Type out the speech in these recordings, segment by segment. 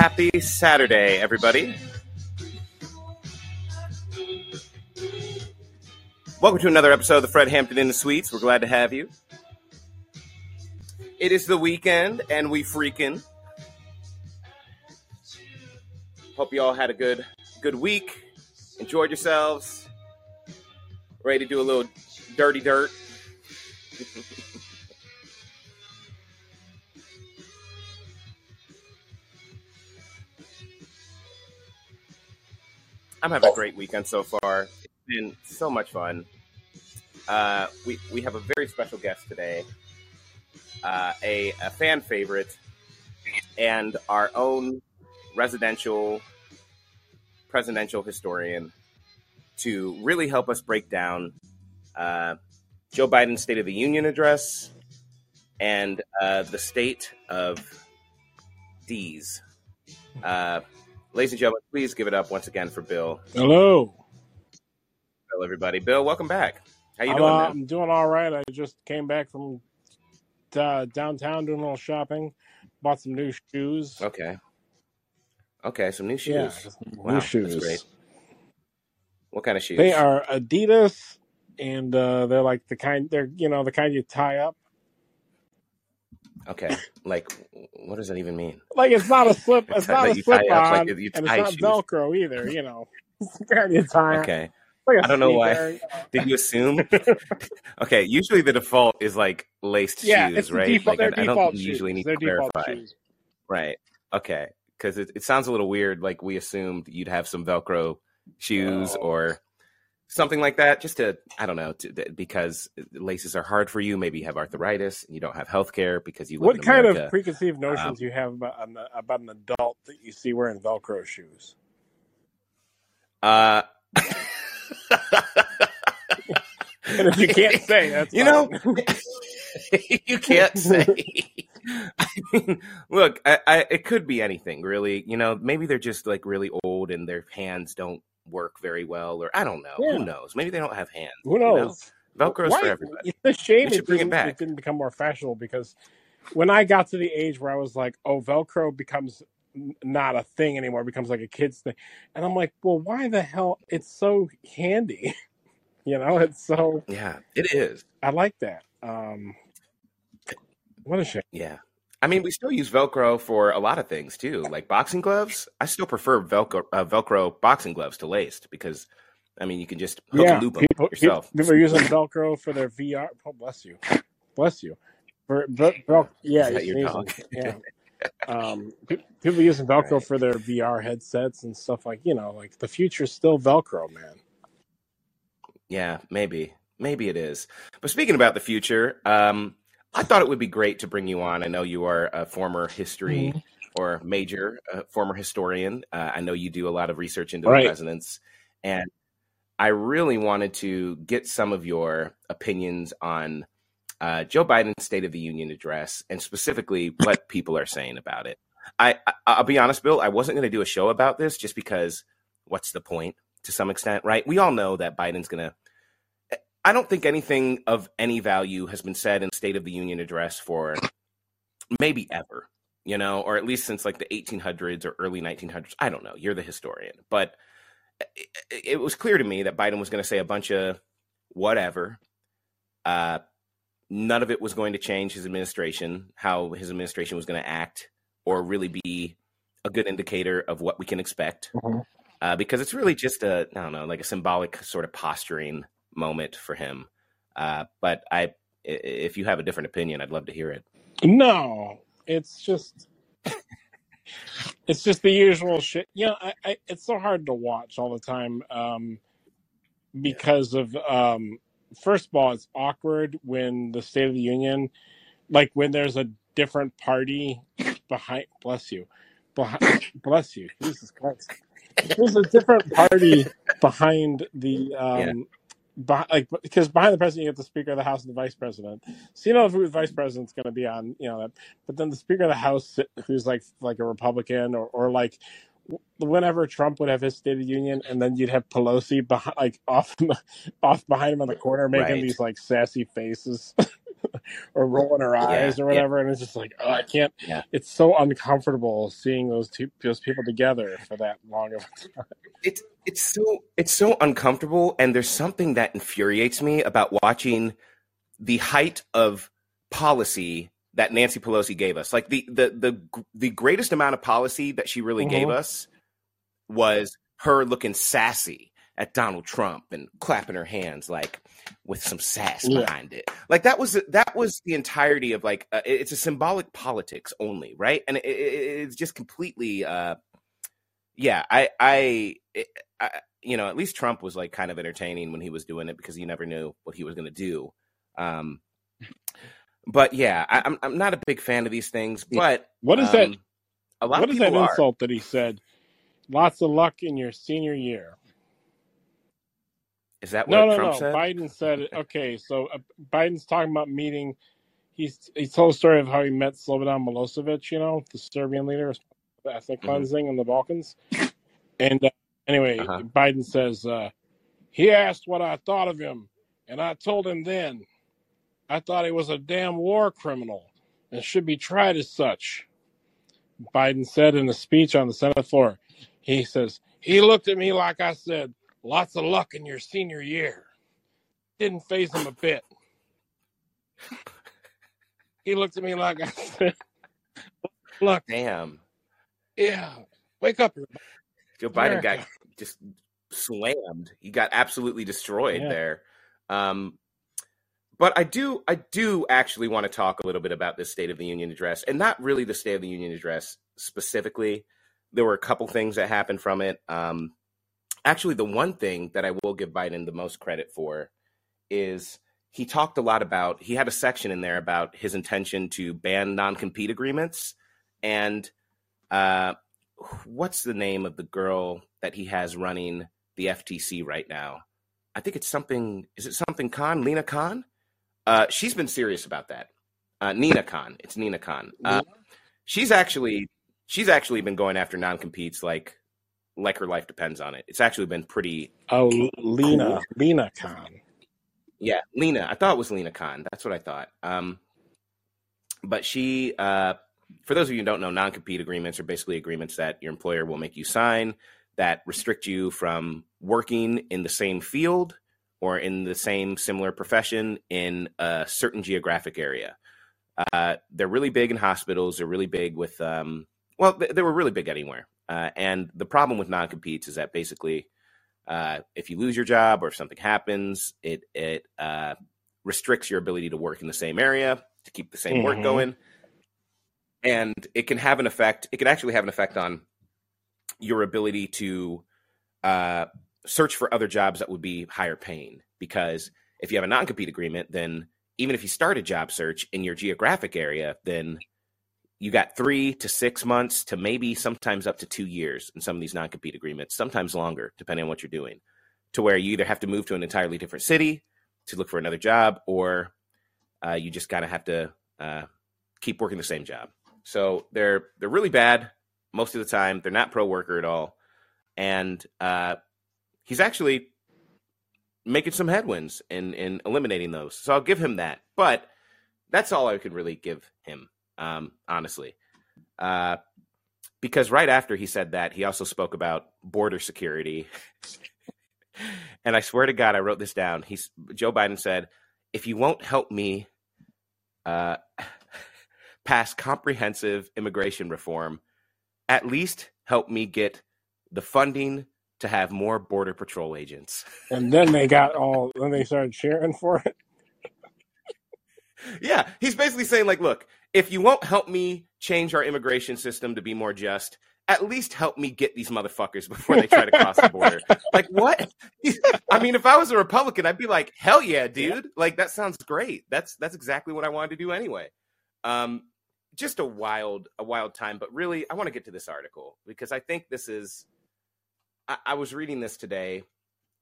Happy Saturday, everybody. Welcome to another episode of the Fred Hampton in the Suites. We're glad to have you. It is the weekend, and we freaking. Hope you all had a good good week. Enjoyed yourselves. Ready to do a little dirty dirt. I'm having a great weekend so far. It's been so much fun. Uh, we we have a very special guest today, uh, a, a fan favorite, and our own residential presidential historian to really help us break down uh, Joe Biden's State of the Union address and uh, the state of Deez. Uh, ladies and gentlemen, please give it up once again for Bill. Hello. Hello, everybody. Bill, welcome back. How you I'm, doing, uh. I'm doing all right. I just came back from uh, downtown doing a little shopping. Bought some new shoes. Okay. Okay, some new shoes. Yeah, some Wow, new shoes. great. What kind of shoes? They are Adidas, and uh, they're like the kind. They're you know the kind you tie up. Okay. Like, what does that even mean? Like it's not a slip. It's not a slip on, like and it's not shoes. Velcro either. You know, it's the kind you tie. up. Okay. Like I don't know why. sneaker, you know. Did you assume? okay. Usually the default is like laced Yeah, shoes, right? default. Like, I, I don't default think you shoes. usually need They're to clarify. shoes. Right. Okay. Because it, it sounds a little weird. Like we assumed you'd have some Velcro shoes or something like that. Just to, I don't know, to, because laces are hard for you. Maybe you have arthritis and you don't have health care because you live What in kind of preconceived Um, notions you have about an, about an adult that you see wearing Velcro shoes? uh, And if you can't say, that's you know, you can't say. I mean, look, I, I, it could be anything, really. You know, maybe they're just like really old and their hands don't work very well, or I don't know. Yeah. Who knows? Maybe they don't have hands. Who you know? knows? Velcro's Why? for everybody. It's a shame it should bring it didn't, back. it didn't become more fashionable because when I got to the age where I was like, oh, Velcro becomes not a thing anymore, becomes like a kid's thing. And I'm like, well, why the hell? It's so handy. you know, it's so, Yeah, it is. I like that. Um, what a shame. Yeah. I mean, we still use Velcro for a lot of things too, like boxing gloves. I still prefer Velcro uh, Velcro boxing gloves to laced because, I mean, you can just hook Yeah, and loop them people, yourself. people are using Velcro for their VR. Oh, bless you. Bless you. For, Vel- yeah, Is your dog? Yeah. um, people using Velcro Right. for their VR headsets and stuff like you know, like the future's still Velcro, man. Yeah, maybe. Maybe it is. But speaking about the future, um, I thought it would be great to bring you on. I know you are a former history Mhm. or major, uh, former historian. Uh, I know you do a lot of research into the presidents. And I really wanted to get some of your opinions on uh, Joe Biden's State of the Union address and specifically what people are saying about it. I, I I'll be honest, Bill. I wasn't going to do a show about this just because what's the point to some extent, right? We all know that Biden's going to I don't think anything of any value has been said in State of the Union address for maybe ever, you know, or at least since like the 1800s or early 1900s. I don't know. You're the historian, but it, it was clear to me that Biden was going to say a bunch of whatever. Uh, none of it was going to change his administration, how his administration was going to act, or really be a good indicator of what we can expect. Mhm. Uh, because it's really just a, I don't know, like a symbolic sort of posturing moment for him. Uh, but I, if you have a different opinion, I'd love to hear it. No, it's just it's just the usual shit. You know, I, I, it's so hard to watch all the time um, because of um, first of all, it's awkward when the State of the Union, like when there's a different party behind. Bless you, behind, bless you, Jesus Christ. There's a different party behind the um, like because behind the president you have the speaker of the house and the vice president so you know who the vice president's going to be on you know that but then the speaker of the house who's like like a republican or, or like whenever trump would have his state of the union and then you'd have pelosi behind like off off behind him on the corner making Right. these like sassy faces or rolling her eyes Yeah, or yeah, whatever, and it's just like, oh, I can't. yeah. It's so uncomfortable seeing those two those people together for that long of a time. It's it's so it's so uncomfortable, and there's something that infuriates me about watching the height of policy that Nancy Pelosi gave us. Like the the the the greatest amount of policy that she really gave Mhm. us was her looking sassy at Donald Trump and clapping her hands like with some sass Yeah. behind it. Like that was that was the entirety of like uh, it's a symbolic politics only, right? And it, it, it's just completely uh yeah, I I, it, I you know, at least Trump was like kind of entertaining when he was doing it because you never knew what he was going to do. Um but yeah, I, I'm I'm not a big fan of these things, but What is that? um, a lot What is that people are. insult that he said? Lots of luck in your senior year. Is that what No, no, Trump no. said? Biden said, okay, so uh, Biden's talking about meeting. He's he told a story of how he met Slobodan Milosevic, you know, the Serbian leader, the ethnic Mhm. cleansing in the Balkans. And uh, anyway, Uh-huh. Biden says uh, he asked what I thought of him, and I told him then I thought he was a damn war criminal and should be tried as such. Biden said in a speech on the Senate floor, he says, he looked at me like I said, lots of luck in your senior year. Didn't faze him a bit. He looked at me like I said, look, Damn. yeah, wake up, Joe Biden America. got just slammed. He got absolutely destroyed Yeah. there. Um, but I do, I do actually want to talk a little bit about this State of the Union address, and not really the State of the Union address specifically. There were a couple things that happened from it. Um, actually, the one thing that I will give Biden the most credit for is he talked a lot about. He had a section in there about his intention to ban non-compete agreements, and uh, what's the name of the girl that he has running the FTC right now? I think it's something. Is it something Khan? Lina Khan? Uh, she's been serious about that. Uh, Nina Khan. It's Nina Khan. Uh, she's actually she's actually been going after non competes like like her life depends on it. It's actually been pretty. Oh, Lina, Lina Khan. Yeah, Lina. I thought it was Lina Khan. That's what I thought. Um, but she, uh, for those of you who don't know, non compete agreements are basically agreements that your employer will make you sign that restrict you from working in the same field or in the same similar profession in a certain geographic area. Uh, they're really big in hospitals. They're really big with, um, well, they, they were really big anywhere. Uh, and the problem with non competes is that basically, uh, if you lose your job or if something happens, it it uh, restricts your ability to work in the same area to keep the same work Mhm. going, and it can have an effect. It can actually have an effect on your ability to uh, search for other jobs that would be higher paying. Because if you have a non compete agreement, then even if you start a job search in your geographic area, then you got three to six months to maybe sometimes up to two years in some of these non compete agreements, sometimes longer, depending on what you're doing, to where you either have to move to an entirely different city to look for another job or uh, you just kind of have to uh, keep working the same job. So they're they're really bad most of the time. They're not pro worker at all, and uh, he's actually making some headwinds in in eliminating those. So I'll give him that. But that's all I can really give him, um, honestly, uh, because right after he said that, he also spoke about border security. and I swear to God, I wrote this down. He's Joe Biden said, "If you won't help me." Uh, pass comprehensive immigration reform, at least help me get the funding to have more border patrol agents. And then they got all, then they started cheering for it. yeah, he's basically saying like, look, if you won't help me change our immigration system to be more just, at least help me get these motherfuckers before they try to cross the border. like what? I mean, if I was a Republican, I'd be like, hell yeah, dude. Like that sounds great. That's that's exactly what I wanted to do anyway. Um, just a wild, a wild time. But really, I want to get to this article because I think this is. I, I was reading this today,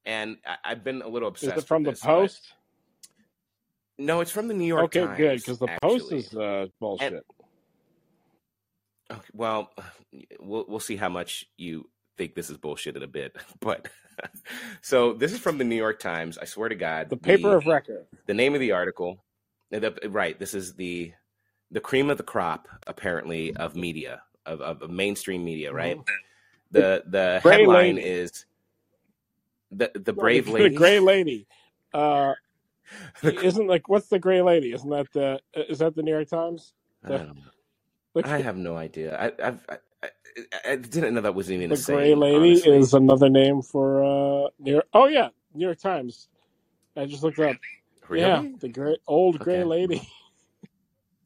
and I, I've been a little obsessed. Is it from the this, Post? No, it's from the New York Times. Okay, Times. good, because the Post is uh, bullshit. Okay, well, we'll we'll see how much you think this is bullshit in a bit. But so this is from the New York Times. I swear to God, the paper of record. the name of the article. The- right. This is the the cream of the crop, apparently, of media of, of, of mainstream media. Right. The the Gray headline lady. is the the brave lady. the gray lady. Uh, isn't like what's the gray lady? Isn't that the is that the New York Times? I. The, I have no idea. I I've, I, I, I didn't know that was even a the gray saying, lady honestly. is another name for uh New York. Oh yeah, New York Times. I just looked up. really Yeah, the gray old gray Okay. lady.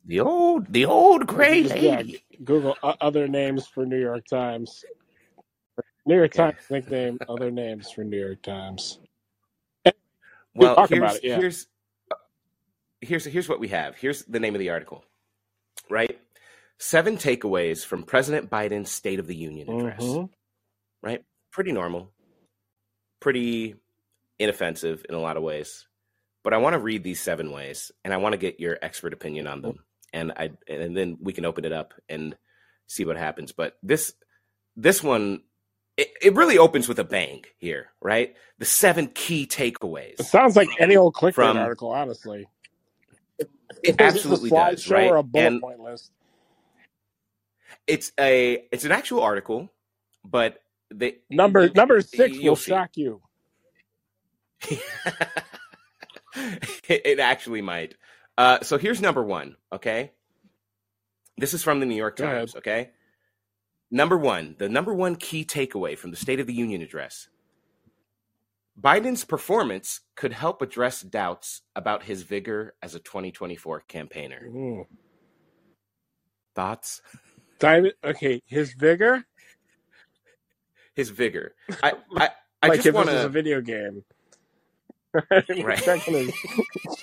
the old the old gray Just, yeah, lady. Google uh, other names for New York Times. New York Okay. Times nickname other names for New York Times. Well, here's it, yeah. here's here's here's what we have. Here's the name of the article. Right? Seven takeaways from President Biden's State of the Union address. Mhm. Right? Pretty normal. Pretty inoffensive in a lot of ways. But I want to read these seven ways and I want to get your expert opinion on them. And I and then we can open it up and see what happens. But this this one it, it really opens with a bang here, right? The seven key takeaways. It sounds like any old clickbait From- article, honestly. It It's absolutely does, right? or a bullet And point list. it's a it's an actual article, but they Number number 6 you'll see. shock you. it, it actually might. Uh, so here's number one. Okay, this is from the New York Times. Okay, number one, the number one key takeaway from the State of the Union address: Biden's performance could help address doubts about his vigor as a 2024 campaigner. Mm. Thoughts? Diamond, okay, his vigor, His vigor. I I, I like just want is a video game. Right. Checking his,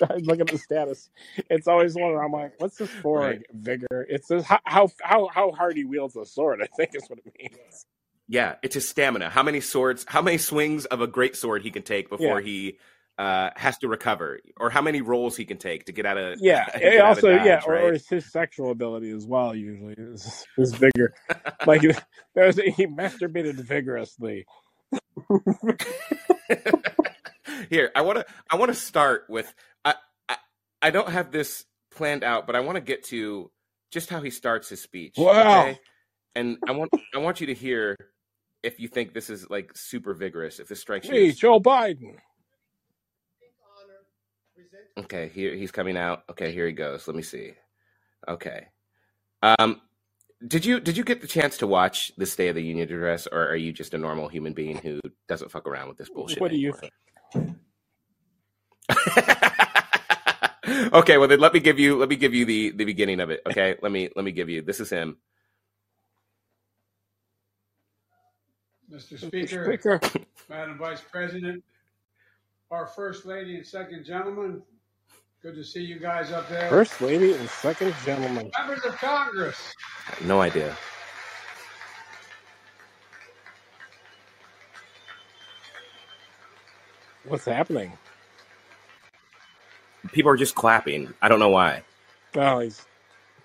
look at the status. It's always one where I'm like, what's this for? Right. Vigor. It's says how, how how hard he wields a sword. I think is what it means. Yeah, it's his stamina. How many swords? How many swings of a great sword he can take before Yeah. he uh, has to recover, or how many rolls he can take to get out of Yeah. It also, yeah, or, right? or it's his sexual ability as well. Usually, is his vigor. like he masturbated vigorously. Here, I want to I want to start with I, I I don't have this planned out, but I want to get to just how he starts his speech. Wow. Okay? And I want I want you to hear if you think this is like super vigorous, if this strikes you. Hey, Joe Biden. Okay, here he's coming out. Okay, here he goes. Let me see. Okay. Um did you did you get the chance to watch the State of the Union address or are you just a normal human being who doesn't fuck around with this bullshit? What do you think? okay, well then let me give you let me give you the the beginning of it. Okay, let me let me give you. This is him. Mr. Speaker, Speaker. Madam Vice President, our First Lady and Second Gentleman, good to see you guys up there. First lady and second gentleman. Members of Congress, No idea. What's happening? People are just clapping. I don't know why. Oh, he's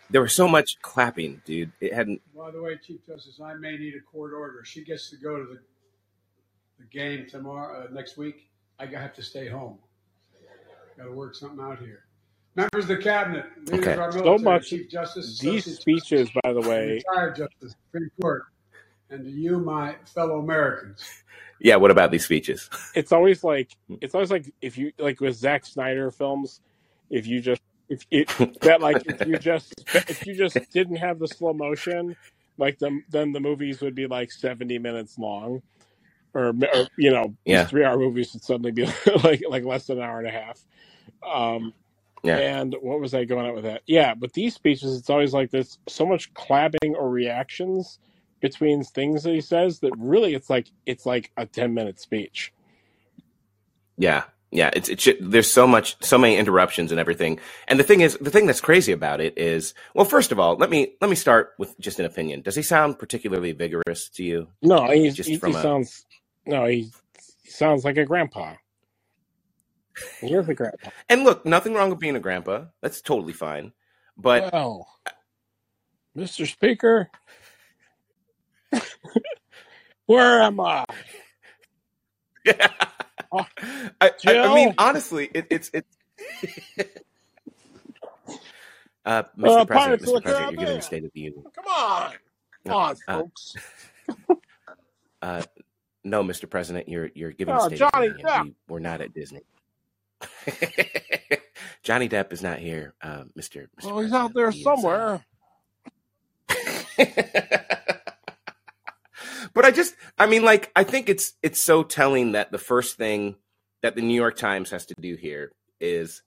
There was so much clapping, dude. It hadn't. by the way, Chief Justice, I may need a court order. She gets to go to the, the game tomorrow, uh, next week. I have to stay home. Got to work something out here. Members of the Cabinet, Okay. of our So much- Chief Justice, these Associate speeches, by the way. retired Justice, Supreme Court, and to you, my fellow Americans. Yeah. What about these speeches? It's always like it's always like if you like with Zack Snyder films, if you just if it that like if you just if you just didn't have the slow motion, like the then the movies would be like seventy minutes long, or, or you know Yeah. these three hour movies would suddenly be like like less than an hour and a half. Um, Yeah. And what was I going at with that? Yeah, but these speeches, it's always like there's so much clapping or reactions between things that he says that really it's like it's like a 10 minute speech. Yeah, yeah. It's it should, there's so much, so many interruptions and everything. And the thing is, the thing that's crazy about it is, well, first of all, let me let me start with just an opinion. Does he sound particularly vigorous to you? No, he's, Just he, from he a- sounds no, he, he sounds like a grandpa. He is a grandpa. And look, nothing wrong with being a grandpa. That's totally fine. But well, Mr. Speaker, where am I? Oh, I, I, I mean, honestly, it, it's it's Uh, Mr. Uh, President, Mr. President, you're giving Caribbean. the State of the Union. Come on, come No, on, uh, folks. Uh, no, Mr. President, you're you're giving Oh, the State of Johnny the Union. Depp. We, we're not at Disney. Johnny Depp is not here, uh, Mr. Mr. Well, he's out there President. He is, uh, somewhere. But I just, I mean, like, I think it's it's so telling that the first thing that the New York Times has to do here is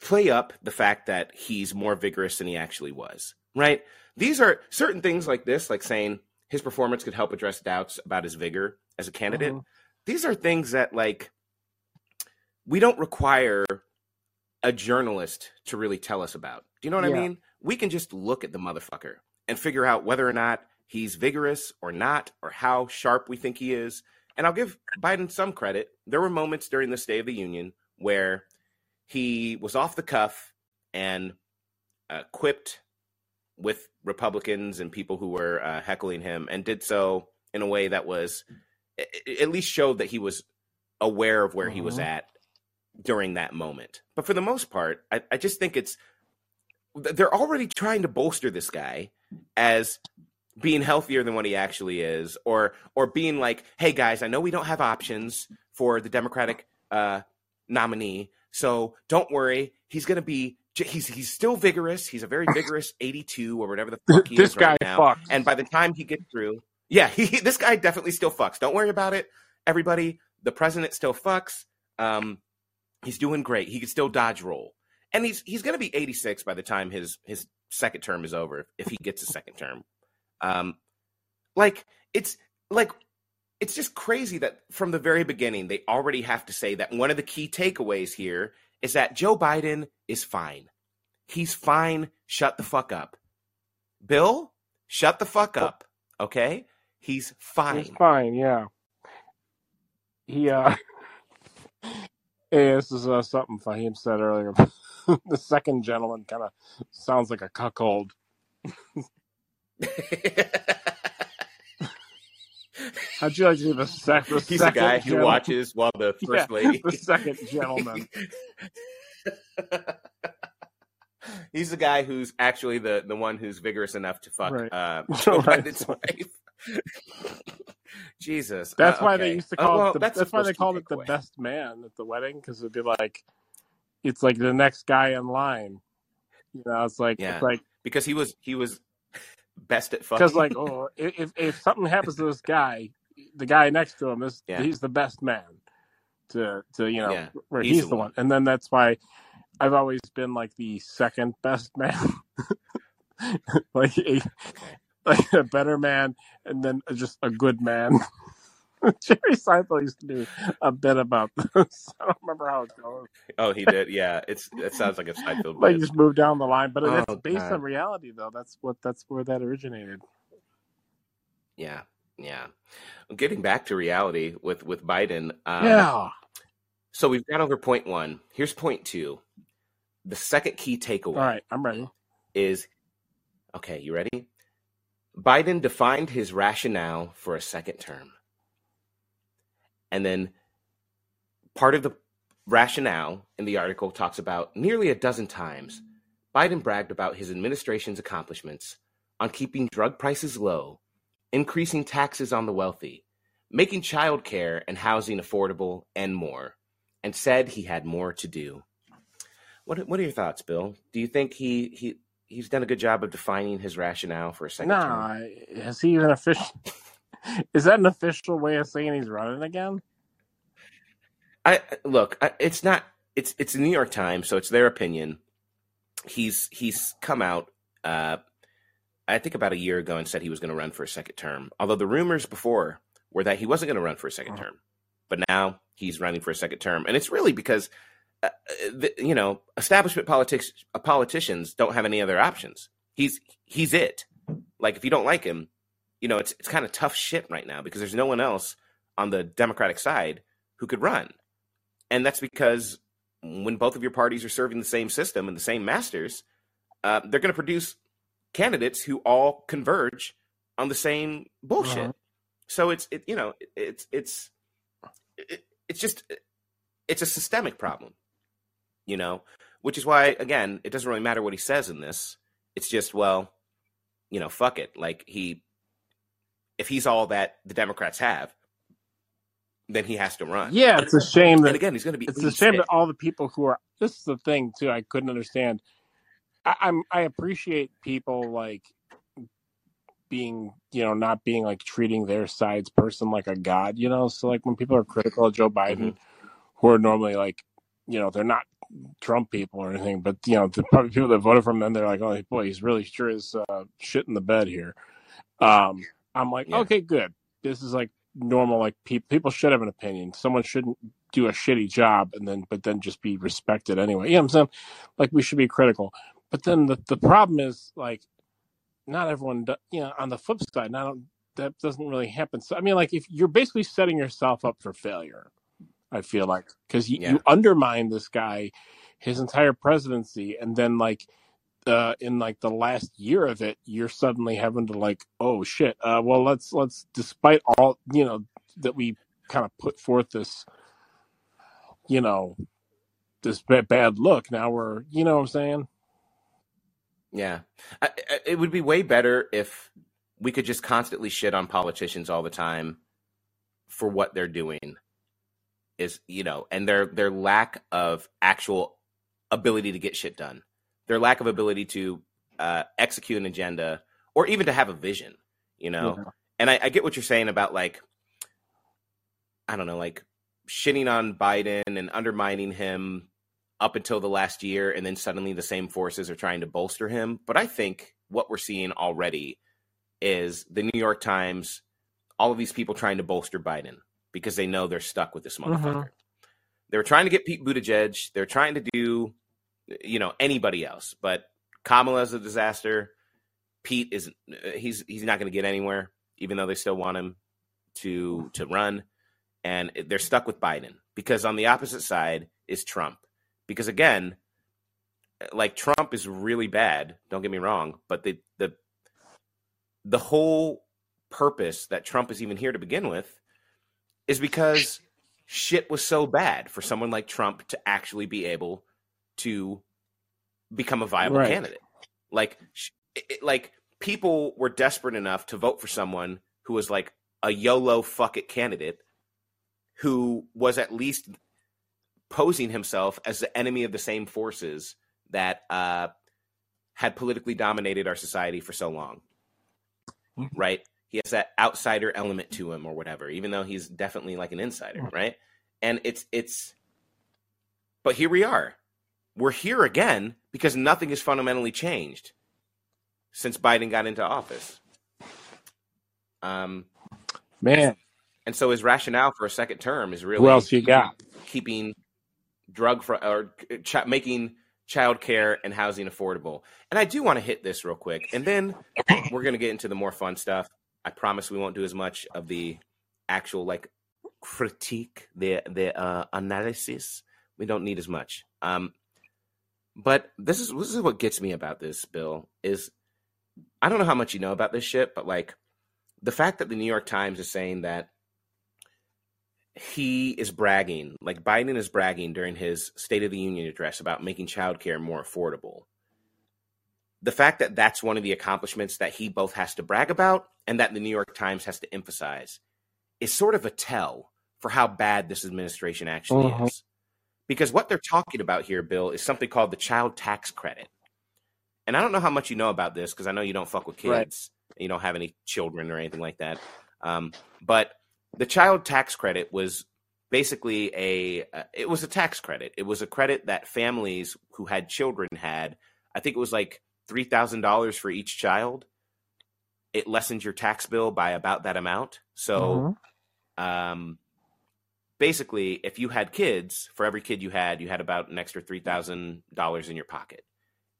play up the fact that he's more vigorous than he actually was. Right? These are certain things like this, like saying his performance could help address doubts about his vigor as a candidate. Mhm. These are things that, like, we don't require a journalist to really tell us about. Do you know what Yeah. I mean? We can just look at the motherfucker and figure out whether or not he's vigorous or not, or how sharp we think he is. And I'll give Biden some credit. There were moments during the State of the Union where he was off the cuff and uh, quipped with Republicans and people who were uh, heckling him, and did so in a way that was at least showed that he was aware of where he was Mhm. at during that moment. But for the most part, I, I just think it's they're already trying to bolster this guy as being healthier than what he actually is, or or being like, hey guys, I know we don't have options for the Democratic uh, nominee, so don't worry, he's gonna be he's he's still vigorous. He's a very vigorous 82 or whatever the fuck he This is right guy now. fucks. And by the time he gets through, yeah, he, this guy definitely still fucks. Don't worry about it, everybody. The president still fucks. Um, he's doing great. He can still dodge roll, and he's he's going to be 86 by the time his his second term is over, if he gets a second term. Um, like it's like it's just crazy that from the very beginning they already have to say that one of the key takeaways here is that Joe Biden is fine. He's fine. Shut the fuck up. Bill, shut the fuck up. Okay? He's fine. He's fine, yeah. He uh Hey, this is uh, something Fahim said earlier. the second gentleman kind of sounds like a cuckold. How'd you like to be the, sec- the He's the second guy who watches while the first Yeah, lady. the second gentleman. He's the guy who's actually the, the one who's vigorous enough to fuck Right. uh, Right. Wife. Jesus. That's Uh, why okay. they used to call well, it. The, that's that's, why they called it the takeaway. best man at the wedding because it'd be like, it's like the next guy in line. You know, it's like Yeah. it's like because he was he was best at fucking. because like oh, if if something happens to this guy, the guy next to him is Yeah. he's the best man to to you know Yeah, where he's he's, the the one. one. and then that's why I've always been like the second best man, like a like a better man, and then just a good man. Jerry Seinfeld used to do a bit about this. I don't remember how it goes. oh, he did. Yeah, it's it sounds like a Seinfeld Like bit. just move down the line, but Oh, it's based God. on reality, though. That's what that's where that originated. Yeah, yeah. Getting back to reality with with Biden. Um, yeah, So we've got over point one. Here's point two. The second key takeaway all right, I'm ready. is okay. You ready? Biden defined his rationale for a second term, and then part of the rationale in the article talks about nearly a dozen times. Biden bragged about his administration's accomplishments on keeping drug prices low, increasing taxes on the wealthy, making child care and housing affordable, and more, and said he had more to do. What What are your thoughts, Bill? Do you think he he he's done a good job of defining his rationale for a second term? Nah, has he even official? Is that an official way of saying he's running again? I look. I, it's not. It's it's the New York Times, so it's their opinion. He's he's come out. Uh, I think about a year ago and said he was going to run for a second term. Although the rumors before were that he wasn't going to run for a second Uh-huh. term, but now he's running for a second term, and it's really because uh, the, you know establishment politics uh, politicians don't have any other options. He's he's it. Like if you don't like him, you know it's it's kind of tough shit right now because there's no one else on the Democratic side who could run, and that's because when both of your parties are serving the same system and the same masters, uh, they're going to produce candidates who all converge on the same bullshit. Uh-huh. So it's it, you know it's it's it, it's just it's a systemic problem. You know, which is why again, it doesn't really matter what he says in this. It's just well, you know, fuck it. Like he, if he's all that the Democrats have, then he has to run. Yeah, it's a shame that And again, he's going to be. it's a shame that all the people who are this is the thing too i couldn't understand I, i'm i appreciate people like being you know not being like treating their side's person like a god you know so like when people are critical of joe biden who are normally like you know they're not trump people or anything but you know the probably people that voted for him then they're like oh boy he's really sure is uh, shit in the bed here um i'm like Yeah. okay good. This is like normal like pe- people should have an opinion. Someone shouldn't do a shitty job and then but then just be respected anyway. You know what i'm saying? Like we should be critical. But then the, the problem is like not everyone do, you know on the flip side not that doesn't really happen. So i mean like if you're basically setting yourself up for failure i feel like because you, Yeah. you undermine this guy his entire presidency and then like uh, in like the last year of it, you're suddenly having to like, oh shit. Uh, well, let's let's despite all you know that we kind of put forth this, you know, this bad, look. Now we're, you know, what I'm saying. Yeah, I, I, it would be way better if we could just constantly shit on politicians all the time for what they're doing. Is you know, and their their lack of actual ability to get shit done, their lack of ability to uh, execute an agenda or even to have a vision. You know, Yeah. and I, I get what you're saying about like, I don't know, like shitting on Biden and undermining him up until the last year, and then suddenly the same forces are trying to bolster him. But I think what we're seeing already is the New York Times, all of these people trying to bolster Biden because they know they're stuck with this motherfucker. They're trying to get Pete Buttigieg. They're trying to do, you know, anybody else, but Kamala's a disaster. Pete is he's he's not going to get anywhere, even though they still want him to to run, and they're stuck with Biden because on the opposite side is Trump. Because again, like Trump is really bad. Don't get me wrong, but the the the whole purpose that Trump is even here to begin with is because shit was so bad for someone like Trump to actually be able to become a viable Right. candidate. Like, it, like people were desperate enough to vote for someone who was like a YOLO fuck it candidate who was at least posing himself as the enemy of the same forces that uh, had politically dominated our society for so long. Mhm. Right? He has that outsider element to him or whatever, even though he's definitely like an insider, right? And it's it's but here we are. We're here again because nothing has fundamentally changed since Biden got into office. Um, Man, and so his rationale for a second term is really who else you got? keeping drug fr- or ch- making child care and housing affordable. And I do want to hit this real quick, and then we're going to get into the more fun stuff. I promise we won't do as much of the actual like critique, the the uh, analysis. We don't need as much. Um, but this is this is what gets me about this bill is I don't know how much you know about this shit, but like the fact that the New York Times is saying that he is bragging, like Biden is bragging during his State of the Union address about making childcare more affordable. The fact that that's one of the accomplishments that he both has to brag about and that the New York Times has to emphasize is sort of a tell for how bad this administration actually Mhm. is. Because what they're talking about here, Bill, is something called the child tax credit. And I don't know how much you know about this because I know you don't fuck with kids. Right. You don't have any children or anything like that. Um, but the child tax credit was basically a uh, it was a tax credit. It was a credit that families who had children had. I think it was like three thousand dollars for each child. It lessens your tax bill by about that amount. So, Mhm. um, basically, if you had kids, for every kid you had, you had about an extra three thousand dollars in your pocket.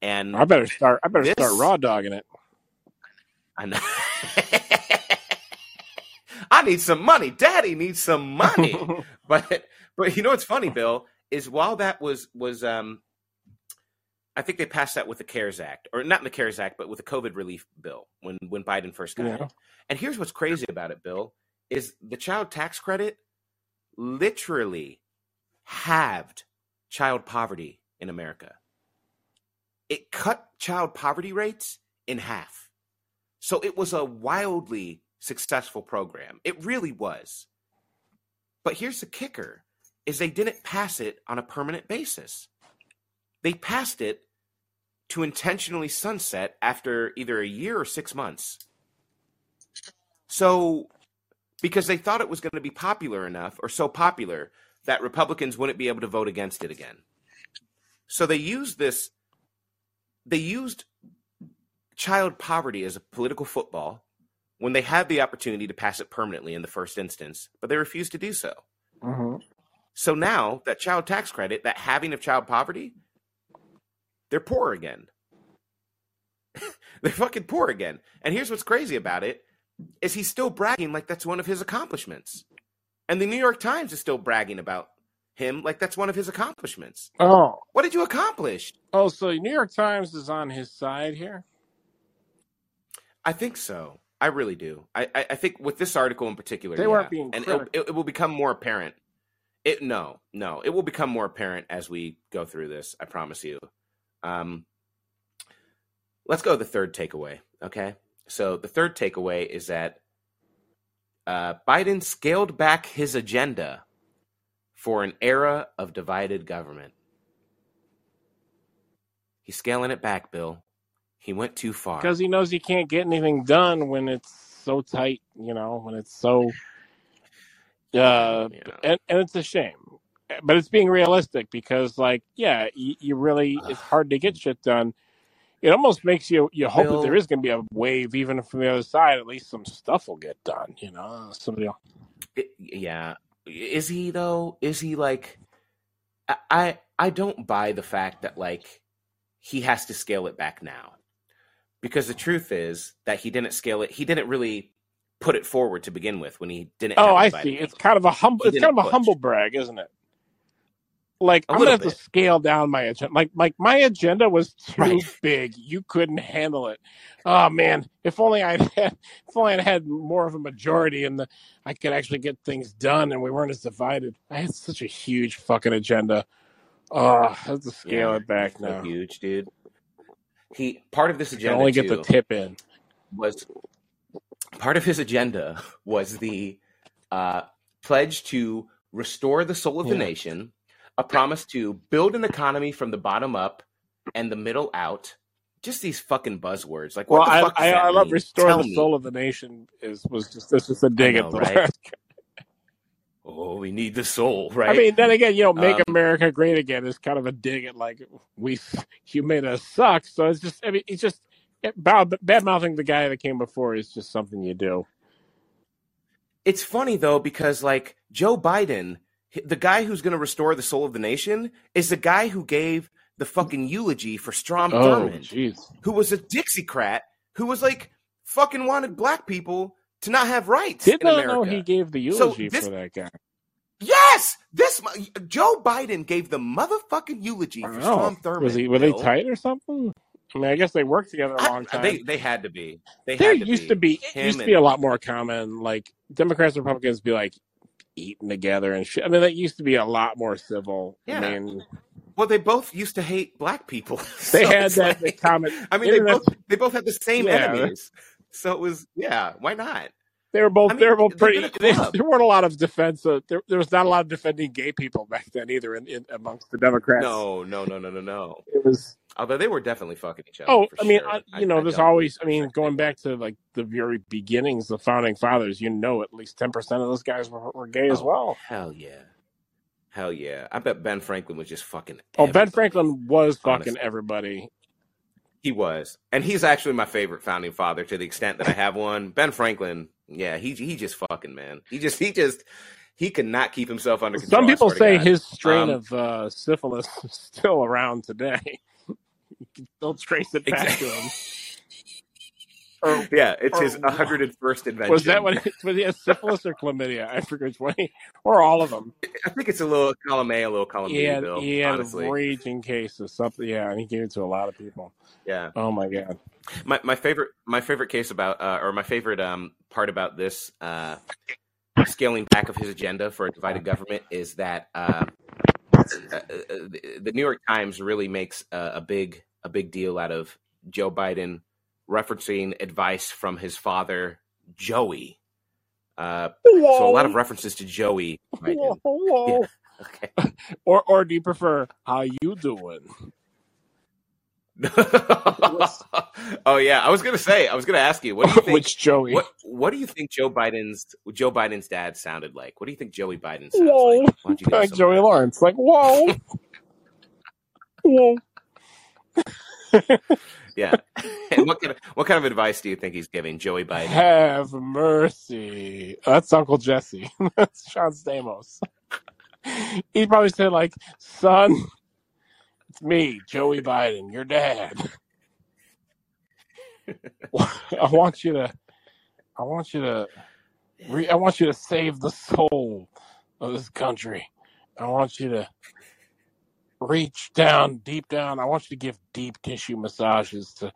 And I better start. I better start raw dogging it. I know. I need some money. Daddy needs some money. but but you know what's funny, Bill, is while that was was um I think they passed that with the CARES Act, or not in the CARES Act, but with the COVID relief bill when when Biden first got Yeah. it. And here's what's crazy about it, Bill, is the child tax credit literally halved child poverty in America. it cut child poverty rates in half. So it was a wildly successful program. It really was. But here's the kicker is they didn't pass it on a permanent basis. They passed it to intentionally sunset after either a year or 6 months. So because they thought it was going to be popular enough or so popular that Republicans wouldn't be able to vote against it again. So they used this they used child poverty as a political football when they had the opportunity to pass it permanently in the first instance, but they refused to do so. Mm-hmm. So now that child tax credit, that having of child poverty, they're poor again. they're fucking poor again. And here's what's crazy about it is he's still bragging like that's one of his accomplishments. And the New York Times is still bragging about him like that's one of his accomplishments. Oh, What did you accomplish? oh, so New York Times is on his side here. I think so. I really do. I, I, I think with this article in particular, They yeah. weren't being and it, it, it will become more apparent. It no, no, it will become more apparent as we go through this. I promise you. Um, let's go to the third takeaway. Okay, so the third takeaway is that uh, Biden scaled back his agenda for an era of divided government. He's scaling it back, Bill. He went too far. because he knows he can't get anything done when it's so tight. You know, when it's so. Uh, know. and, and it's a shame, but it's being realistic because, like, yeah, you, you really it's hard to get shit done. It almost makes you you hope that Bill- there is going to be a wave, even from the other side. At least some stuff will get done. You know, somebody. Else. It- yeah is he though is he like I- i i don't buy the fact that like he has to scale it back now because the truth is that he didn't scale it he didn't really put it forward to begin with when he didn't Oh, have I divided see. It's kind of a humble. He It's kind of a push. humble brag, isn't it? Like I'm gonna have to scale down my agenda. Like like my agenda was too Right. big. You couldn't handle it. Oh man, if only I'd had, if only I'd had more of a majority and the I could actually get things done and we weren't as divided. I had such a huge fucking agenda. Oh, I have to scale Yeah, it back so now. huge dude he part of this agenda I only get the tip in. was part of his agenda was the uh, pledge to restore the soul of the nation, a promise to build an economy from the bottom up and the middle out. Just these fucking buzzwords. Like, Well, I, I, I love restore Tell the me. soul of the nation. Is was just this was a dig know, at the right? Oh, we need the soul, right? I mean, then again, you know, make Um, America great again is kind of a dig at like we you made us suck. So it's just, I mean, it's just bad, bad mouthing the guy that came before is just something you do. it's funny though because like Joe Biden, the guy who's going to restore the soul of the nation, is the guy who gave the fucking eulogy for Strom Oh, Thurmond. jeez. who was a Dixiecrat, who was like fucking wanted black people to not have rights Did in not America. know he gave the So eulogy this- for that guy. yes, this Joe Biden gave the motherfucking eulogy for. Strom Thurmond. Was he? Were they tight or something? I mean, I guess they worked together a long time. they they had to be. They there had to used be. to be it Him used to be a lot more common. Like Democrats and Republicans be like eating together and shit. I mean, that used to be a lot more civil. Yeah. I mean, Well, they both used to hate black people. they had that like- common. I mean, they both they both had the same Yeah. enemies. So it was yeah. Why not? They were both. I mean, they were both pretty. They, there weren't a lot of defense. Uh, there, there was not a lot of defending gay people back then either, in, in amongst the Democrats. No, no, no, no, no, no. it was. Although they were definitely fucking each other. Oh, for I mean, sure. I, I- you know, I there's always. I mean, going back to like the very beginnings, the founding fathers. You know, at least ten percent of those guys were, were gay as Oh, well. Hell yeah. Hell yeah. I bet Ben Franklin was just fucking Oh, Ben everybody. Franklin was fucking honestly. everybody. He was. And he's actually my favorite founding father to the extent that I have one. Ben Franklin, yeah, he he just fucking man. He just he just he could not keep himself under control. Some people say his strain Um, of uh, syphilis is still around today. still trace it back to him. Or Yeah, it's or his 101st invention. was that what was he had syphilis or chlamydia? I forget which one. Or all of them. I think it's a little column A, a little column B, had, Bill. he had honestly. a raging case of something. Yeah, and he gave it to a lot of people. Yeah. Oh my god. My my favorite my favorite case about uh, or my favorite um part about this uh scaling back of his agenda for a divided government is that uh, uh, uh, the the New York Times really makes a, a big a big deal out of Joe Biden referencing advice from his father, Joey. Uh, so a lot of references to Joey. Biden. Whoa, whoa. Yeah. Okay. Or or do you prefer how you doing? oh yeah, I was gonna say. I was gonna ask you. What do you think? Which Joey? What What do you think Joe Biden's Joe Biden's dad sounded like? What do you think Joey Biden sounds Whoa. like? Why don't you Like Joey Lawrence. Like, whoa. whoa. Yeah. and what kind of what kind of advice do you think he's giving Joey Biden? Have mercy. That's Uncle Jesse. That's John Stamos. He probably said, like, son, it's me, Joey Biden, your dad. I want you to I want you to I want you to save the soul of this country. I want you to reach down, deep down. I want you to give deep tissue massages to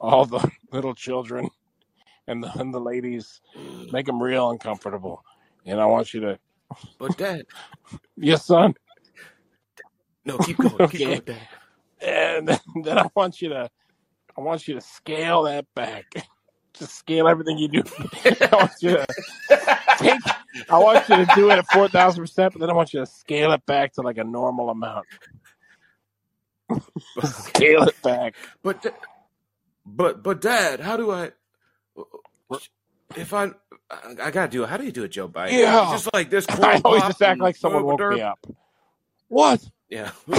all the little children and the, and the ladies, make them real uncomfortable. And I want you to, But dad, yes, son. no, keep going, keep Okay. going, dad. And then, then I want you to, I want you to scale that back. Just scale everything you do. I want you to take. I want you to do it at four thousand percent, but then I want you to scale it back to like a normal amount. Scale it back. But but but dad, how do I? If I I, gotta do it. How do you do it, Joe Biden? Yeah. just like this. I always just act like someone woke me up. What? Yeah.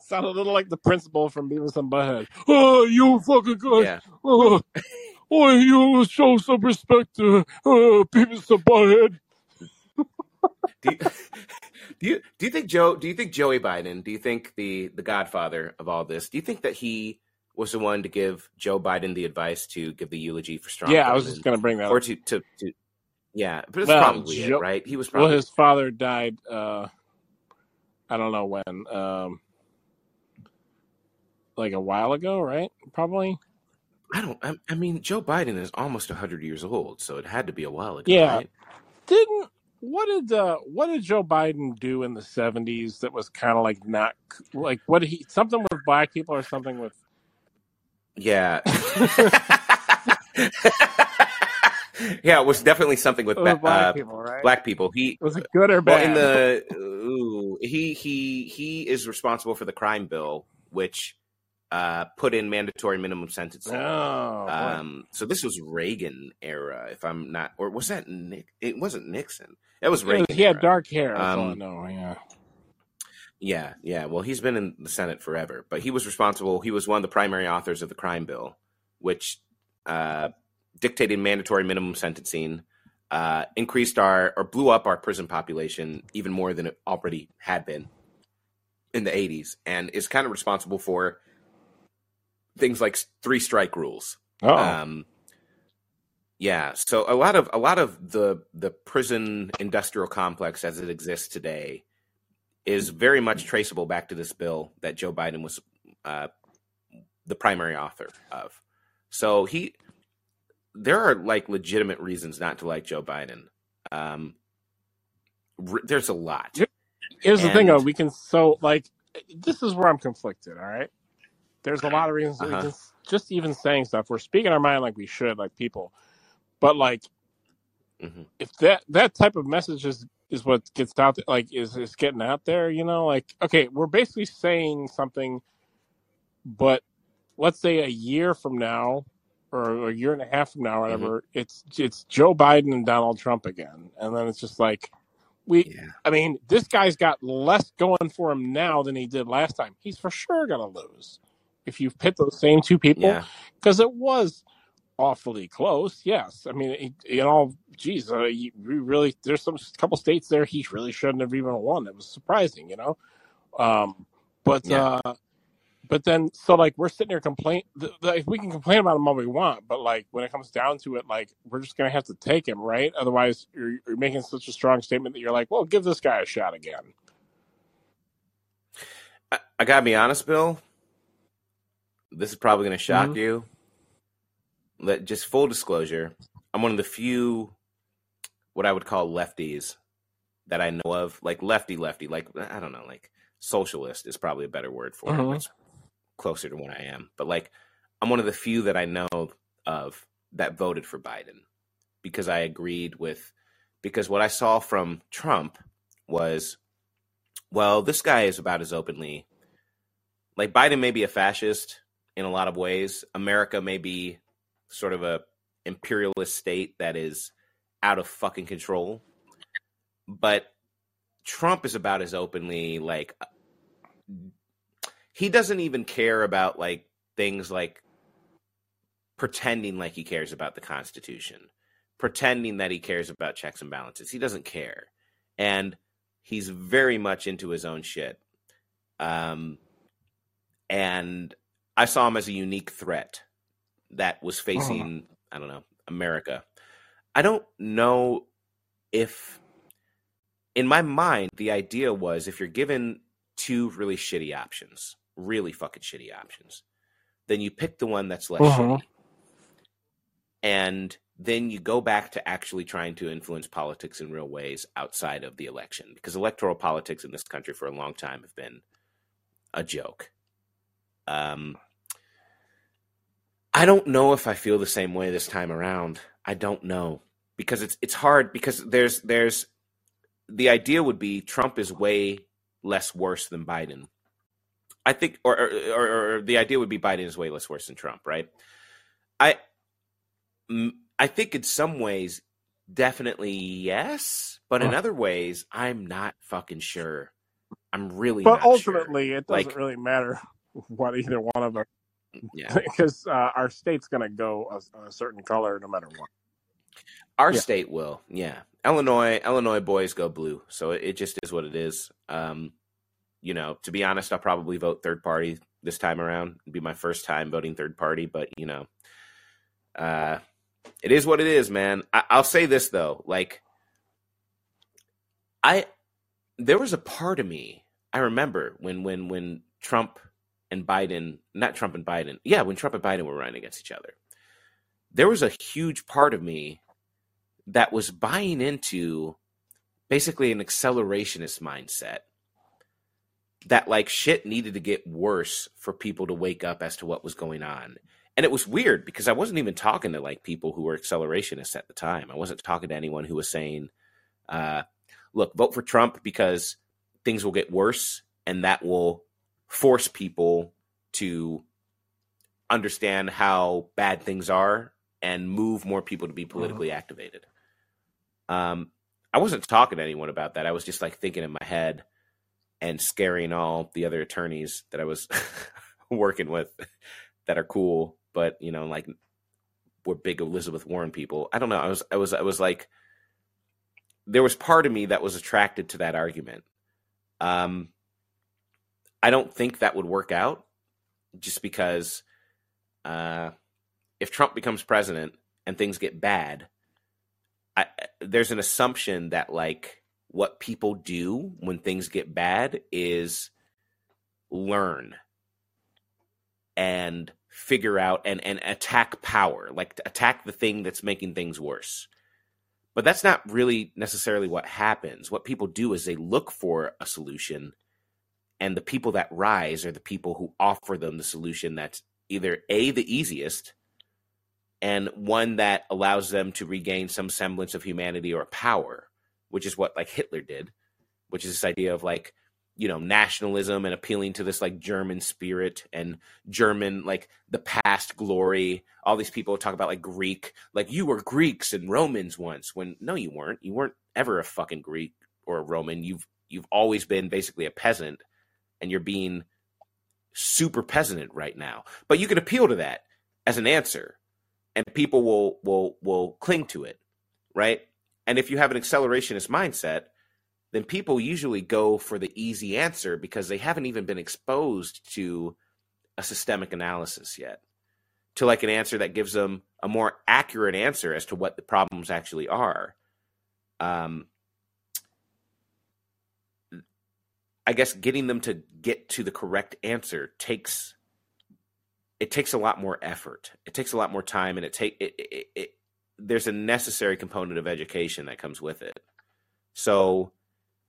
Sound a little like the principal from Beavis and Butthead. Oh, you fucking good. yeah. Oh, oh, you show some respect to uh, Beavis and Butthead. Do you, do you do you think Joe? Do you think Joey Biden? Do you think the the Godfather of all this? Do you think that he was the one to give Joe Biden the advice to give the eulogy for Strong? Yeah, I was just going to bring that or up. to to to. Yeah, but it's Well, probably Joe- it, right? He was Well, probably his father died, uh, I don't know when, um, like a while ago, right? Probably. I don't. I, I mean, Joe Biden is almost hundred years old, so it had to be a while ago. Yeah. right? Didn't what did uh what did Joe Biden do in the seventies that was kind of like not like what he something with black people or something with Yeah. yeah, it was definitely something with, ba- black uh, people, right? black people. He was it good or well bad? in the ooh, he he he is responsible for the crime bill, which uh, put in mandatory minimum sentencing. oh. Um, so this was Reagan era, if I'm not, or was that Nick? It wasn't Nixon. That was Reagan. was- he had dark hair. That's all I Um, know. Yeah. Yeah, yeah. Well, he's been in the Senate forever, but he was responsible. He was one of the primary authors of the crime bill, which uh, dictated mandatory minimum sentencing, uh, increased our or blew up our prison population even more than it already had been in the 80s, and is kind of responsible for things like three strike rules. Oh, Um, yeah, so a lot of a lot of the the prison industrial complex as it exists today is very much traceable back to this bill that Joe Biden was uh, the primary author of. So he, there are like legitimate reasons not to like Joe Biden. Um, r- there's a lot. here's the thing, though. We can so like this is where I'm conflicted. All right. There's a lot of reasons Uh-huh. can just even saying stuff. We're speaking our mind like we should, like people. But like Mhm. if that that type of message is is what gets out there, like is is getting out there, you know, like okay, we're basically saying something, but let's say a year from now or a year and a half from now, or whatever, it's it's Joe Biden and Donald Trump again, and then it's just like we. Yeah, I mean, this guy's got less going for him now than he did last time. He's for sure gonna lose if you pit those same two people yeah, because it was awfully close. Yes, I mean, you know, geez, uh, we really there's some couple states there he really shouldn't have even won. It was surprising, you know. Um, but Yeah. uh, but then so like we're sitting here complain. th- Like we can complain about him all we want, but like when it comes down to it, like we're just gonna have to take him, right? Otherwise, you're, you're making such a strong statement that you're like, well, give this guy a shot again. I, I gotta be honest, Bill. This is probably going to shock Mhm. you. Let just full disclosure. I'm one of the few, what I would call lefties, that I know of. Like lefty, lefty. Like I don't know. Like socialist is probably a better word for Mhm. it. It's closer to what I am, but like I'm one of the few that I know of that voted for Biden because I agreed with because what I saw from Trump was well, this guy is about as openly like Biden may be a fascist in a lot of ways. America may be sort of a imperialist state that is out of fucking control. But Trump is about as openly like he doesn't even care about like things like pretending like he cares about the Constitution, pretending that he cares about checks and balances. He doesn't care. And he's very much into his own shit. Um, and I saw him as a unique threat that was facing, oh. I don't know, America. I don't know if, in my mind, the idea was if you're given two really shitty options, really fucking shitty options, then you pick the one that's less uh-huh. shitty. And then you go back to actually trying to influence politics in real ways outside of the election because electoral politics in this country for a long time have been a joke. Um, I don't know if I feel the same way this time around. I don't know because it's it's hard because there's there's the idea would be Trump is way less worse than Biden. I think, or or, or, or the idea would be Biden is way less worse than Trump, right? I I think in some ways, definitely yes, but in other ways, I'm not fucking sure. I'm really. But ultimately, sure. it doesn't like, really matter what either one of them. Yeah, because uh, our state's going to go a, a, certain color no matter what. Our yeah. state will, yeah. Illinois, Illinois boys go blue, so it, it just is what it is. Um, you know, to be honest, I'll probably vote third party this time around. It'd be my first time voting third party, but you know, uh, it is what it is, man. I, I'll say this though, like, I there was a part of me I remember when when when Trump and Biden, not Trump and Biden, yeah, when Trump and Biden were running against each other, there was a huge part of me that was buying into basically an accelerationist mindset that like shit needed to get worse for people to wake up as to what was going on. And it was weird because I wasn't even talking to like people who were accelerationists at the time. I wasn't talking to anyone who was saying, uh, "Look, vote for Trump because things will get worse, and that will force people to understand how bad things are and move more people to be uh-huh. politically mm-hmm. activated." Um, I wasn't talking to anyone about that. I was just like thinking in my head and scaring all the other attorneys that I was working with that are cool but you know, like we're big Elizabeth Warren people. I don't know. I was I was I was like there was part of me that was attracted to that argument. Um I don't think that would work out just because uh if Trump becomes president and things get bad, I, there's an assumption that like what people do when things get bad is learn and figure out and, and attack power, like attack the thing that's making things worse. But that's not really necessarily what happens. What people do is they look for a solution, and the people that rise are the people who offer them the solution that's either A, the easiest, and one that allows them to regain some semblance of humanity or power, which is what like Hitler did, which is this idea of like, you know nationalism and appealing to this like german spirit and german like the past glory. All these people talk about like greek like you were greeks and romans once when no you weren't. You weren't ever a fucking greek or a roman. You've you've always been basically a peasant and you're being super peasant right now. But you can appeal to that as an answer and people will will will cling to it right? And if you have an accelerationist mindset then people usually go for the easy answer because they haven't even been exposed to a systemic analysis yet to like an answer that gives them a more accurate answer as to what the problems actually are. Um, i guess getting them to get to the correct answer takes it takes a lot more effort it takes a lot more time and it take it, it, it there's a necessary component of education that comes with it so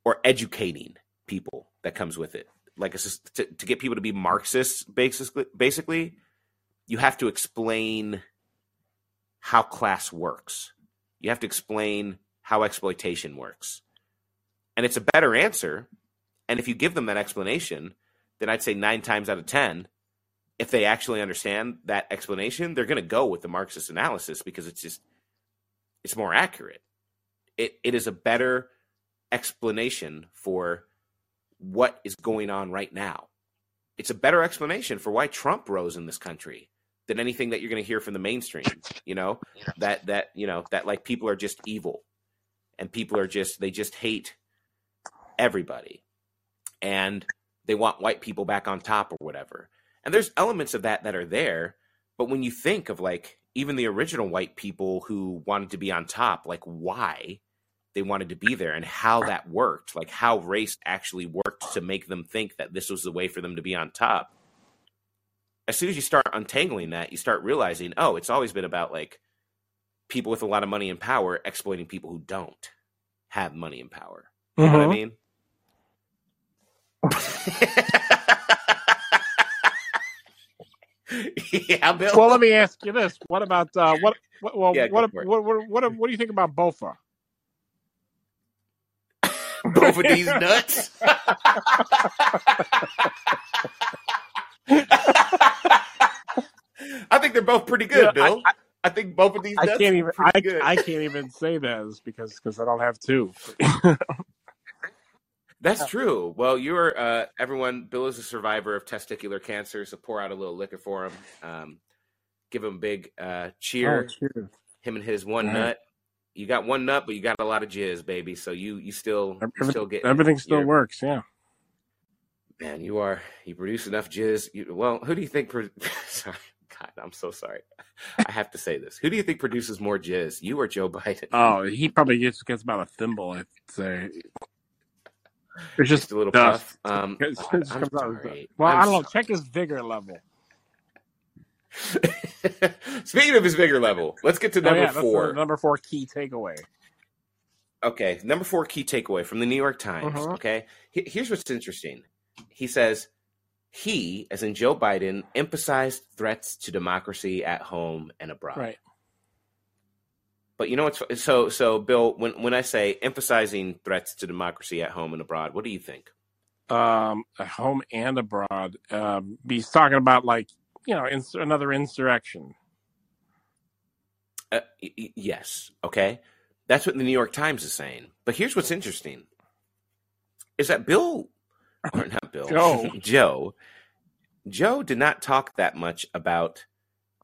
or educating people that comes with it. like a, to, to get people to be Marxists, basically, basically, you have to explain how class works. You have to explain how exploitation works. And it's a better answer. And if you give them that explanation, then I'd say nine times out of 10, if they actually understand that explanation, they're going to go with the Marxist analysis because it's just, it's more accurate. It, it is a better explanation for what is going on right now. It's a better explanation for why Trump rose in this country than anything that you're going to hear from the mainstream. You know that that you know that like people are just evil, and people are just they just hate everybody, and they want white people back on top or whatever. And there's elements of that that are there, but when you think of like even the original white people who wanted to be on top, like why they wanted to be there and how that worked, like how race actually worked to make them think that this was the way for them to be on top. As soon as you start untangling that, you start realizing, oh, it's always been about like people with a lot of money and power exploiting people who don't have money and power. You know what I Mhm. mean? Yeah, Bill. Well, let me ask you this: What about uh, what? what well, Yeah, go what, what, what, what, what do you think about Bofa? both of these nuts. I think they're both pretty good, Bill. I- I, think both of these I nuts can't are even. pretty I, good. I can't even say that because because I don't have two. That's true. Well, you're uh, everyone. Bill is a survivor of testicular cancer, so pour out a little liquor for him. Um, give him a big uh, cheer. Oh, cheers. him and his one Right. nut. You got one nut, but you got a lot of jizz, baby. So you you still you still get Everything still works. Yeah. Man, you are you produce enough jizz. You, well, who do you think? Pro- sorry, God, I'm so sorry. I have to say this. Who do you think produces more jizz, you or Joe Biden? Oh, he probably gets gets about a thimble. I'd say. It's just just a little dust. puff. Um, It I- I'm comes out as sorry. dust. Well, I'm I don't know. Check his vigor level. Speaking of his vigor level, let's get to Oh, number yeah, four. number four key takeaway. Okay, number four key takeaway from the New York Times. Mhm. Okay, here's what's interesting. He says he, as in Joe Biden, emphasized threats to democracy at home and abroad. Right. But you know what's so so Bill? When when I say emphasizing threats to democracy at home and abroad, what do you think? Um, at home and abroad. Um, he's talking about like you know ins- another insurrection. Uh, y- yes. Okay. That's what the New York Times is saying. But here's what's interesting: is that Bill, or not Bill, Joe. Joe, Joe did not talk that much about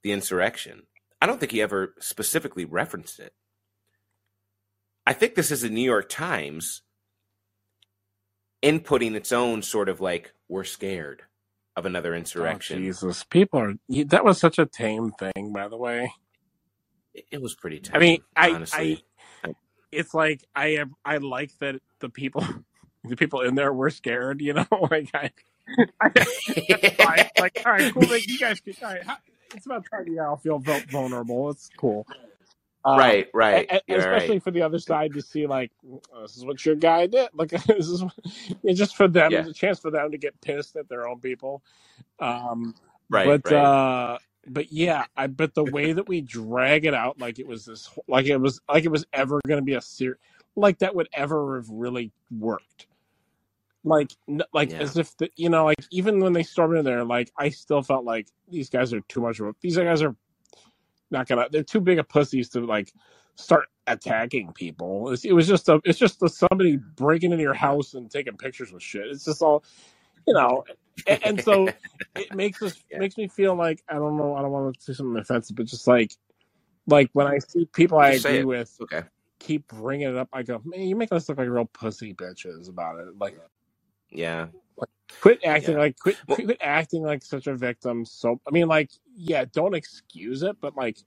the insurrection. I don't think he ever specifically referenced it. I think this is the New York Times inputting its own sort of like we're scared of another Oh, insurrection. Jesus, people are that was such a tame thing, by the way. it, was pretty. tame. I mean, tame, I, honestly. I, it's like I have, I like that the people, the people in there were scared. You know, like I, I like all right, cool. Like, you guys, can, all right, how, it's about time to y'all feel vulnerable. It's cool, Um, right, right, a- a- especially right. for the other side to see like oh, this is what your guy did. Like this is it's just for them. Yeah. It's a chance for them to get pissed at their own people. Um, Right, but right. uh, but yeah, I but the way that we drag it out like it was this like it was like it was ever going to be a series, like that would ever have really worked. Like like Yeah. as if the you know like even when they stormed in there, like I still felt like these guys are too much of a these guys are not gonna they're too big of pussies to like start attacking people. It's, it was just a it's just a, somebody breaking into your house and taking pictures with shit. It's just all you know, and, and so it makes us Yeah. makes me feel like I don't know I don't want to say something offensive, but just like like when I see people I say agree it. with okay. keep bringing it up, I go, man, you're making us look like real pussy bitches about it. Like Yeah. quit acting Yeah. like quit Well- quit acting like such a victim. So I mean, like yeah, don't excuse it, but like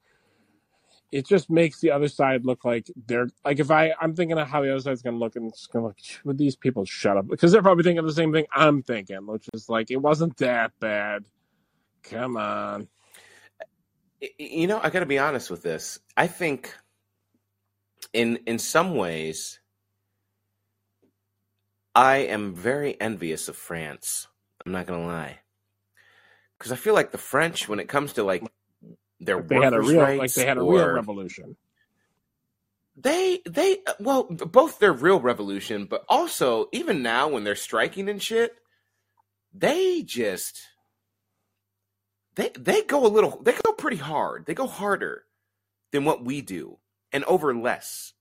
it just makes the other side look like they're like if I I'm thinking of how the other side's gonna look and it's gonna look would these people shut up because they're probably thinking the same thing I'm thinking, which is like it wasn't that bad. Come on. You know, I got to be honest with this. I think, in in some ways, I am very envious of France I'm not gonna lie, because I feel like the French, when it comes to like their Like they had a real, rights, like they had a real or- revolution. They they well both their real revolution, but also even now when they're striking and shit, they just they they go a little they go pretty hard. They go harder than what we do and over less.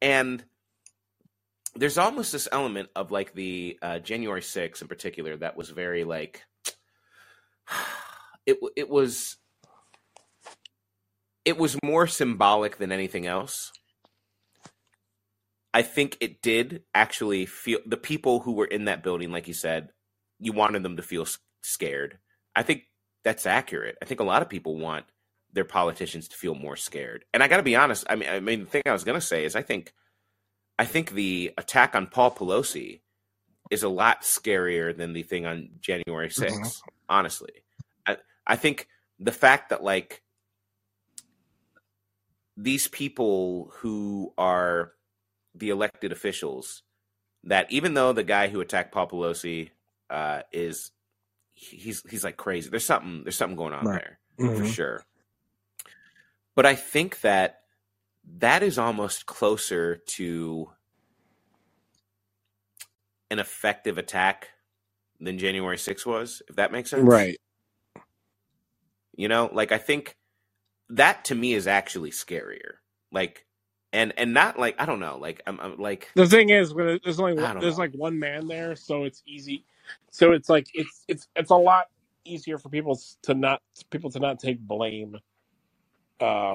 And there's almost this element of like the uh, January 6th in particular that was very like it it was it was more symbolic than anything else. I think it did actually feel the people who were in that building, like you said, you wanted them to feel scared. I think that's accurate. I think a lot of people want their politicians to feel more scared. And I got to be honest. I mean, I mean, the thing I was going to say is, I think, I think the attack on Paul Pelosi is a lot scarier than the thing on January 6th. Honestly, I I think the fact that like these people who are the elected officials that even though the guy who attacked Paul Pelosi uh, is he's he's like crazy. There's something there's something going on Right. there for Mhm. sure. But I think that that is almost closer to an effective attack than January 6th was, if that makes sense. Right. You know, like I think that to me is actually scarier. Like and and not like I don't know, like I'm, I'm like The thing is, when there's only one, there's know. like one man there, so it's easy. So it's like it's it's it's a lot easier for people to not people to not take blame. Uh,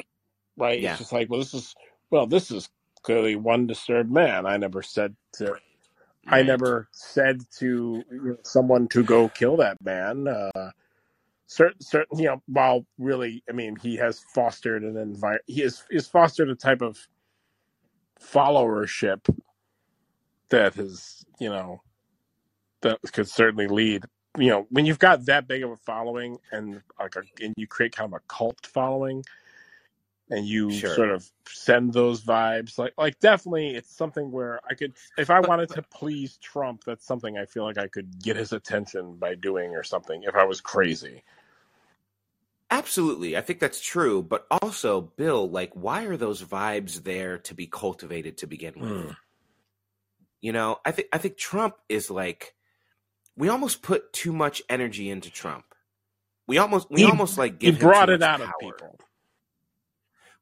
right? Yeah. It's just like, well, this is well, this is clearly one disturbed man. I never said to. I never said to you know, someone to go kill that man. Uh, certain, certain, you know, while really, I mean, he has fostered an environment. He has, has fostered a type of followership that has, you know, that could certainly lead. You know, when you've got that big of a following and like, a, and you create kind of a cult following, and you Sure. sort of send those vibes, like, like definitely, it's something where I could, if I wanted to please Trump, that's something I feel like I could get his attention by doing or something. If I was crazy, Absolutely. I think that's true. But also, Bill, like, why are those vibes there to be cultivated to begin with? Mm. You know, I think I think Trump is like we almost put too much energy into Trump. We almost we He- almost like he give him brought it out of people.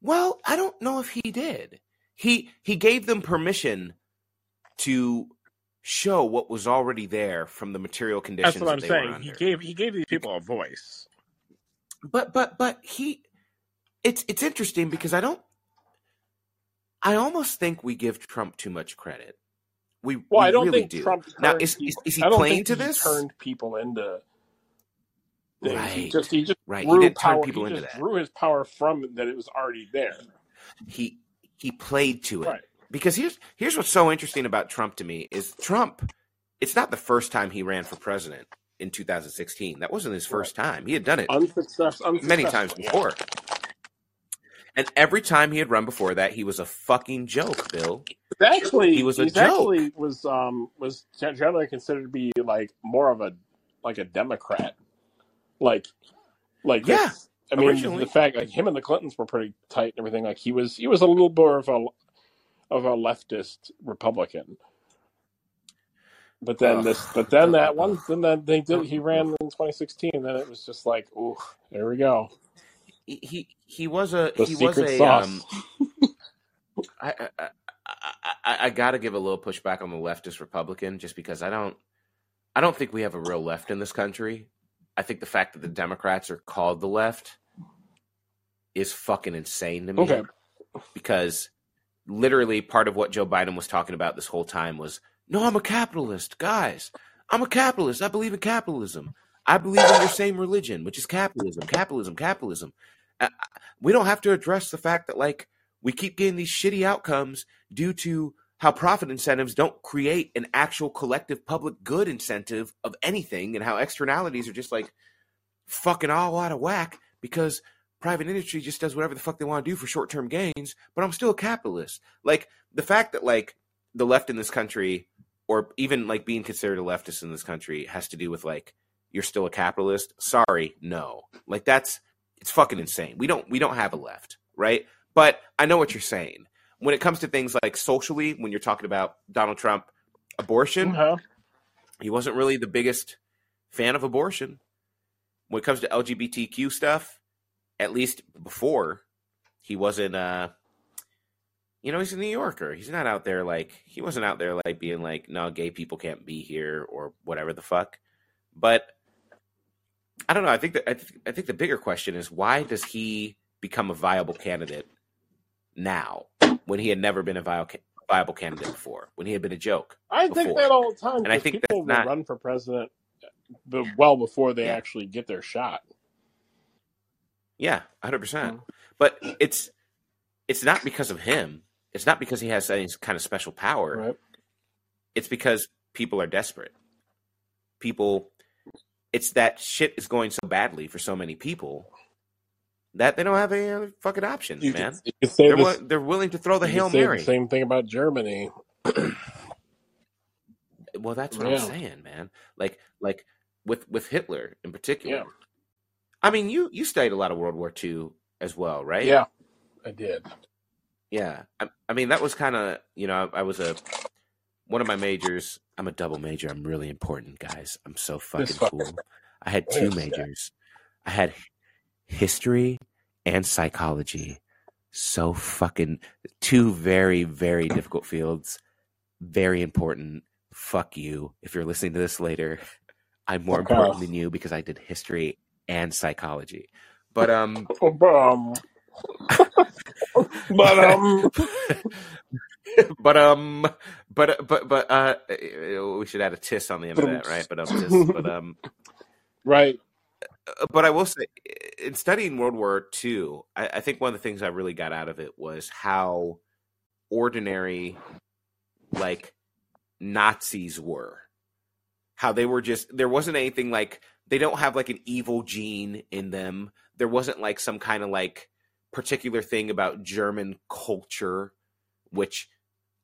Well, I don't know if he did. He he gave them permission to show what was already there from the material conditions That's what I'm saying. He gave he gave these people a voice. but but but he it's it's interesting because I don't I almost think we give Trump too much credit. We, Well, we I don't really think do. Trump now is, is is he playing to this? Turned people into things. He Right. just he just Right, he didn't turn power. people he into that. drew his power from that it was already there. He he played to it. Right. Because here's here's what's so interesting about Trump to me is Trump. It's not the first time he ran for president in 2016. That wasn't his first time. He had done it Unsuccess, unsuccessful. many times yeah. before. And every time he had run before that, he was a fucking joke, Bill. Actually He was a joke. actually was um was generally considered to be like more of a like a Democrat. Like like Yeah, that's- I mean originally. the fact like him and the Clintons were pretty tight and everything. Like he was he was a little more of a of a leftist Republican. But then Ugh. this but then that one then that they did he ran in twenty sixteen and then it was just like, ooh, there we go. He he, he was a The he was secret a sauce. um I, I, I, I, I got to give a little pushback on the leftist Republican just because I don't I don't think we have a real left in this country. I think the fact that the Democrats are called the left is fucking insane to me. Okay. Because literally part of what Joe Biden was talking about this whole time was, no, I'm a capitalist, guys. I'm a capitalist. I believe in capitalism. I believe in your same religion, which is capitalism, capitalism, capitalism. Uh, we don't have to address the fact that like we keep getting these shitty outcomes due to how profit incentives don't create an actual collective public good incentive of anything and how externalities are just like fucking all out of whack because private industry just does whatever the fuck they want to do for short-term gains but i'm still a capitalist like the fact that like the left in this country or even like being considered a leftist in this country has to do with like you're still a capitalist. Sorry, no. Like that's it's fucking insane. We don't we don't have a left, right? But I know what you're saying. When it comes to things like socially, when you're talking about Donald Trump abortion, Uh-huh. he wasn't really the biggest fan of abortion. When it comes to LGBTQ stuff, at least before, he wasn't uh you know, he's a New Yorker. He's not out there like he wasn't out there like being like, no, gay people can't be here or whatever the fuck. But I don't know. I think that I, th- I think the bigger question is why does he become a viable candidate now when he had never been a viable, viable candidate before? When he had been a joke? I think that all the time. And I 'cause think people that's not- run for president but well before they Yeah. actually get their shot. Yeah, hundred percent. Mhm. But it's it's not because of him. It's not because he has any kind of special power. Right? It's because people are desperate. People, it's that shit is going so badly for so many people that they don't have any other fucking options, You man. you could They're, this, they're willing to throw the hail mary. the same thing about Germany. Well, that's what Yeah. I'm saying, man. Like, like with with Hitler in particular. Yeah. I mean, you you studied a lot of World War II as well, right? Yeah, I did. Yeah, I, I mean that was kind of you know I, I was a one of my majors. I'm a double major. I'm really important, guys. I'm so fucking cool. I had oh, two majors. I had history and psychology. So fucking two very very difficult fields. Very important. Fuck you. If you're listening to this later, I'm more Fuck important off. than you because I did history and psychology. But um, Um, but um, but um, but but but uh, we should add a tis on the end of that, right? But um, tis, but um, right. Uh, but I will say, in studying World War II, I, I think one of the things I really got out of it was how ordinary, like Nazis were. How they were just there wasn't anything like they don't have like an evil gene in them. There wasn't like some kind of like particular thing about German culture, which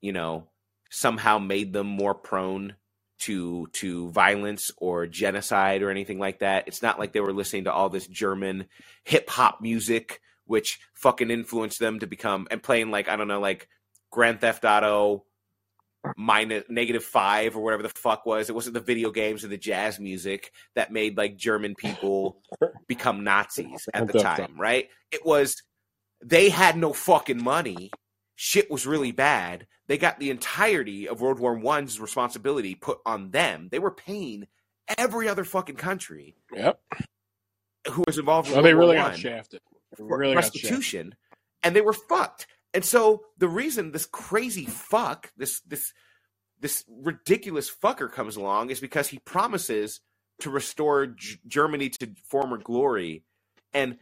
you know somehow made them more prone to to violence or genocide or anything like that. It's not like they were listening to all this German hip hop music, which fucking influenced them to become and playing like I don't know, like Grand Theft Auto minus negative five or whatever the fuck was. It wasn't the video games or the jazz music that made like German people become Nazis at the time, right? It was they had no fucking money. Shit was really bad. They got the entirety of World War One's responsibility put on them. They were paying every other fucking country Yep. who was involved in World they really got shafted. Really got shafted. restitution, and they were fucked. And so the reason this crazy fuck, this this this ridiculous fucker comes along is because he promises to restore G- Germany to former glory, and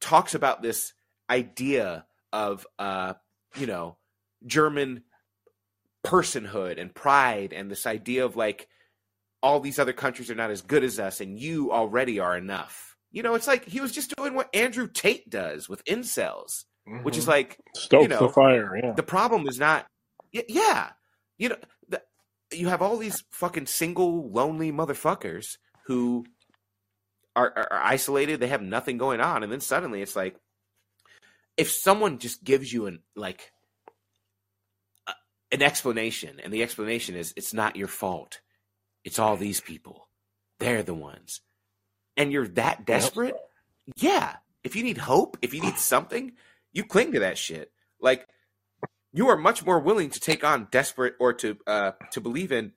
talks about this idea of uh, you know German personhood and pride, and this idea of like all these other countries are not as good as us, and you already are enough. You know, it's like he was just doing what Andrew Tate does with incels, which is Mhm. like Stoke you know, the fire. Yeah. the problem is not yeah you know the, you have all these fucking single lonely motherfuckers who are, are isolated they have nothing going on and then suddenly it's like if someone just gives you an like a, an explanation and the explanation is it's not your fault. It's all these people. They're the ones. And you're that desperate? yeah. If you need hope if you need something you cling to that shit. Like you are much more willing to take on desperate or to uh to believe in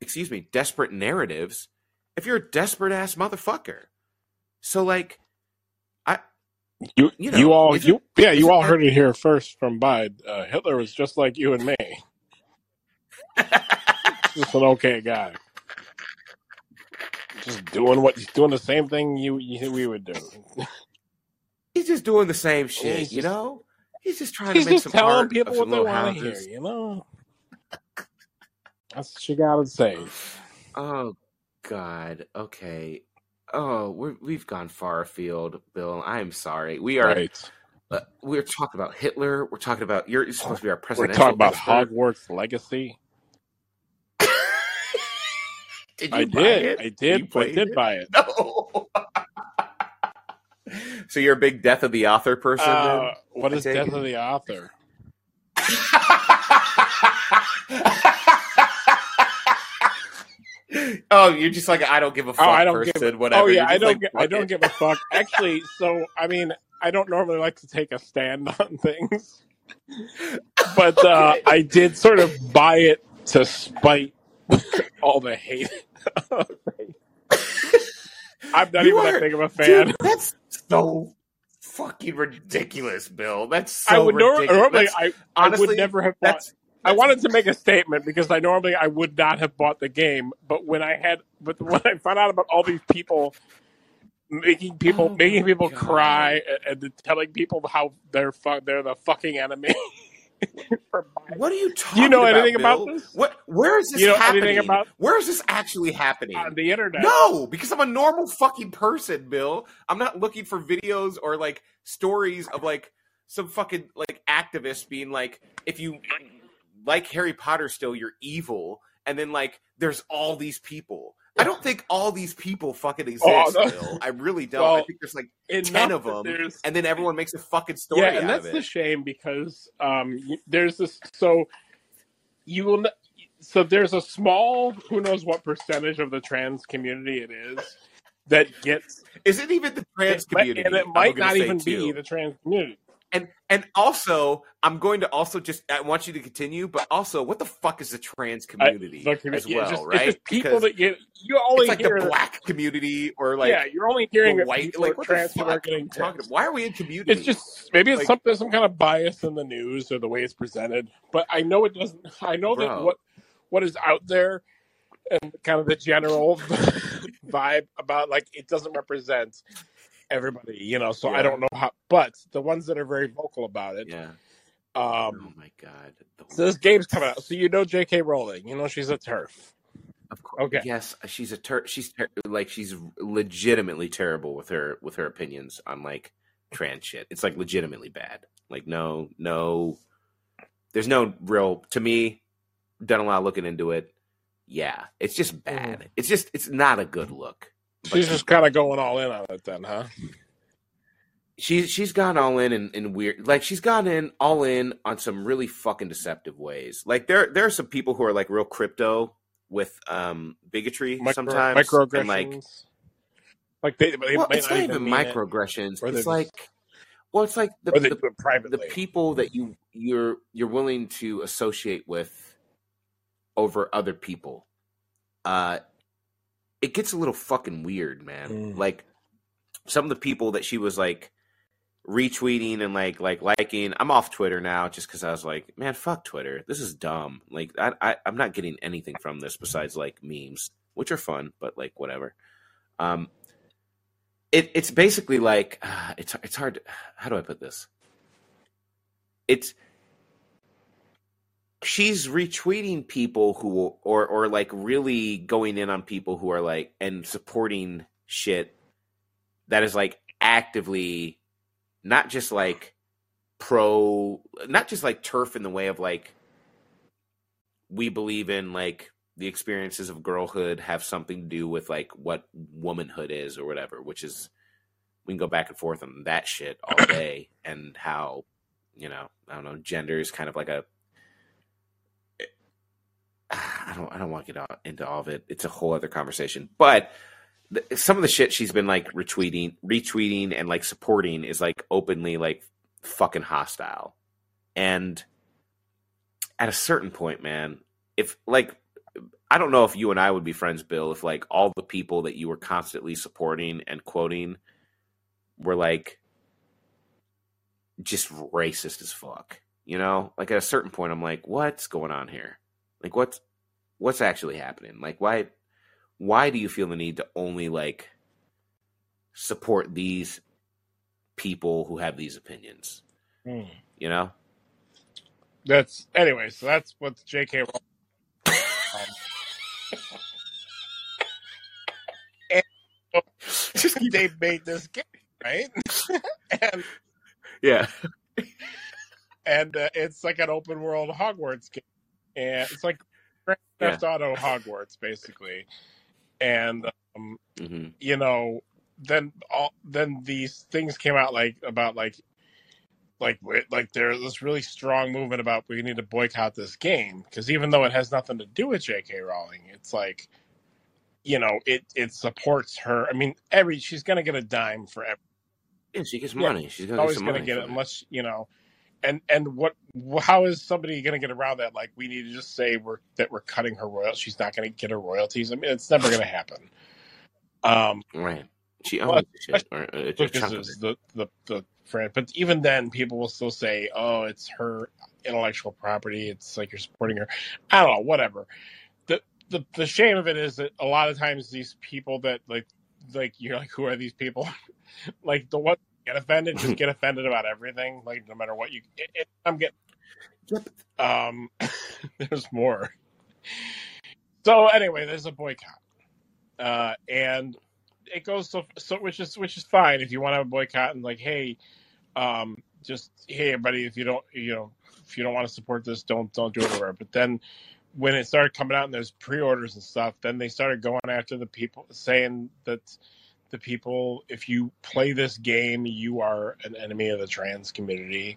excuse me desperate narratives if you're a desperate ass motherfucker. So like You, you you, all, is it- you, yeah, is you it all heard it here first from Bide. Uh, Hitler was just like you and me, just an okay guy, just doing what, doing the same thing you, you we would do. he's just doing the same shit He's you just- know he's just trying He's to make just some telling art people of what some they little want to hear, houses you know. That's what you gotta say. oh god okay oh we're, we've gone far afield bill i'm sorry we are Right. uh, we're talking about hitler we're talking about you're supposed to be our president. We're talking about expert. Hogwarts legacy. Did you I buy did. it? I did. I did it? buy it. No. so you're a big Death of the Author person Uh, what I is Death it. of the Author? oh, you're just like I don't give a fuck Oh, I don't person, give. whatever. Oh yeah, I don't. like, I don't give a fuck. Actually, so I mean, I don't normally like to take a stand on things, but uh, Okay. I did sort of buy it to spite all the hate. I'm not You even are, that big of a fan. dude. That's so fucking ridiculous, Bill. That's I so would nor- ridiculous. normally That's I I would never have bought. I wanted to make a statement because I normally I would not have bought the game, but when I had, but when I found out about all these people making people oh making people god. cry and, and telling people how they're fu- they're the fucking enemy. What are you Do you talking know about, anything about this? What? Where is this You know anything happening? about Where is this actually happening? on the internet? No, because I'm a normal fucking person, Bill. I'm not looking for videos or like stories of like some fucking like activists being like, if you like Harry Potter still, you're evil. And then like there's all these people. I don't think all these people fucking Oh exist, no. Bill. I really don't. I think there's like ten of them, and then everyone makes a fucking yeah, story and out of that's the shame because um there's this so you will so there's a small who knows what percentage of the trans community it is that gets Is it even the trans it might, and community? it might not even be the trans community. And and also, I'm going to also just I want you to continue, but also, what the fuck is the trans I, community look, as yeah, well, just it's right? just people Because that you it's only like the hear that black community or like yeah you're only hearing white. Like, what trans people are getting you talking about? Why are we in community? It's just maybe it's Like, some some kind of bias in the news or the way it's presented, but I know it doesn't. I know that what what is out there and kind of the general vibe about like it doesn't represent everybody, you know. So I don't know how, but the ones that are very vocal about it. yeah. Um, Oh my god. The- so this game's coming out. So you know J.K. Rowling, you know she's a TERF. Of course, Okay, yes, she's a ter- she's ter- like she's legitimately terrible with her with her opinions on like trans shit. It's like legitimately bad. Like no, no, there's no real to me. Done a lot of looking into it. Yeah, it's just bad. It's just it's not a good look. She's just kind of going all in on it then, huh? she's she's gone all in, in in weird like she's gone in all in on some really fucking deceptive ways. Like there there are some people who are like real crypto with um bigotry Micro sometimes and like microaggressions, like they, they well it's not even even mean it, microaggressions it's just like well it's like the the the people that you you're you're willing to associate with over other people uh it gets a little fucking weird man. Mm. like some of the people that she was like retweeting and like like liking i'm off twitter now just because i was like man fuck twitter. This is dumb. Like I, I i'm not getting anything from this besides like memes which are fun but like whatever. Um it, it's basically like uh, it's it's hard to, how do i put this? It's she's retweeting people who or or like really going in on people who are like and supporting shit that is like actively not just like pro not just like TERF in the way of like we believe in like the experiences of girlhood have something to do with like what womanhood is or whatever which is we can go back and forth on that shit all day and how you know i don't know gender is kind of like a I don't I don't want to get into all of it. It's a whole other conversation. But th- some of the shit she's been like retweeting, retweeting, and like supporting is like openly like fucking hostile. And at a certain point, man, if like I don't know if you and I would be friends, Bill, if like all the people that you were constantly supporting and quoting were like just racist as fuck. You know, like at a certain point, I'm like, what's going on here? Like, what's what's actually happening? Like, why why do you feel the need to only like support these people who have these opinions? Mm. You know, That's anyway. So that's what J.K. Um, and they made this game, right? and yeah, and uh, it's like an open world Hogwarts game, and it's like Grand yeah, Theft Auto Hogwarts, basically. and um, hmm you know, then all then these things came out like about like like like there's this really strong movement about we need to boycott this game because even though it has nothing to do with J.K. Rowling, it's like you know it it supports her. I mean, every she's gonna get a dime for every. Yeah, she gets Yeah, money. She's she's gonna get always gonna money get it. unless you know. And and what how is somebody gonna get around that? Like we need to just say we're that we're cutting her royalties. She's not gonna get her royalties. I mean, it's never gonna happen. Um, Right. She well, owns the shit, or a, a because it's it. the the the friend. But even then, people will still say, "Oh, it's her intellectual property. It's like you're supporting her." I don't know. Whatever. The the the shame of it is that a lot of times these people that like like you're like, who are these people? like the one get offended, just get offended about everything. Like no matter what you, it, it, I'm getting. Um, there's more. So anyway, there's a boycott, uh, and it goes so so, which is which is fine if you want to have a boycott and like, hey, um, just hey everybody, if you don't, you know, if you don't want to support this, don't don't do it whatever. But then when it started coming out and there's pre-orders and stuff, then they started going after the people, saying that the people, if you play this game, you are an enemy of the trans community,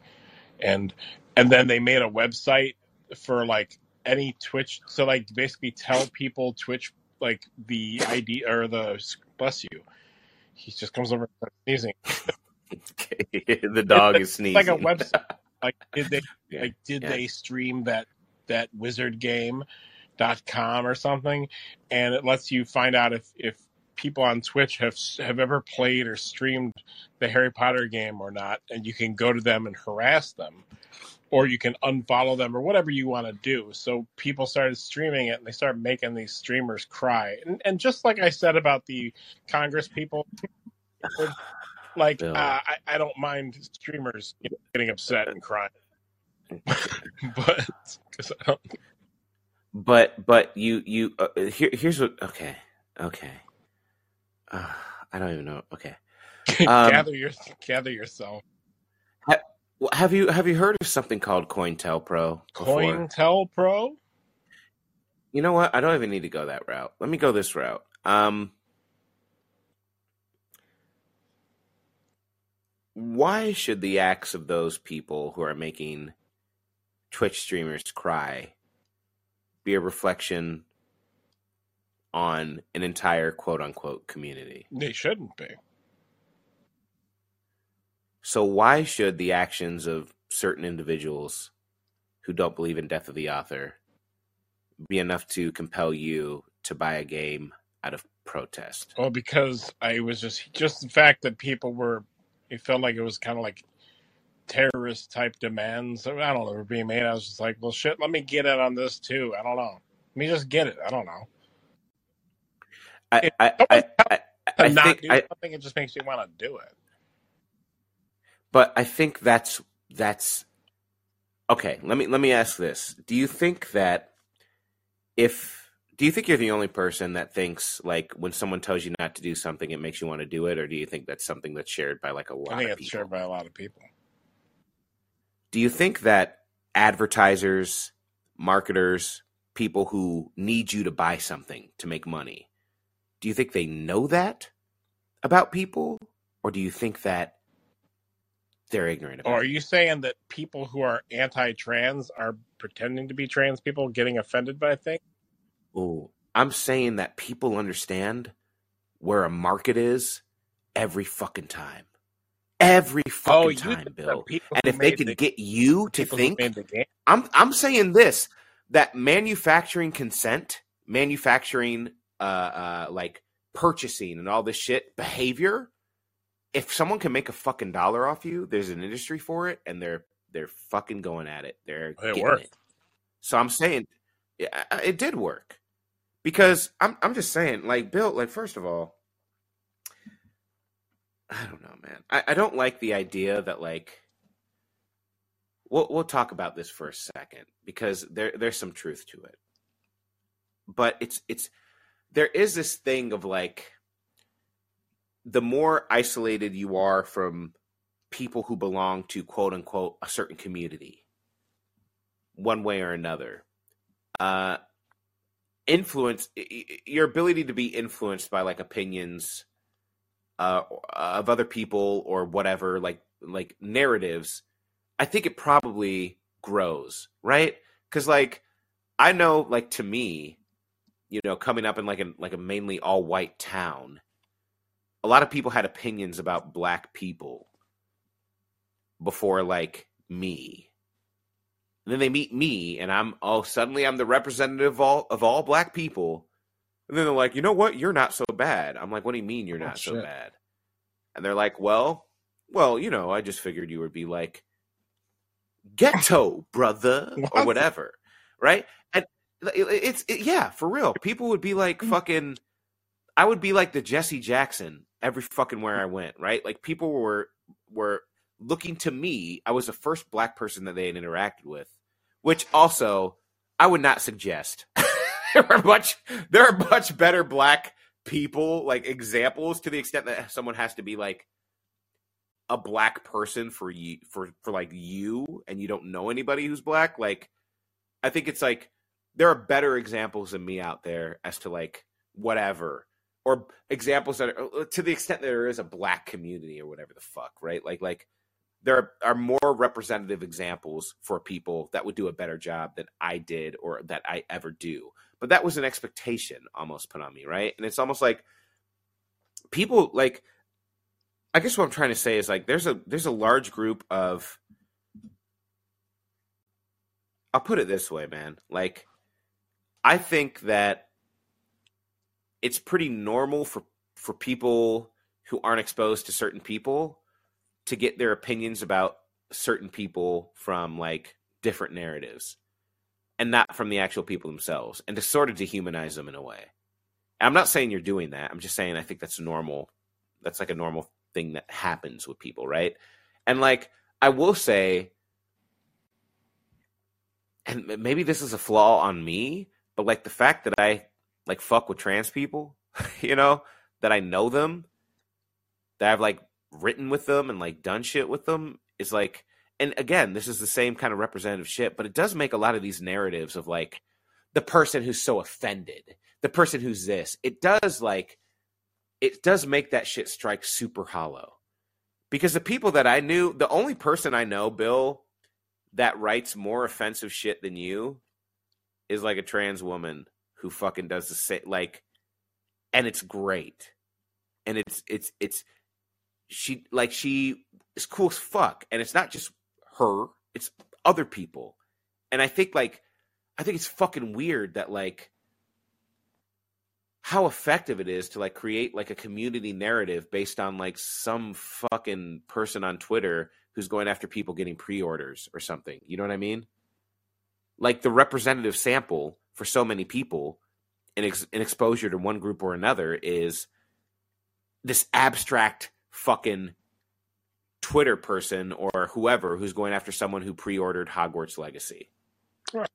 and and then they made a website for like any Twitch so like basically tell people Twitch like the ID or the bless you. He just comes over and sneezing. the dog is sneezing like a website. Like did they yeah. like did Yeah. they stream that that wizard game dot com or something and it lets you find out if if people on twitch have have ever played or streamed the harry potter game or not and you can go to them and harass them or you can unfollow them or whatever you want to do. So people started streaming it and they started making these streamers cry. And, and just like i said about the congress people like uh, I, I don't mind streamers getting upset and crying. But 'cause I don't, But but you you uh, here here's what okay okay uh, I don't even know okay um gather your gather yourself. ha- have you have you heard of something called COINTELPRO? COINTELPRO. You know what? I don't even need to go that route. Let me go this route. Um, why should the acts of those people who are making Twitch streamers cry be a reflection on an entire quote unquote community? They shouldn't be. So why should the actions of certain individuals who don't believe in death of the author be enough to compel you to buy a game out of protest? Well, because I was just just the fact that people were, it felt like it was kind of like terrorist type demands. I don't know, were being made. I was just like, well, shit, let me get in on this too. I don't know. Let me just get it. I don't know. I I I, I, I not think do something, it just makes you want to do it. but I think that's that's okay. Let me let me ask this. Do you think that if do you think you're the only person that thinks like when someone tells you not to do something it makes you want to do it or do you think that's something that's shared by like a lot I think of it's shared by a lot of people. Do you think that advertisers, marketers, people who need you to buy something to make money, do you think they know that about people or do you think that they're ignorant Or are about you saying that people who are anti-trans are pretending to be trans people, getting offended by things? Ooh, I'm saying that people understand where a market is every fucking time. Every Oh, fucking you time, Bill. And if they can the get you to think made the game? I'm I'm saying this that manufacturing consent, manufacturing uh uh like purchasing and all this shit behavior, if someone can make a fucking dollar off you, there's an industry for it and they're they're fucking going at it. They're It getting worked. it. So I'm saying yeah, it did work. Because I'm I'm just saying like Bill like first of all I don't know, man. I, I don't like the idea that like we'll we'll talk about this for a second because there there's some truth to it. But it's it's there is this thing of like the more isolated you are from people who belong to quote unquote a certain community, one way or another, uh, influence your ability to be influenced by like opinions uh, of other people or whatever, like like narratives. I think it probably grows, right? Because like I know, like to me, you know, coming up in like a like a mainly all white town, a lot of people had opinions about black people before like me. And then they meet me and I'm oh suddenly I'm the representative of all of all black people. And then they're like, you know what? You're not so bad. I'm like, what do you mean you're Oh, not so bad? And they're like, well, well, you know, I just figured you would be like ghetto, brother, or whatever. Right? And it- it's it- yeah, for real. People would be like Mm. fucking I would be like the Jesse Jackson every fucking where I went, right? Like people were were looking to me. I was the first black person that they had interacted with, which also I would not suggest. there are much there are much better black people, like examples to the extent that someone has to be like a black person for you for for like you and you don't know anybody who's black. Like I think it's like there are better examples than me out there as to like whatever or examples that are uh, to the extent that there is a black community or whatever the fuck, right? Like like there are more representative examples for people that would do a better job than I did or that I ever do. But that was an expectation almost put on me, right? And it's almost like people like I guess what I'm trying to say is like there's a there's a large group of I'll put it this way, man. Like I think that it's pretty normal for for people who aren't exposed to certain people to get their opinions about certain people from like different narratives and not from the actual people themselves and to sort of dehumanize them in a way. I'm not saying you're doing that. I'm just saying I think that's normal. That's like a normal thing that happens with people, right? And like I will say and maybe this is a flaw on me, but like the fact that I like fuck with trans people, you know, that I know them, that I've like written with them and like done shit with them is like and again, this is the same kind of representative shit, but it does make a lot of these narratives of like the person who's so offended, the person who's this. It does like it does make that shit strike super hollow. Because the people that I knew, the only person I know, Bill, that writes more offensive shit than you is like a trans woman who fucking does the same like and it's great. And it's it's it's she like she is cool as fuck. And it's not just her, it's other people. And I think like I think it's fucking weird that like how effective it is to like create like a community narrative based on like some fucking person on Twitter who's going after people getting pre-orders or something. You know what I mean? Like the representative sample for so many people in, ex- in exposure to one group or another is this abstract fucking Twitter person or whoever who's going after someone who pre-ordered Hogwarts Legacy. Right.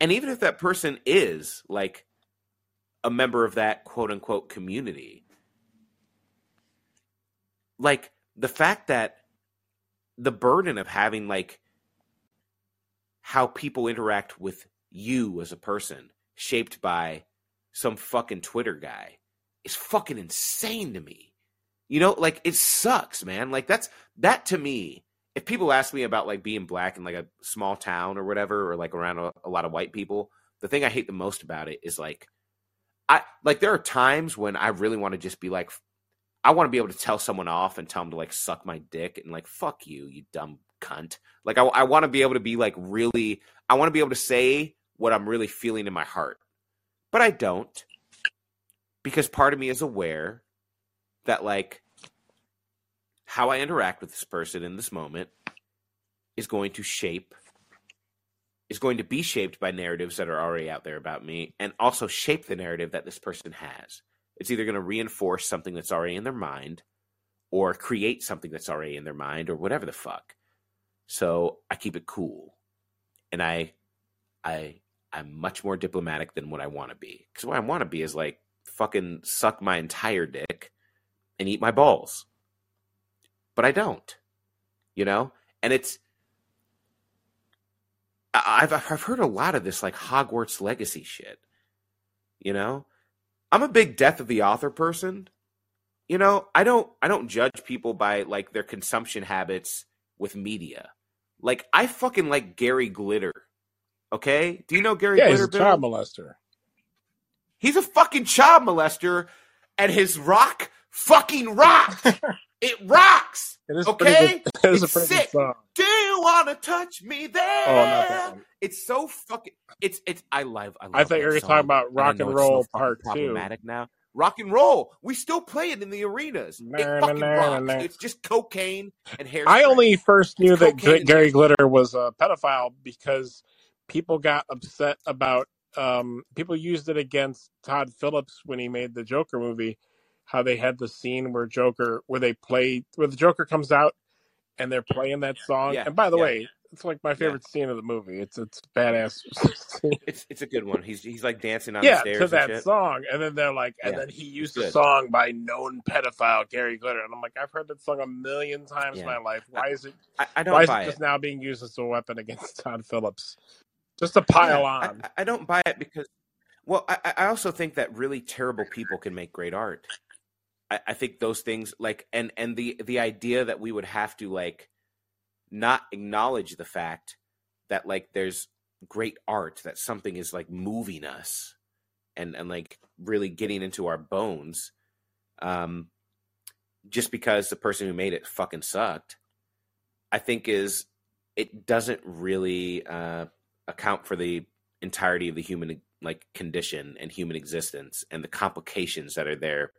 And even if that person is like a member of that quote unquote community, like the fact that the burden of having like how people interact with you as a person shaped by some fucking Twitter guy is fucking insane to me. You know, like it sucks, man. Like that's that to me. If people ask me about like being black in like a small town or whatever, or like around a, a lot of white people, the thing I hate the most about it is like, I like there are times when I really want to just be like, I want to be able to tell someone off and tell them to like suck my dick and like fuck you, you dumb cunt. Like I, I want to be able to be like really, I want to be able to say what I'm really feeling in my heart, but I don't because part of me is aware that like how I interact with this person in this moment is going to shape is going to be shaped by narratives that are already out there about me and also shape the narrative that this person has. It's either going to reinforce something that's already in their mind or create something that's already in their mind or whatever the fuck. So I keep it cool. And I I I'm much more diplomatic than what I want to be. Cuz what I want to be is like fucking suck my entire dick and eat my balls. But I don't. You know? And it's I've I've heard a lot of this like Hogwarts legacy shit. You know, I'm a big death of the author person. You know, I don't I don't judge people by like their consumption habits with media. Like I fucking like Gary Glitter. Okay? Do you know Gary Yeah, Glitter? he's a Bill? child molester. He's a fucking child molester, and his rock fucking rocks. it rocks. It is Okay? good. It is It's a pretty sick. good song. Do you want to touch me there? Oh, not that one. It's so fucking. It's it's. I love. I, love I thought you that were gonna song, talk about Rock and Roll Part Two. problematic now. Rock and roll. We still play it in the arenas. It nah, fucking nah, rocks. nah. It's just cocaine and hair. I only first knew that. G- Gary Glitter was a pedophile because people got upset about um, people used it against Todd Phillips when he made the Joker movie. How they had the scene where Joker, where they play, where the Joker comes out and they're playing that song. Yeah, and by the yeah. way, it's like my favorite scene of the movie. It's it's badass. It's it's a good one. He's he's like dancing on yeah, the stairs to and that shit. song, and then they're like, and Yeah, then he used a song by known pedophile Gary Glitter, and I'm like, I've heard that song a million times in my life. Why is it? I, I Why don't is buy it it. just now being used as a weapon against Todd Phillips? Just to pile Yeah, on. I, I don't buy it because, well, I, I also think that really terrible people can make great art. I, I think those things like and and the the idea that we would have to like not acknowledge the fact that like there's great art that something is like moving us and and like really getting into our bones um just because the person who made it fucking sucked i think is it doesn't really uh account for the entirety of the human like condition and human existence and the complications that are there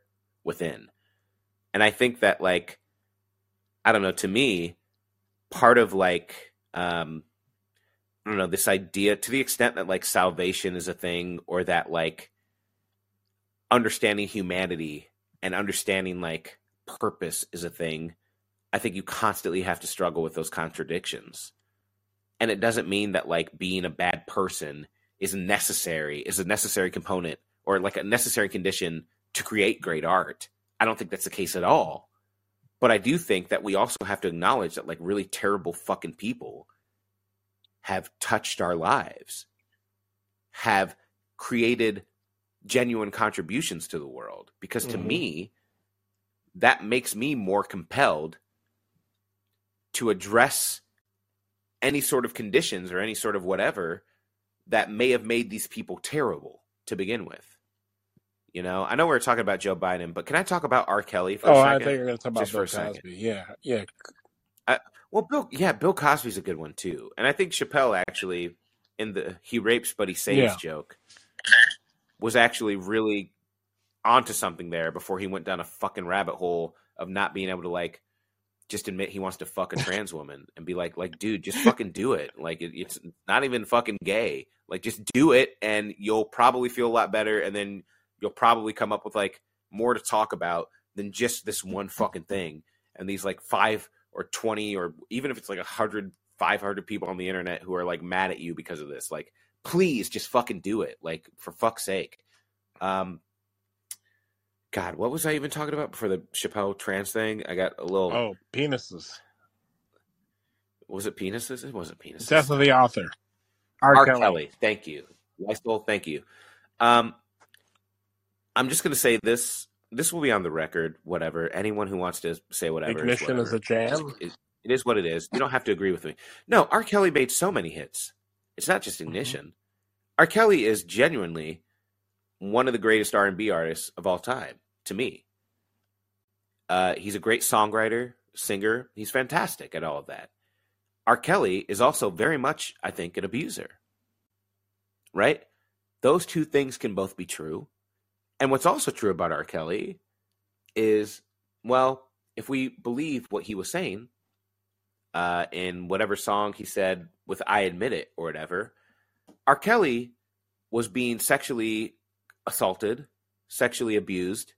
within. And i think that like i don't know to me part of like um i don't know this idea to the extent that like salvation is a thing or that like understanding humanity and understanding like purpose is a thing i think you constantly have to struggle with those contradictions. And it doesn't mean that like being a bad person is necessary is a necessary component or like a necessary condition to create great art. I don't think that's the case at all but i do think that we also have to acknowledge that like really terrible fucking people have touched our lives have created genuine contributions to the world because to Mhm. me that makes me more compelled to address any sort of conditions or any sort of whatever that may have made these people terrible to begin with. You know, I know we are talking about Joe Biden, but can I talk about R. Kelly for Oh, a I second? think you're going to talk about Just for Bill a second. Cosby. Yeah, yeah. Well, Bill, yeah, Bill Cosby's a good one too, and I think Chappelle actually in the he rapes but he saves Yeah. joke was actually really onto something there before he went down a fucking rabbit hole of not being able to like just admit he wants to fuck a trans woman and be like, like, dude, just fucking do it. Like, it, it's not even fucking gay. Like, just do it, and you'll probably feel a lot better, and then you'll probably come up with like more to talk about than just this one fucking thing. And these like five or 20 or even if it's like a hundred, five hundred people on the internet who are like mad at you because of this, like, please just fucking do it. Like, for fuck's sake. Um, God, what was I even talking about before the Chappelle trans thing? I got a little. Oh, penises. Was it penises? It wasn't penises. Death of the author. R. R. Kelly. Kelly. Thank you. Lysol, thank you. Um, I'm just going to say this. This will be on the record. Whatever. Anyone who wants to say whatever. Ignition is whatever. a jam. It, it is what it is. You don't have to agree with me. No, R. Kelly made so many hits. It's not just Mm-hmm. Ignition. R. Kelly is genuinely one of the greatest R&B artists of all time to me. Uh, he's a great songwriter, singer. He's fantastic at all of that. R. Kelly is also very much, I think, an abuser. Right? Those two things can both be true. And what's also true about R. Kelly is, well, if we believe what he was saying uh, in whatever song he said with I Admit It or whatever, R. Kelly was being sexually assaulted, sexually abused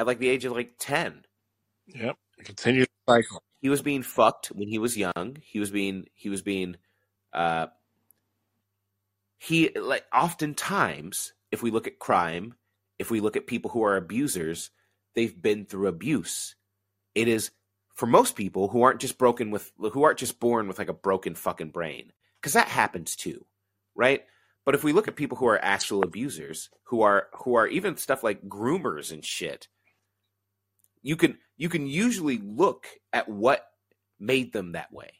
at like the age of like 10 Yep. Continue the cycle. he was being fucked when he was young. He was being he was being uh he like oftentimes if we look at crime, if we look at people who are abusers, they've been through abuse. It is for most people who aren't just broken with who aren't just born with like a broken fucking brain cuz that happens too, right? But if we look at people who are actual abusers, who are who are even stuff like groomers and shit, you can you can usually look at what made them that way.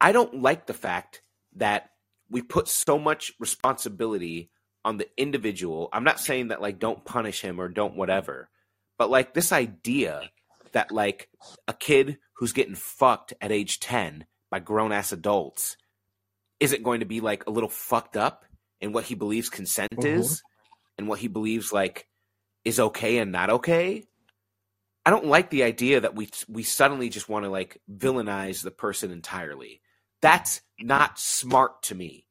I don't like the fact that we put so much responsibility on the individual. I'm not saying that like don't punish him or don't whatever, but like this idea that like a kid who's getting fucked at age 10 by grown ass adults isn't going to be like a little fucked up in what he believes consent Mhm. is and what he believes like is okay and not okay. I don't like the idea that we we suddenly just want to like villainize the person entirely. That's not smart to me.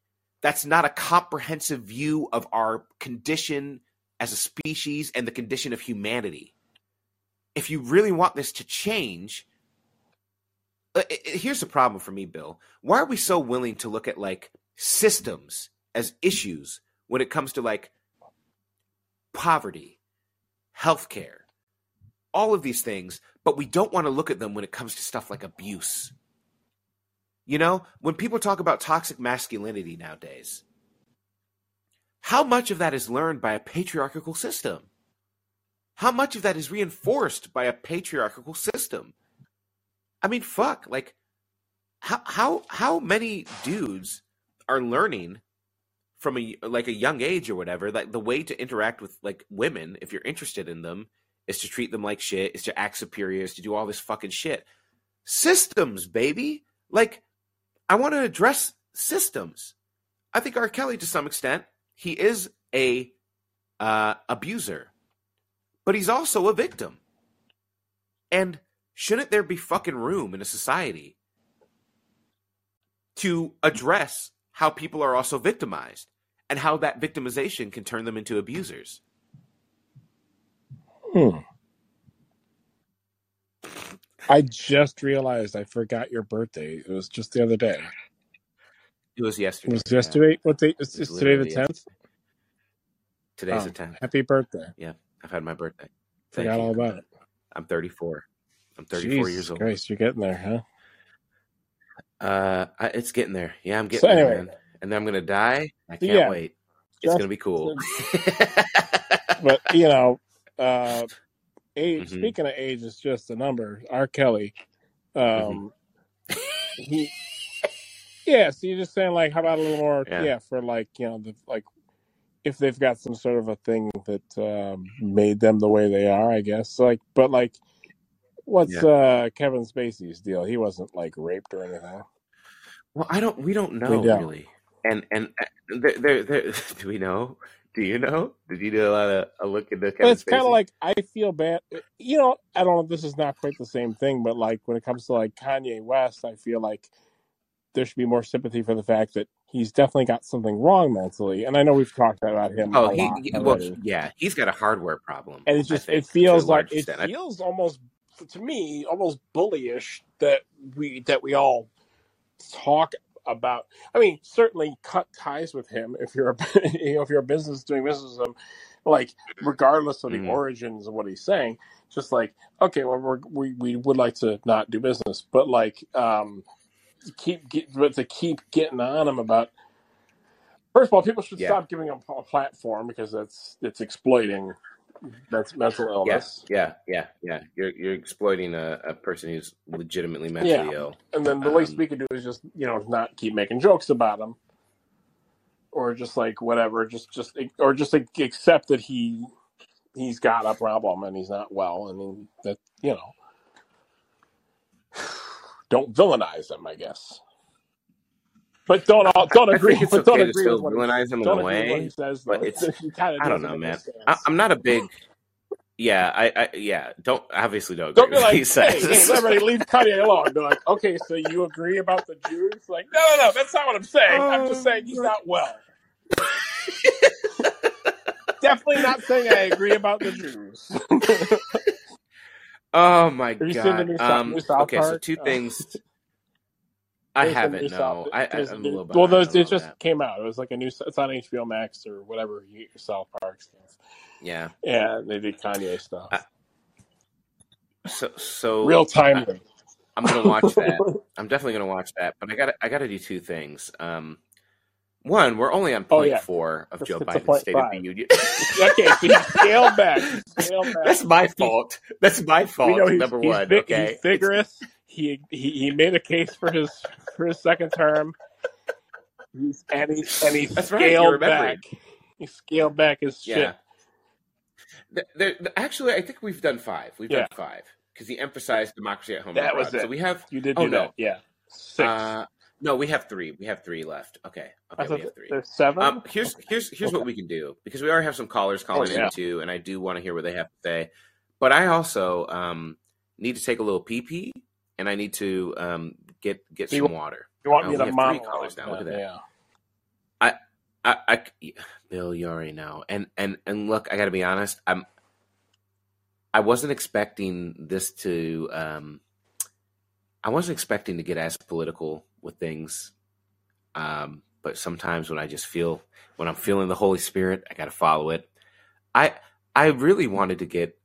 That's not a comprehensive view of our condition as a species and the condition of humanity. If you really want this to change, uh, here's the problem for me, Bill. Why are we so willing to look at like systems as issues when it comes to like poverty, healthcare, all of these things, but we don't want to look at them when it comes to stuff like abuse? You know, when people talk about toxic masculinity nowadays, how much of that is learned by a patriarchal system? How much of that is reinforced by a patriarchal system? I mean, fuck, like how how how many dudes are learning from a like a young age or whatever that the way to interact with like women if you're interested in them is to treat them like shit, is to act superior, is to do all this fucking shit. Systems, baby. Like I want to address systems. I think R. Kelly, to some extent, he is a uh, abuser, but he's also a victim. And shouldn't there be fucking room in a society to address how people are also victimized and how that victimization can turn them into abusers? Hmm. I just realized I forgot your birthday. It was just the other day. It was yesterday. It yesterday. was Yeah, yesterday. What date? Is, it was is today the tenth? Today's the Oh, 10th. happy birthday! Yeah, I've had my birthday. Thank Forgot you. all about it. I'm 34. I'm 34 years old. Christ, you're getting there, huh? Uh, I, it's getting there. Yeah, I'm So getting there, anyway, man. And then I'm gonna die. I can't yeah, wait. It's gonna be cool. but you know, uh, age. hmm Speaking of age, is just a number. R. Kelly. Um, he. Yeah, so you're just saying like, how about a little more? Yeah. Yeah, for like you know, the, like if they've got some sort of a thing that um, made them the way they are, I guess. Like, but like, what's Yeah. uh, Kevin Spacey's deal? He wasn't like raped or anything. Well, I don't. We don't We know don't. really. And and uh, there, there, there, do we know? Do you know? Did you do a lot of a look into Kevin it's kind of like I feel bad. Eh, you know, I don't know this is not quite the same thing, but like when it comes to like Kanye West, I feel like there should be more sympathy for the fact that he's definitely got something wrong mentally. And I know we've talked about him a Oh, he, lot he well, yeah, he's got a hardware problem. And it's just it think a feels like it extent. Feels almost to me almost bullyish that we that we all talk about. I mean, certainly cut ties with him if you're a you know if you're a business doing business with him, like regardless of the Mhm. origins of what he's saying. Just like okay, well we're, we we would like to not do business, but like um keep get, but to keep getting on him about. First of all, people should yeah, stop giving him a platform because that's it's exploiting that's mental yeah, illness. yeah, yeah, yeah. You're you're exploiting a, a person who's legitimately Yeah, mentally ill. and then the least Um, we could do is just you know not keep making jokes about him, or just like whatever, just just or just like accept that he he's got a problem and he's not well, and that you know don't villainize him, I guess. But don't all, don't I agree. But don't okay to agree still with what he him in don't a agree what he way, says but it's he kind of I don't know, man. I, I'm not a big yeah. I, I yeah. Don't obviously don't Don't be what he like, hey, hey, everybody leave Kanye alone. Be like, okay, so you agree about the Jews? Like, no, no, no, that's not what I'm saying. I'm just oh, saying he's not well. Definitely not saying I agree about the Jews. oh my god. Um. Okay, so Park? two Uh, things. I haven't. new South. No, I, I There's a I'm a little Well, behind there's, on it just that. came out. It was like a new. It's on HBO Max or whatever you get your South Park stuff. Yeah. Yeah, they did Kanye I, stuff. so so Real time. I'm gonna watch that. I'm definitely gonna watch that. But I got to I got to do two things. Um. one, we're only on Oh, yeah. four of It's- Joe it's Biden's point State of the Union. okay, so you scale back. Scale back. That's my fault. That's my fault. number he's one. vi- okay. he's vigorous. He, he he made a case for his for his second term. He's, and he and he That's scaled remembering. back. He scaled back his Yeah. shit. Th- there- th- actually, I think we've done five. We've Yeah. done five because he emphasized democracy at home. That was abroad. So we have. You did Oh, do no. that, yeah. Six. Uh, no, we have three. We have three left. Okay. Okay, we have three. there's seven. Um, here's here's here's what we can do because we already have some callers calling Oh, yeah. in too, and I do want to hear what they have to say. But I also um, need to take a little pee pee, and I need to um, get get So some water. you want uh, me to have three callers now. Look at that. Yeah. I, I, Bill, you already know. And and and look, I got to be honest. I'm. I wasn't expecting this to. Um, I wasn't expecting to get as political with things. Um, but sometimes when I just feel when I'm feeling the Holy Spirit, I got to follow it. I I really wanted to get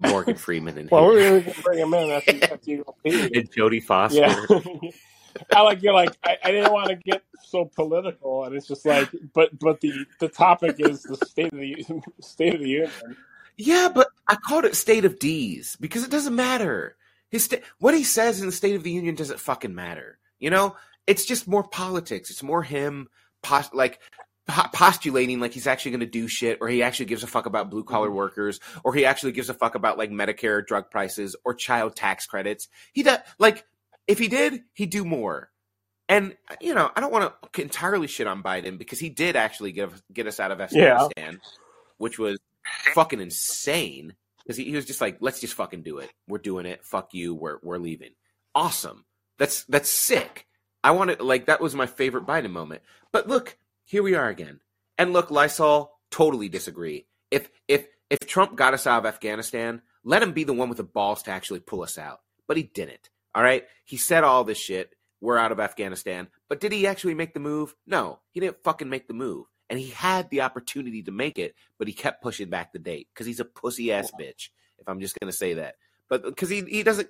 Morgan Freeman in Well, we're gonna bring him in after, after you and Jodie Foster. Yeah. I like you're like I, I didn't want to get so political, and it's just like, but but the the topic is the state of the state of the union. Yeah, but I called it State of Deez because it doesn't matter. His sta- what he says in the State of the Union doesn't fucking matter. You know, it's just more politics. It's more him pos- like postulating like he's actually going to do shit, or he actually gives a fuck about blue collar mm-hmm. workers, or he actually gives a fuck about like Medicare drug prices or child tax credits. He does like if he did, he'd do more. And you know, I don't want to entirely shit on Biden because he did actually give get us out of Yeah. Afghanistan, which was fucking insane. Because he, he was just like, "Let's just fucking do it. We're doing it. Fuck you. We're we're leaving." Awesome. That's that's sick. I wanted like that was my favorite Biden moment. But look, here we are again. And look, Lysol totally disagree. If if if Trump got us out of Afghanistan, let him be the one with the balls to actually pull us out. But he didn't. All right. He said all this shit. We're out of Afghanistan. But did he actually make the move? No, he didn't fucking make the move. And he had the opportunity to make it, but he kept pushing back the date because he's a pussy ass bitch. If I'm just gonna say that, but because he he doesn't,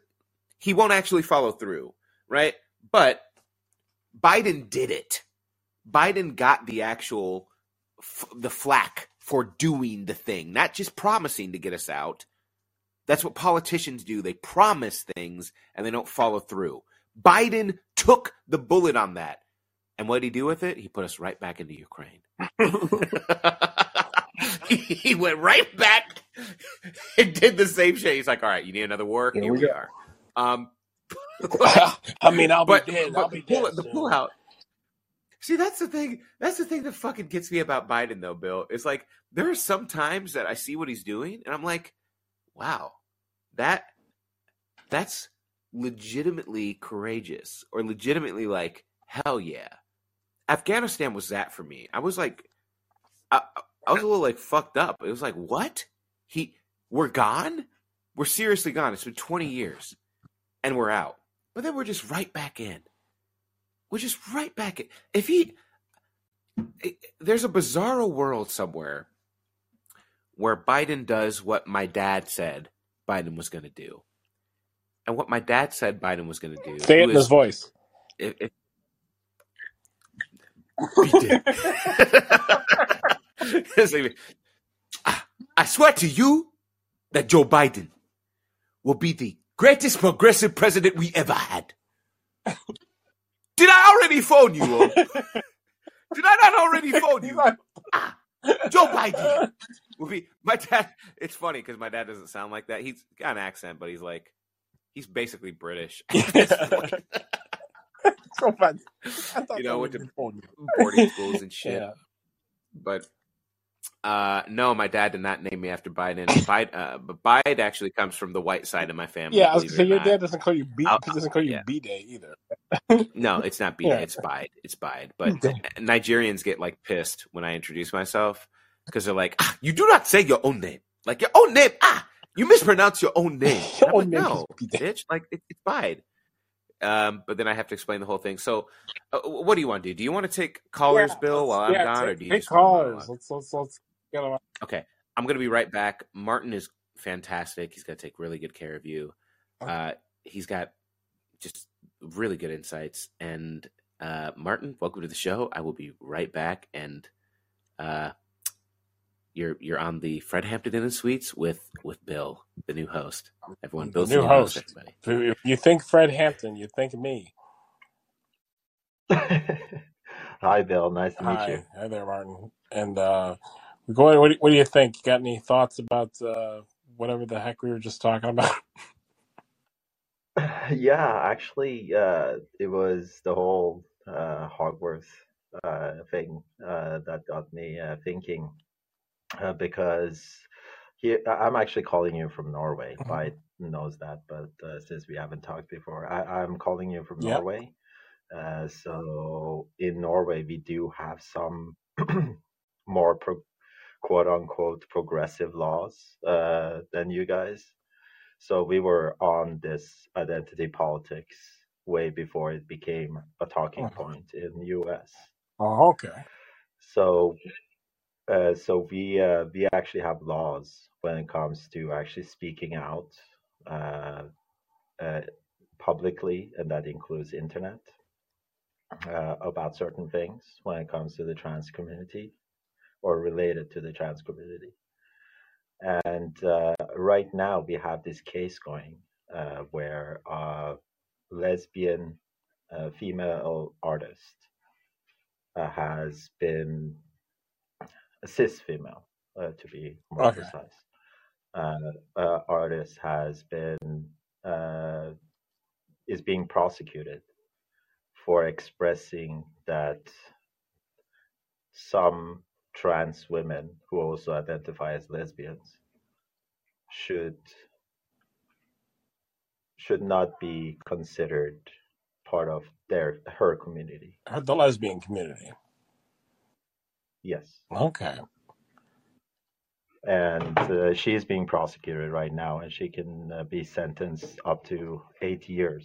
he won't actually follow through, right? But Biden did it. Biden got the actual f- the flack for doing the thing, not just promising to get us out. That's what politicians do. They promise things and they don't follow through. Biden took the bullet on that. And what did he do with it? He put us right back into Ukraine. he, went right back and did the same shit. He's like, all right, you need another war? Here Here, we we are. Um, I mean, I'll but, be dead. but I'll be the, pull, dead. the pull out. See, that's the thing. That's the thing that fucking gets me about Biden, though, Bill. It's like there are some times that I see what he's doing, and I'm like, wow, that that's legitimately courageous, or legitimately like, hell yeah. Afghanistan was that for me. I was like, I, I was a little like fucked up. It was like, what? He, we're gone. We're seriously gone. It's been 20 years, and we're out. But then we're just right back in. We're just right back in. If he, it- there's a bizarro world somewhere where Biden does what my dad said Biden was going to do, and what my dad said Biden was going to do. Say it in his voice. if, if he did. It's like, "I- I swear to you that Joe Biden will be the greatest progressive president we ever had. Did I already phone you? Will? Did I not already phone you? Ah, Joe Biden will be my dad. It's funny because my dad doesn't sound like that. He's got an accent, but he's like he's basically British. so fun. I thought You know, that with was the- phone. boarding schools and shit. Yeah. But uh, no, my dad did not name me after Biden. Biden, uh, but Biden actually comes from the white side of my family. Yeah, I was gonna say your not. dad doesn't call you B. Doesn't call you yeah. B Day either. No, it's not Biden. Yeah. It's Biden. It's Biden. But. Nigerians get like pissed when I introduce myself because they're like, ah, "You do not say your own name. Like your own name. Ah, you mispronounce your own name." Your own like, name no, bitch. Like it, it's Biden. Um, but then I have to explain the whole thing. So, uh, what do you want to do? Do you want to take callers, Yeah, Bill, while I'm yeah, gone, or do you take just wanna callers? Let's let's let's get them. Okay, I'm going to be right back. Martin is fantastic. He's going to take really good care of you. Okay. Uh, he's got just really good insights, and Uh, Martin, welcome to the show. I will be right back, and uh, you're you're on the Fred Hampton Inn and Suites with with Bill, the new host. Everyone, Bill's new the host. everybody. If you think Fred Hampton, you think me. Hi, Bill. Nice to meet Hi, you. hi there, Martin. And uh, we're going. What do, what do you think? You got any thoughts about uh, whatever the heck we were just talking about? Yeah, actually, uh, it was the whole uh, Hogwarts uh, thing uh, that got me uh, thinking uh, because I'm actually calling you from Norway. Mhm. Bite knows that, but uh, since we haven't talked before, I, I'm calling you from Yep. Norway. Uh, so in Norway, we do have some more pro quote unquote progressive laws uh, than you guys. So we were on this identity politics way before it became a talking Mhm. point in the US. Oh, okay. So uh, so we uh, we actually have laws when it comes to actually speaking out uh, uh, publicly, and that includes internet uh, about certain things when it comes to the trans community or related to the trans community. And uh, right now we have this case going uh, where a lesbian uh, female artist uh, has been cis female, uh, to be more Okay. precise. Uh, uh, artist has been uh, is being prosecuted for expressing that some trans women who also identify as lesbians should should not be considered part of their her community. The lesbian community. Yes, Okay. and uh, she is being prosecuted right now, and she can uh, be sentenced up to eight years.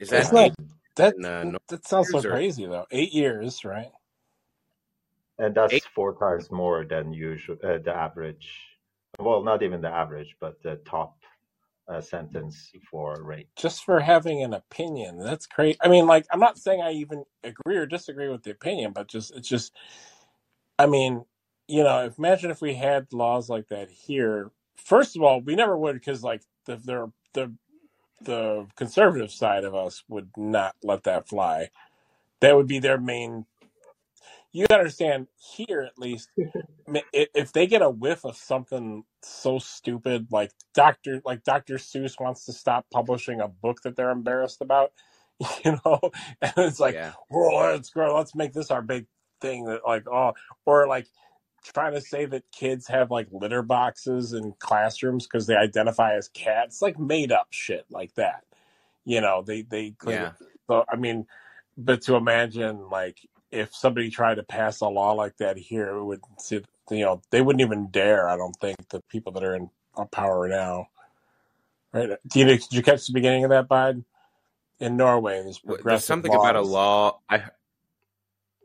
Is that not eight that. in uh, North That sounds so years or crazy though. Eight years, right? And that's eight? four times more than usual, uh, the average. Well, not even the average, but the top uh, sentence for rape. Just for having an opinion. That's crazy. I mean, like, I'm not saying I even agree or disagree with the opinion, but just it's just. I mean, you know, imagine if we had laws like that here. First of all, we never would because like the the the the conservative side of us would not let that fly. That would be their main. You gotta understand here at least. If they get a whiff of something so stupid like Doctor like Dr. Seuss wants to stop publishing a book that they're embarrassed about, you know, and it's like, Yeah. well, let's grow, let's make this our big thing that like oh, or like trying to say that kids have like litter boxes in classrooms because they identify as cats, like made up shit like that. You know, they they Yeah. so I mean, but to imagine like if somebody tried to pass a law like that here, it would see you know they wouldn't even dare. I don't think the people that are in power now. Right? Do you, did you catch the beginning of that, Biden? In Norway, there's Wh- There's progressive something about a law. I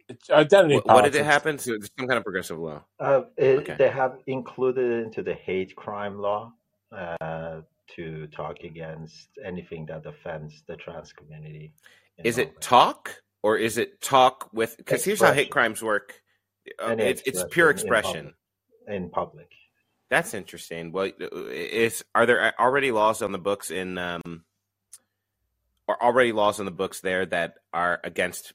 It's identity what, what did it happen? So there's some kind of progressive law. Uh, it, Okay. they have included into the hate crime law uh, to talk against anything that offends the trans community Is Norway. it talk or is it talk with? Because here's how hate crimes work. Uh, it's it's pure expression in public. In public. That's interesting. Well, is are there already laws on the books in um, or already laws on the books there that are against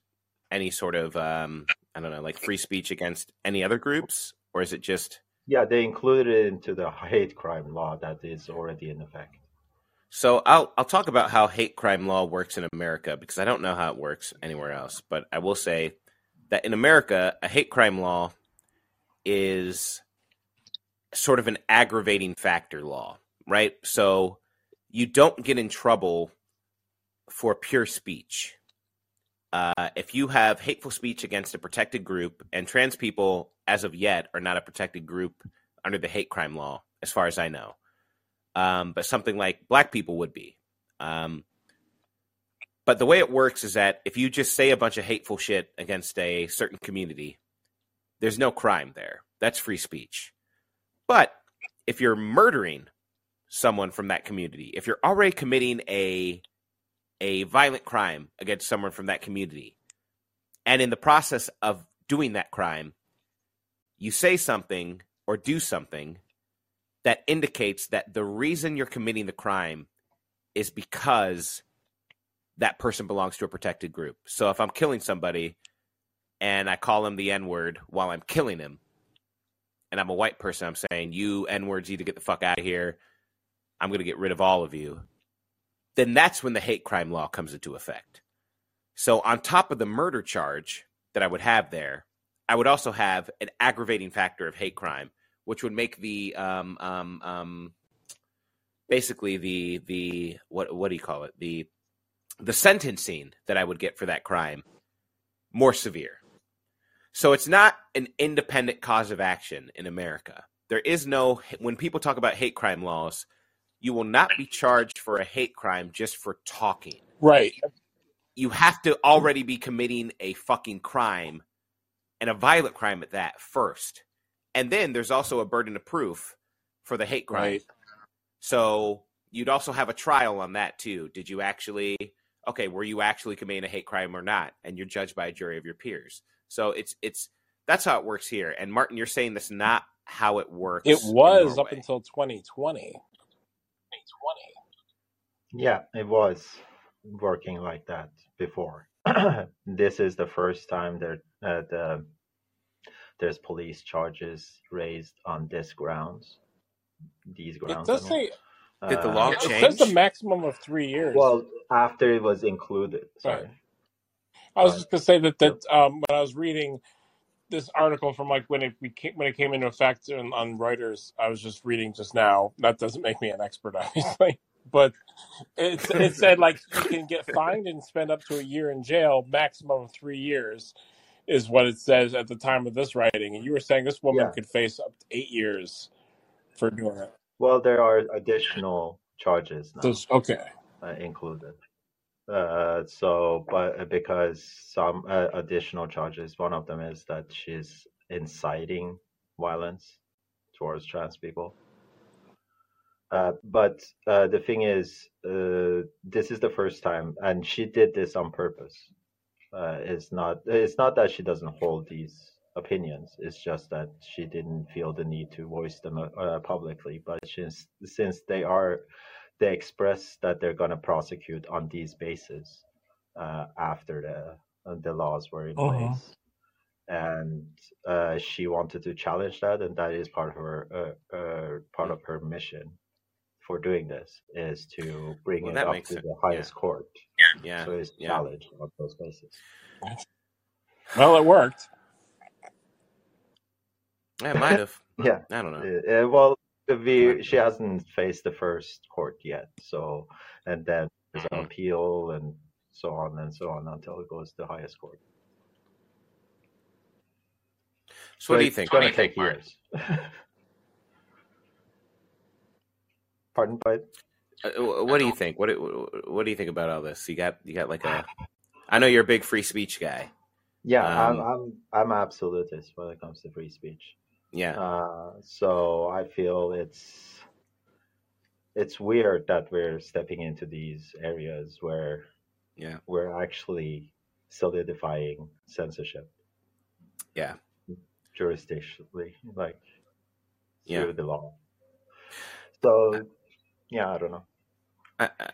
any sort of um, I don't know, like free speech against any other groups, or is it just Yeah, they included it into the hate crime law that is already in effect. So? I'll I'll talk about how hate crime law works in America because I don't know how it works anywhere else, but I will say that in America, a hate crime law is sort of an aggravating factor law, right? So you don't get in trouble for pure speech. Uh, if you have hateful speech against a protected group, and trans people, as of yet, are not a protected group under the hate crime law, as far as I know. Um, but something like black people would be. Um, but the way it works is that if you just say a bunch of hateful shit against a certain community, there's no crime there. That's free speech. But if you're murdering someone from that community, if you're already committing a a violent crime against someone from that community. And in the process of doing that crime, you say something or do something that indicates that the reason you're committing the crime is because that person belongs to a protected group. So if I'm killing somebody and I call him the N word while I'm killing him, and I'm a white person, I'm saying, you N words need to get the fuck out of here. I'm going to get rid of all of you. Then that's when the hate crime law comes into effect. So, on top of the murder charge that I would have there, I would also have an aggravating factor of hate crime, which would make the um, um, um, basically the the what what do you call it the the sentencing that I would get for that crime more severe. So it's not an independent cause of action in America. There is no, when people talk about hate crime laws, you will not be charged for a hate crime just for talking. Right. You have to already be committing a fucking crime and a violent crime at that first. And then there's also a burden of proof for the hate crime. Right. So you'd also have a trial on that too. Did you actually, okay, were you actually committing a hate crime or not? And you're judged by a jury of your peers. So it's it's that's how it works here. And Martin, you're saying that's not how it works. It was up until 2020. 2020. Yeah, it was working like that before. this is the first time that uh, the, there's police charges raised on this grounds. These grounds. It grounds. does I mean. say Did the law Uh, it change? says a maximum of three years. Well, after it was included. Sorry. Right. I was Right. just gonna say that that um, when I was reading this article from like when it became when it came into effect on, on Reuters, I was just reading just now. That doesn't make me an expert, obviously, but it it said like you can get fined and spend up to a year in jail, maximum of three years, is what it says at the time of this writing. And you were saying this woman Yeah. could face up to eight years for doing it. Well, there are additional charges now it's- okay, uh, included. Uh, so, but uh, because some uh, additional charges, one of them is that she's inciting violence towards trans people. Uh, but uh, the thing is, uh, this is the first time, and she did this on purpose. Uh, it's not. It's not that she doesn't hold these opinions. It's just that she didn't feel the need to voice them uh, publicly. But since since they are, they express that they're going to prosecute on these bases uh, after the uh, the laws were in Mhm. place, and uh, she wanted to challenge that, and that is part of her uh, uh, part of her mission for doing this is to bring Well, it up to sense. the highest court. Yeah. So it's yeah. challenged on those bases. well, it worked. It might have. Yeah. I don't know. Well, we, she hasn't faced the first court yet. So, and then there's an Mhm. appeal and so on and so on until it goes to the highest court. So what do you think? it's think? going Martin? to take years. Pardon, but wh- what do you think? What do- what do you think about all this? You got you got like a. I know you're a big free speech guy. yeah, Um, I'm I'm I'm absolutist when it comes to free speech. Yeah. Uh, so I feel it's it's weird that we're stepping into these areas where Yeah. we're actually solidifying censorship Yeah. jurisdictionally, like Yeah. through the law. So yeah, I don't know. I, I,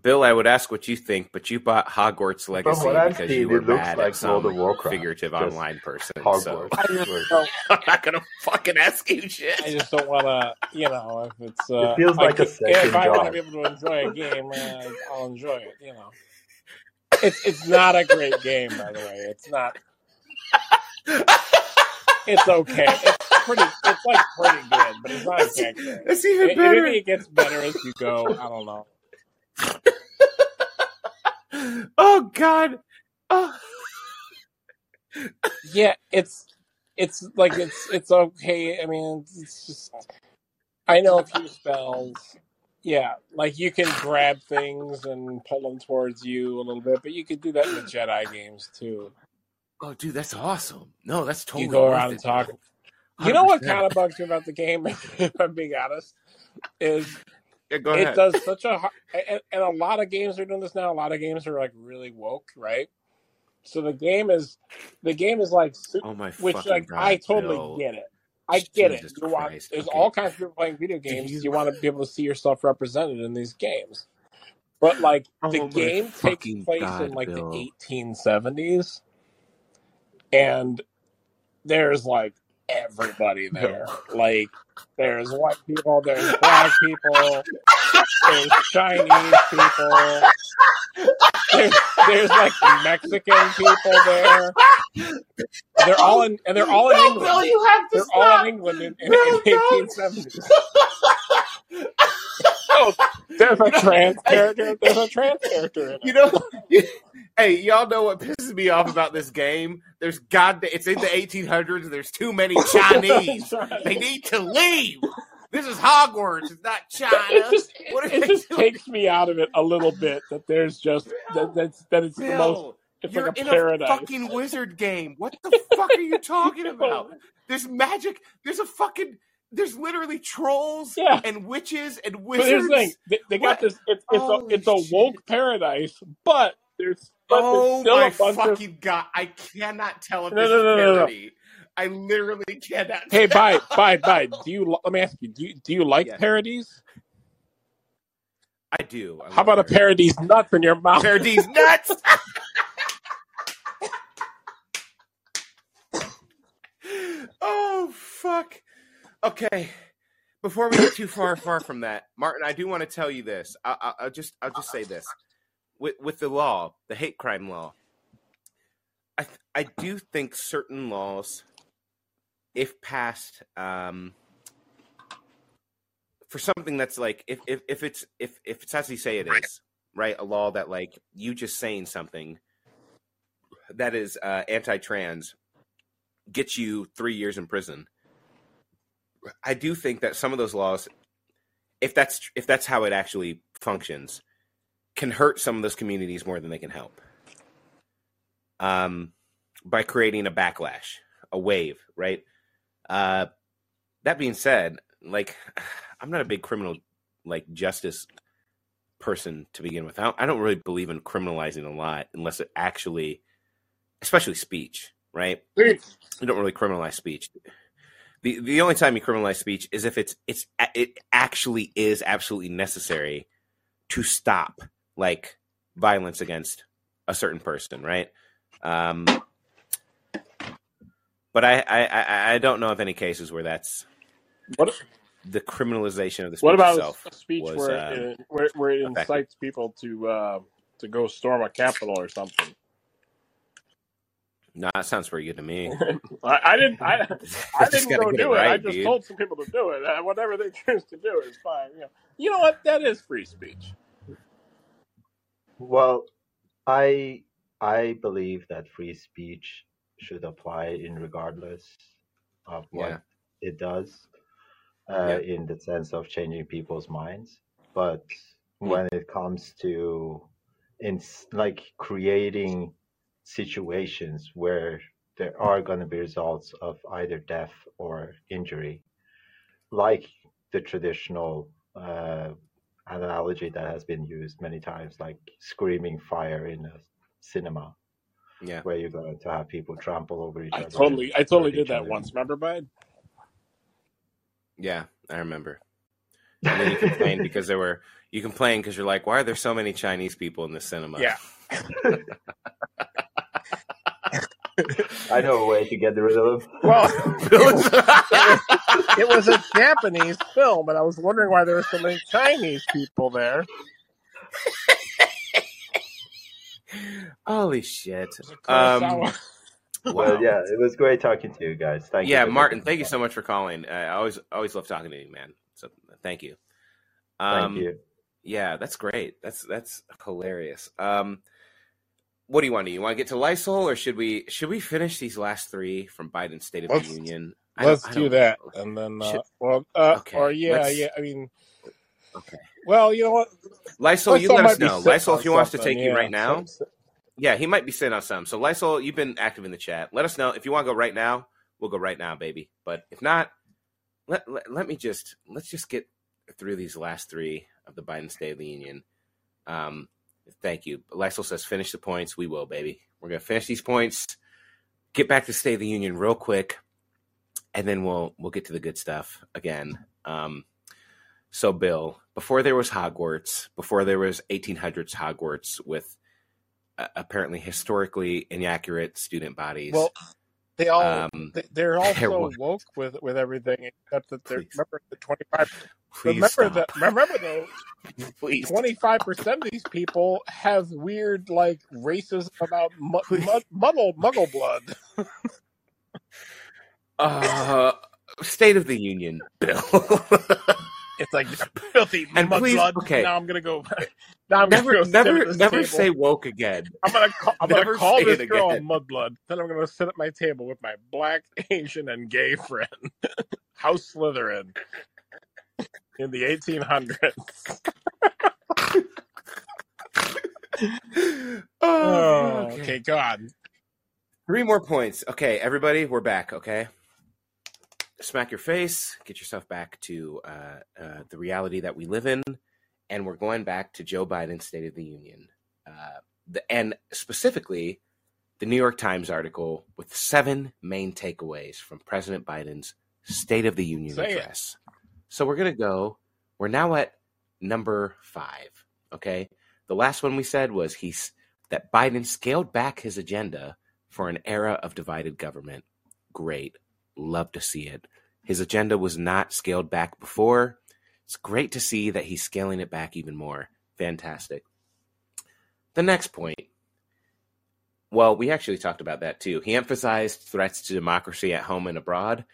Bill, I would ask what you think, but you bought Hogwarts Legacy because seen, you were it looks mad like at some World of Warcraft, figurative just online person. So Hogwarts. I know, I'm not gonna fucking ask you shit. I just don't want to, you know, if it's uh, It feels like a if- second if I want to be able to enjoy a game, uh, I'll enjoy it. You know, it's it's not a great game, by the way. It's not. It's okay. It's pretty. It's like pretty good, but it's not That's, that great. that's even It, better. maybe it gets better as you go. I don't know. oh God. Oh. Yeah, it's it's like it's it's okay. I mean, it's just I know a few spells. Yeah, like you can grab things and pull them towards you a little bit, but you could do that in the Jedi games too. oh, dude, that's awesome. No, that's totally you go around it, and talk. You know what kind of bugs me about the game, if I'm being honest, is Yeah, go it does such a and, and a lot of games are doing this now. A lot of games are like really woke, right? So the game is the game is like Oh my which like god, I totally Bill. get it. I get it. Jesus You want there's Okay. all kinds of people playing video games. you- You want to be able to see yourself represented in these games. But like the Oh game takes place God, in like Bill. the 1870s, and there's like everybody there. Like there's white people, there's black people, there's Chinese people, there's, there's like Mexican people there. They're all in, and they're all in No, England. Bill, you have to They're all in England in, in, Bill, in don't. 1870s. There's a trans character. There's a trans character in it. You know, hey, y'all know what pisses me off about this game? There's god, it's in the 1800s. There's too many Chinese. They need to leave. This is Hogwarts. It's not China. it just it just takes me out of it a little bit that there's just that that's that it's the most it's you're like a in paradise. a fucking wizard game. What the fuck are you talking about? There's magic. There's a fucking. There's literally trolls Yeah. and witches and But wizards. here's the thing: they, they got this. It's it's a it's a shit. woke paradise, but there's but there's Oh still my a bunch of fucking god! I cannot tell if No, this no, is no, no, no. parody. I literally cannot. Hey, bye, bye, bye. Do you? Let me ask you. Do you do you like Yes. parodies? I do. I How about a love parody's nuts in your mouth? Parody's nuts. oh fuck. Okay. Before we get too far far from that, Martin, I do want to tell you this. I, I, I'll just I'll just say this with with the law, the hate crime law. I I do think certain laws, if passed, um, for something that's like if if, if it's if if it's as you say it is, right? A law that like you just saying something that is uh, anti-trans gets you three years in prison. I do think that some of those laws, if that's if that's how it actually functions, can hurt some of those communities more than they can help. Um, by creating a backlash, a wave, right? Uh, that being said, like I'm not a big criminal like justice person to begin with. I don't, I don't really believe in criminalizing a lot unless it actually, especially speech, right? You don't really criminalize speech. The The only time you criminalize speech is if it's it's it actually is absolutely necessary to stop like violence against a certain person, right? Um, but I, I I don't know of any cases where that's What the criminalization of the speech What about a speech was, where, um, it, where where it effective. incites people to uh, to go storm a capitol or something? No, that sounds pretty good to me. I, I didn't. I, I didn't go do it. right, I just dude. told some people to do it. Uh, whatever they choose to do is fine. You know, you know what? That is free speech. Well, I I believe that free speech should apply in regardless of what Yeah. it does, uh, Yeah. in the sense of changing people's minds. But Mm. when it comes to in like creating situations where there are going to be results of either death or injury, like the traditional uh, analogy that has been used many times, like screaming fire in a cinema, Yeah. where you're going to have people trample over each I other. totally, I totally did that other. once. Remember, bud? Yeah, I remember. And then you complained because there were you complained because you're like, why are there so many Chinese people in the cinema? Yeah. I know a way to get rid of them. Well, it was a Japanese film, and I was wondering why there were so many Chinese people there. Holy shit. Um, wow. Well, yeah, it was great talking to you guys. Thank you. yeah, Martin, thank you so much for calling. Uh, I always always love talking to you, man. So thank you. Um, Thank you. Yeah, that's great. That's that's hilarious. Um, what do you want to do? You want to get to Lysol, or should we should we finish these last three from Biden's State of Let's- the Union? I Let's do that, know. and then, uh, Should- well, uh, Okay, or yeah, yeah. I mean, Okay. well, you know what? Lysol, you let us know. Lysol, if he wants to take you right now, yeah, he might be sitting on some. So Lysol, you've been active in the chat. Let us know if you want to go right now. We'll go right now, baby. But if not, let let, let me just let's just get through these last three of the Biden State of the Union. Um, thank you. Lexel says, finish the points. We will, baby. We're going to finish these points, get back to State of the Union real quick, and then we'll we'll get to the good stuff again. Um, so, Bill, before there was Hogwarts, before there was 1800s Hogwarts with uh, apparently historically inaccurate student bodies. Well, they all Um, they- they're all so was- woke with with everything except that they're Please. remember the twenty five. Remember stop. that. Remember though, Please. twenty five percent of these people have weird like racism about mu- muddle muggle blood. Uh, State of the Union, Bill. It's like filthy And mud please- blood. okay. Now I'm gonna go. Now I'm never, gonna go never, never table. say woke again. I'm gonna call, I'm Never gonna call this it girl again. mudblood. Then I'm gonna sit at my table with my black, Asian, and gay friend, House Slytherin, in the 1800s. oh, Oh, okay. okay, God. Three more points. Okay, everybody, we're back. Okay, smack your face. Get yourself back to uh, uh, the reality that we live in, and we're going back to Joe Biden's State of the Union, uh, the, and specifically the New York Times article with seven main takeaways from President Biden's State of the Union Say it. address. So we're gonna go. We're now at number five. Okay, the last one we said was he's that Biden scaled back his agenda for an era of divided government. Great. Love to see it. His agenda was not scaled back before. It's great to see that he's scaling it back even more. Fantastic. The next point. Well, we actually talked about that too. He emphasized threats to democracy at home and abroad.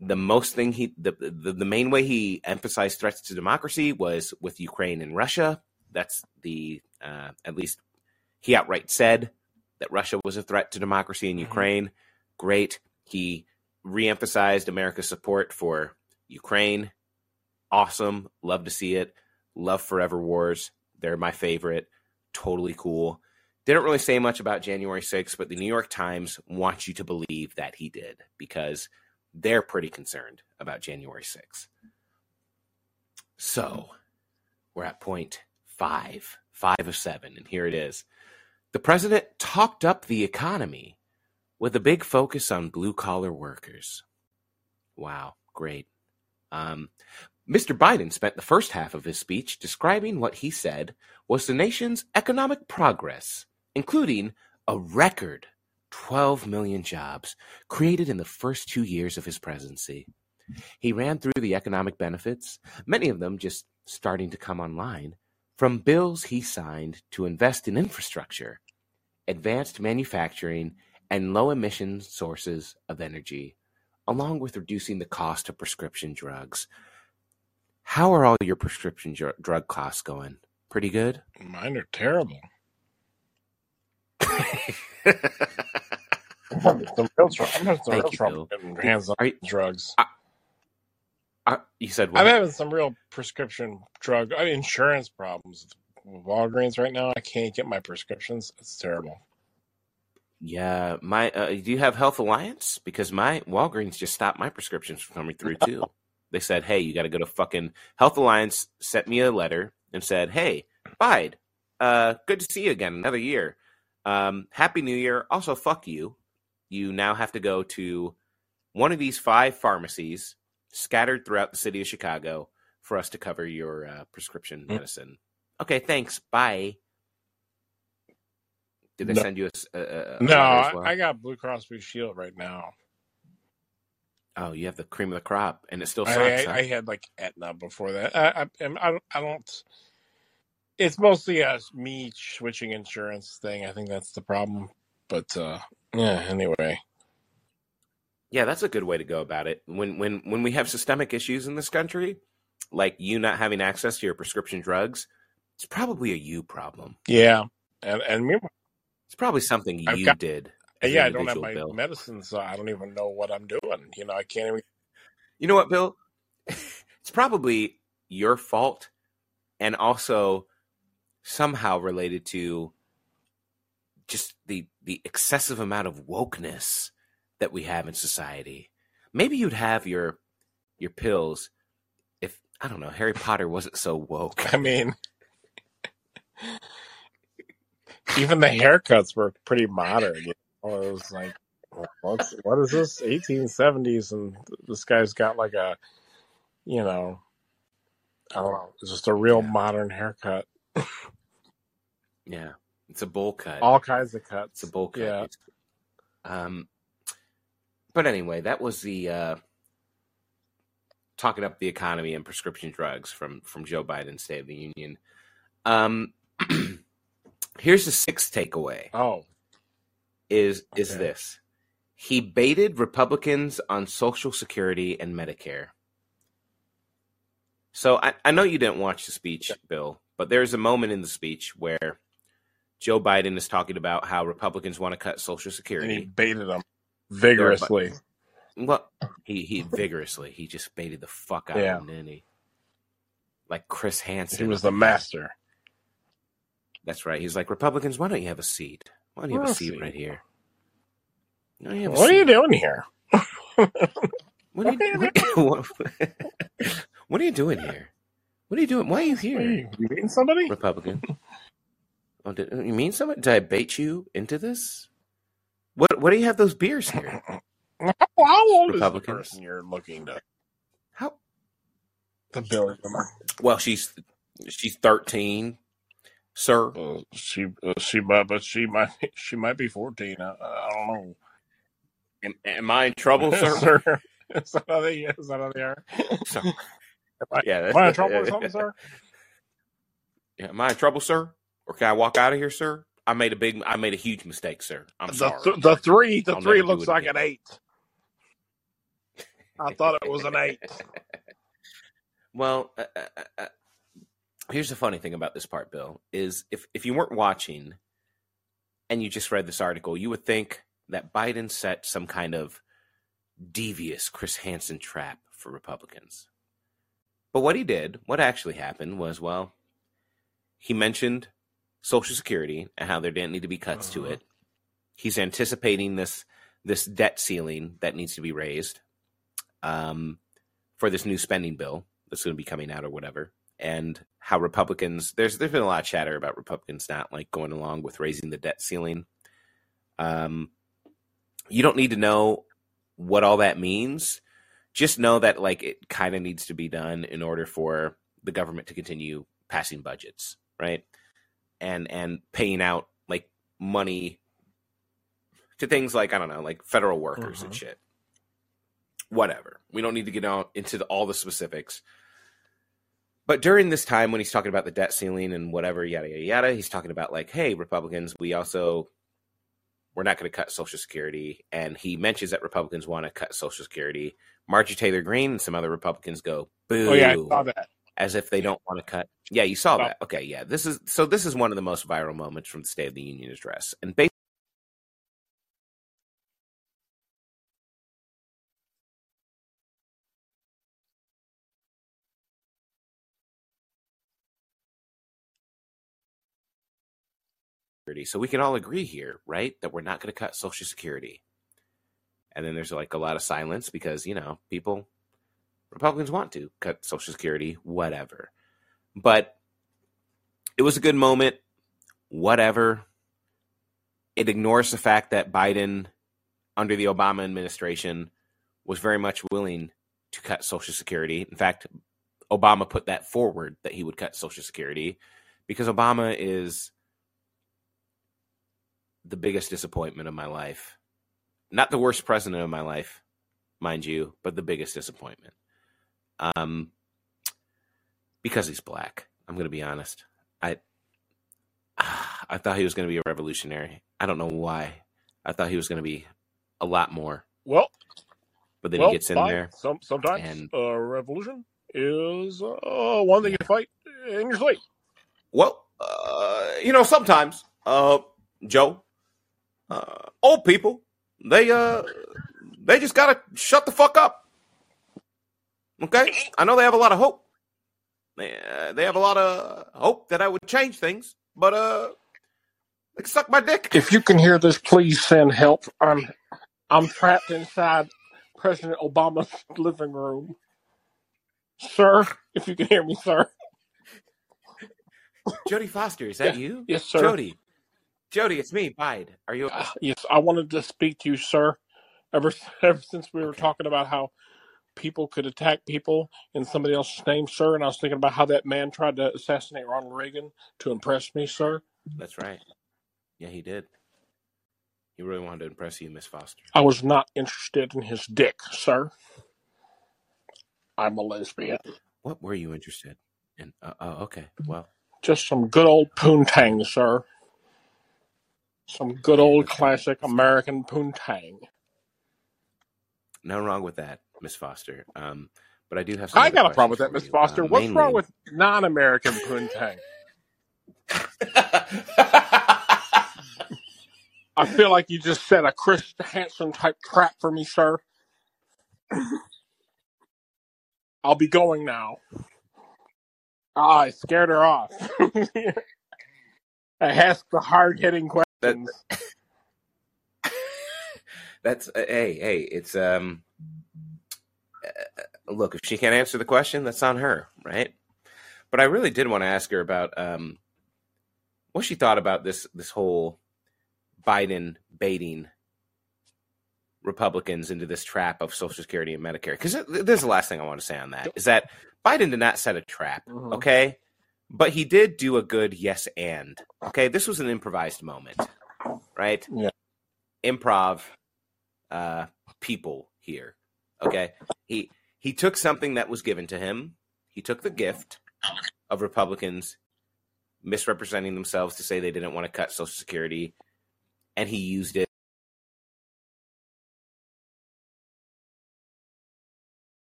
The most thing he, the, the, the main way he emphasized threats to democracy was with Ukraine and Russia. That's the, uh, at least he outright said that Russia was a threat to democracy in Mhm. Ukraine. Great. He reemphasized America's support for Ukraine. Awesome. Love to see it. Love Forever Wars. They're my favorite. Totally cool. Didn't really say much about January 6th, but the New York Times wants you to believe that he did because they're pretty concerned about January 6th. So we're at point five, five of seven, and here it is. The president talked up the economy with a big focus on blue collar workers. Wow, great. Um, Mr. Biden spent the first half of his speech describing what he said was the nation's economic progress, including a record 12 million jobs created in the first two years of his presidency. He ran through the economic benefits, many of them just starting to come online, from bills he signed to invest in infrastructure, advanced manufacturing, and low emission sources of energy, along with reducing the cost of prescription drugs. How are all your prescription dr- drug costs going? Pretty good? Mine are terrible. I'm having some real, tr- I'm having some real you, trouble Bill. getting hands on Are you, drugs. uh, you said I'm having some real prescription drug I mean, insurance problems with Walgreens right now. I can't get my prescriptions. It's terrible. Yeah, my uh, do you have Health Alliance? Because my Walgreens just stopped my prescriptions from coming through too. They said, "Hey, you got to go to fucking Health Alliance." Sent me a letter and said, "Hey, Bide, uh, good to see you again. Another year. Um, Happy New Year. Also, fuck you. You now have to go to one of these five pharmacies scattered throughout the city of Chicago for us to cover your uh, prescription Mm. medicine." Okay, thanks. Bye. Did they No, send you a, no letter as I, well? I got Blue Cross Blue Shield right now. Oh, you have the cream of the crop, and it still sucks. I, huh? I had like Aetna before that. I, I, I, don't, I don't. It's mostly a me switching insurance thing. I think that's the problem. But uh yeah. Anyway, yeah, that's a good way to go about it. When when when we have systemic issues in this country, like you not having access to your prescription drugs, it's probably a you problem. yeah. And and meanwhile, It's probably something you got did yeah. I don't have my Bill. medicine, so I don't even know what I'm doing. You know, I can't even. You know what, Bill? it's probably your fault, and also somehow related to just the the excessive amount of wokeness that we have in society. Maybe you'd have your your pills if I don't know. Harry Potter wasn't so woke. I mean, even the haircuts were pretty modern. You know? It was like, what's what is this? 1870s, and this guy's got like a, you know, I don't know, it's just a real Yeah, modern haircut. yeah. It's a bowl cut. All kinds of cuts. It's a bowl cut. Yeah. Um, but anyway, that was the uh, talking up the economy and prescription drugs from from Joe Biden's State of the Union. Um, here's the sixth takeaway: Oh, is is Okay. this? He baited Republicans on Social Security and Medicare. So I, I know you didn't watch the speech, Bill, but there's a moment in the speech where Joe Biden is talking about how Republicans want to cut Social Security. and he baited them vigorously. Well, he he vigorously he just baited the fuck out Yeah. of him, didn't he? Like Chris Hansen. He was the master. That's right. He's like Republicans. Why don't you have a seat? Why don't you have a seat right here? Why don't you have a What are you doing here? What are you, what, what are you doing here? What are you doing? Why are you here, Hey, you meeting somebody? Republican? Oh, did, you mean something? Did I bait you into this? What What do you have those beers here? How old the person you're looking to? How? The Billy. Well, she's she's thirteen, sir. Uh, she uh, she might, but she might she might be fourteen. I, I don't know. Am, am I in trouble, sir? sir, is that how they is that how they are? Sir. Am I, Yeah. am I in trouble or something, sir? Yeah, am I in trouble, sir? Or can I walk out of here, sir? I made a big, I made a huge mistake, sir. I'm The, sorry. th- the three the I'll three looks like again. an eight. I thought it was an eight. Well, uh, uh, uh, here's the funny thing about this part, Bill, is if if you weren't watching and you just read this article, you would think that Biden set some kind of devious Chris Hansen trap for Republicans. But what he did, what actually happened was, well, he mentioned Social Security and how there didn't need to be cuts to Uh-huh. it. He's anticipating this this debt ceiling that needs to be raised um, for this new spending bill that's going to be coming out or whatever, and how Republicans there's there's been a lot of chatter about Republicans not like going along with raising the debt ceiling. Um, you don't need to know what all that means. Just know that like it kind of needs to be done in order for the government to continue passing budgets, right? And and paying out like money to things like I don't know, like federal workers and Mhm. shit. Whatever. We don't need to get out into the, all the specifics. But during this time when he's talking about the debt ceiling and whatever, yada yada yada, he's talking about like, hey, Republicans, we also we're not going to cut Social Security, and he mentions that Republicans want to cut Social Security. Marjorie Taylor Greene and some other Republicans go boo, Oh yeah, I saw that. as if they don't want to cut. Yeah, you saw Saw- that. Okay, yeah, this is so. This is one of the most viral moments from the State of the Union address, and basically. So we can all agree here, right, that we're not going to cut Social Security. And then there's like a lot of silence because you know people, Republicans want to cut Social Security, whatever. But it was a good moment. Whatever. It ignores the fact that Biden, under the Obama administration, was very much willing to cut Social Security. In fact, Obama put that forward that he would cut Social Security because Obama is the biggest disappointment of my life. Not the worst president of my life, mind you, but the biggest disappointment. Um, because he's black. I'm going to be honest. I I thought he was going to be a revolutionary. I don't know why. I thought he was going to be a lot more, Well, but then well, he gets in fine. there. Some sometimes and- a revolution is uh, one that you fight in your sleep. Well, uh, you know, sometimes, uh, Joe, uh, old people, they uh, they just gotta shut the fuck up. Okay, I know they have a lot of hope. They, uh, they have a lot of hope that I would change things, but uh, they can suck my dick. If you can hear this, please send help. I'm I'm trapped inside President Obama's living room. sir. If you can hear me, sir. Jodie Foster, is that you? Yes, sir. Jodie. Jodie, it's me, Bide. Are you Uh, yes, I wanted to speak to you, sir. Ever ever since we were Okay. talking about how people could attack people in somebody else's name, sir, and I was thinking about how that man tried to assassinate Ronald Reagan to impress me, sir. That's right. Yeah, he did. He really wanted to impress you, Miss Foster. I was not interested in his dick, sir. I'm a lesbian. What were you interested in? Uh, oh, okay. Well, Just some good old poontang, sir. Some good old classic American poontang. no wrong with that, Miss Foster. Um, but I do have some. I got a problem with that, Miss. Foster. Uh, What's mainly- wrong with non-American poontang? I feel like you just set a Chris Hansen type trap for me, sir. I'll be going now. Ah, I scared her off. I asked the hard hitting That's uh, hey, hey. It's um. uh, look, if she can't answer the question, that's on her, right? But I really did want to ask her about um, what she thought about this this whole Biden baiting Republicans into this trap of Social Security and Medicare. Because there's the last thing I want to say on that is that Biden did not set a trap, Mhm. okay? But he did do a good yes and. Okay, this was an improvised moment, right? Yeah. Improv uh people here. Okay? He he took something that was given to him. He took the gift of Republicans misrepresenting themselves to say they didn't want to cut Social Security and he used it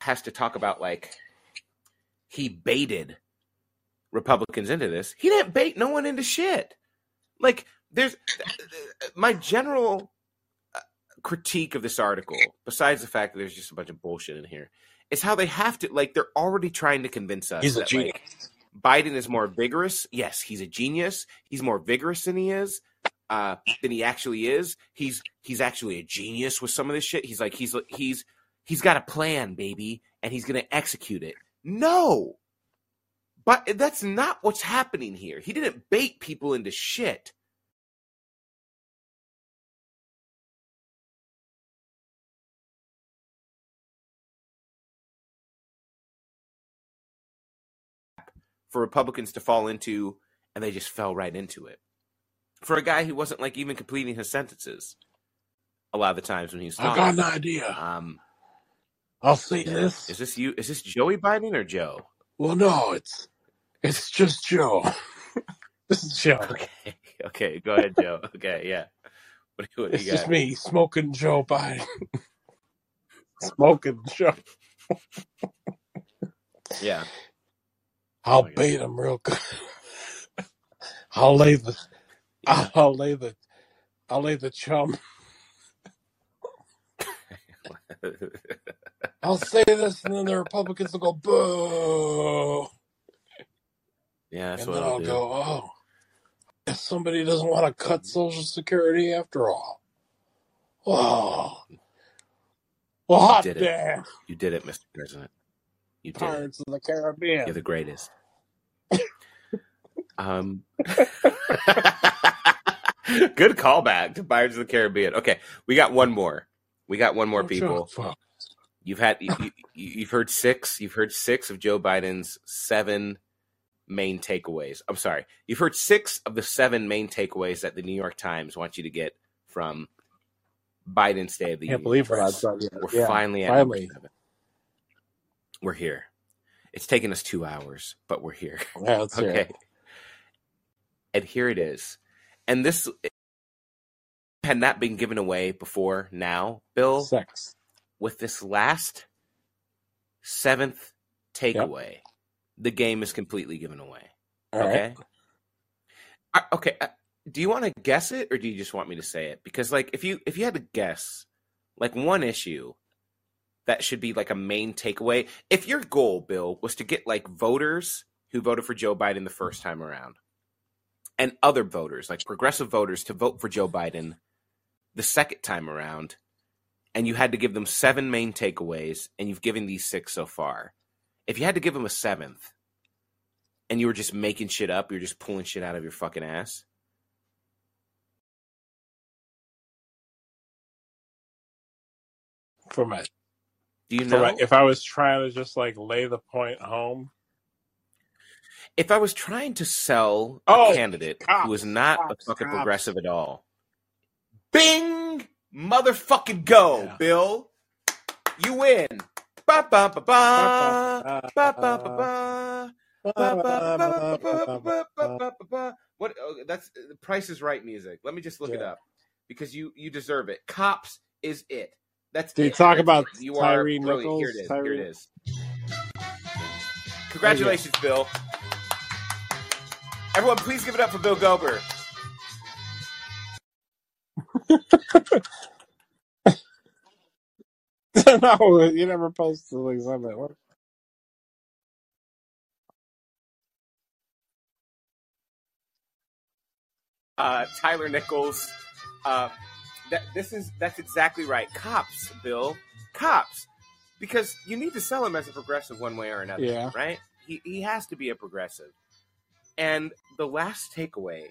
has to talk about like he baited Republicans into this. He didn't bait no one into shit. Like there's my general uh, critique of this article, besides the fact that there's just a bunch of bullshit in here, is how they have to like they're already trying to convince us He's a genius. like Biden is more vigorous. Yes, he's a genius. He's more vigorous than he is. Uh, than he actually is. He's he's actually a genius with some of this shit. He's like he's he's he's got a plan, baby, and he's gonna execute it. No, but that's not what's happening here. He didn't bait people into shit. For Republicans to fall into, and they just fell right into it. For a guy who wasn't like even completing his sentences, a lot of the times when he was I got an idea. Um, I'll say this. is this you? Is this Joey Biden or Joe? Well, no, it's it's just Joe. this is Joe. Okay, okay, go ahead, Joe. Okay, yeah. What, what It's just me smoking Joe Biden. smoking Joe. Yeah. I'll oh, God. bait him real good. I'll lay the. I'll lay the I'll lay the chum. I'll say this, and then the Republicans will go boo, yeah, that's and what then I'll go, oh, guess somebody doesn't want to cut Social Security after all. Oh, well, You hot did it. damn, You did it, Mr. President. You did it. Pirates of the Caribbean. You're the greatest. um, good callback to Pirates of the Caribbean. Okay, we got one more. We got one more people. You've had you, you, you've heard six. You've heard six of Joe Biden's seven main takeaways. I'm sorry. You've heard six of the seven main takeaways that the New York Times wants you to get from Biden's State of the Can't believe we're address. not done yet. We're Yeah, finally at finally. We're here. It's taken us two hours, but we're here. Yeah, Okay. And here it is. And this had not been given away before now, Bill, Sex. with this last seventh takeaway, the game is completely given away. All right. okay. I- okay. uh, Do you want to guess it or do you just want me to say it? Because like if you if you had to guess like one issue that should be like a main takeaway, if your goal, Bill, was to get like voters who voted for Joe Biden the first time around and other voters, like progressive voters to vote for Joe Biden the second time around, and you had to give them seven main takeaways, and you've given these six so far. If you had to give them a seventh, and you were just making shit up, you're just pulling shit out of your fucking ass. For my, Do you know? my, if I was trying to just like lay the point home, if I was trying to sell Oh, a candidate cops, who was not cops, a fucking cops. progressive at all, Bing! Motherfucking go, yeah. Bill. You win. Ba ba ba ba. Ba ba ba ba. What? Oh, that's the Price is Right music. Let me just look yeah. it up because you you deserve it. Cops is it. That's dude. It. Talk that's about it. you Tyree are Nichols. Here it is. Tyree. Here it is. Congratulations, oh, yeah. Bill. Everyone, please give it up for Bill Gober. no, you never posted things on that. What? uh, Tyler Nichols. Uh, that this is that's exactly right. Cops, Bill, cops, because you need to sell him as a progressive one way or another, Yeah. right? He he has to be a progressive. And the last takeaway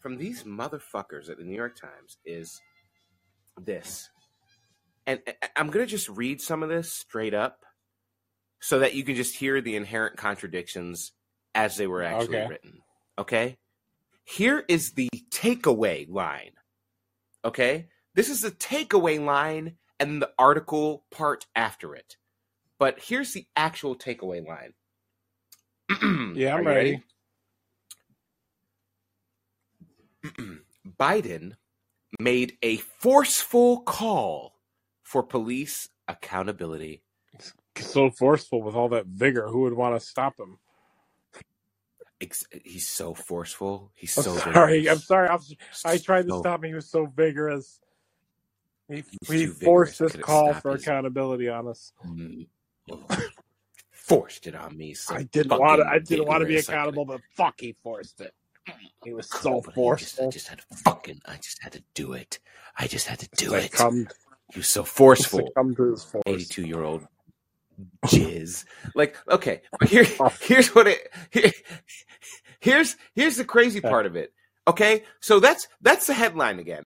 from these motherfuckers at the New York Times is this. And I'm going to just read some of this straight up so that you can just hear the inherent contradictions as they were actually Okay. written. Okay? Here is the takeaway line. Okay? This is the takeaway line and the article part after it. But here's the actual takeaway line. Yeah, I'm you ready. Biden made a forceful call for police accountability. So forceful with all that vigor. Who would want to stop him? He's so forceful. He's I'm so sorry. vigorous. I'm sorry. I'm, I tried to So- stop him. He was so vigorous. He, he forced vigorous. this call for his- accountability on us. Mm. forced it on me. So I didn't want to. I didn't want to be vigorous. I couldn't- accountable, but fuck, he forced it. He was so on, I just, forceful. I just had to fucking. I just had to do it. I just had to do it. Succumbed, He was so forceful. succumbed to his force. 82 year old jizz. Like, okay, but here, oh. here's what it. Here, here's here's the crazy part of it. Okay, so that's that's the headline again.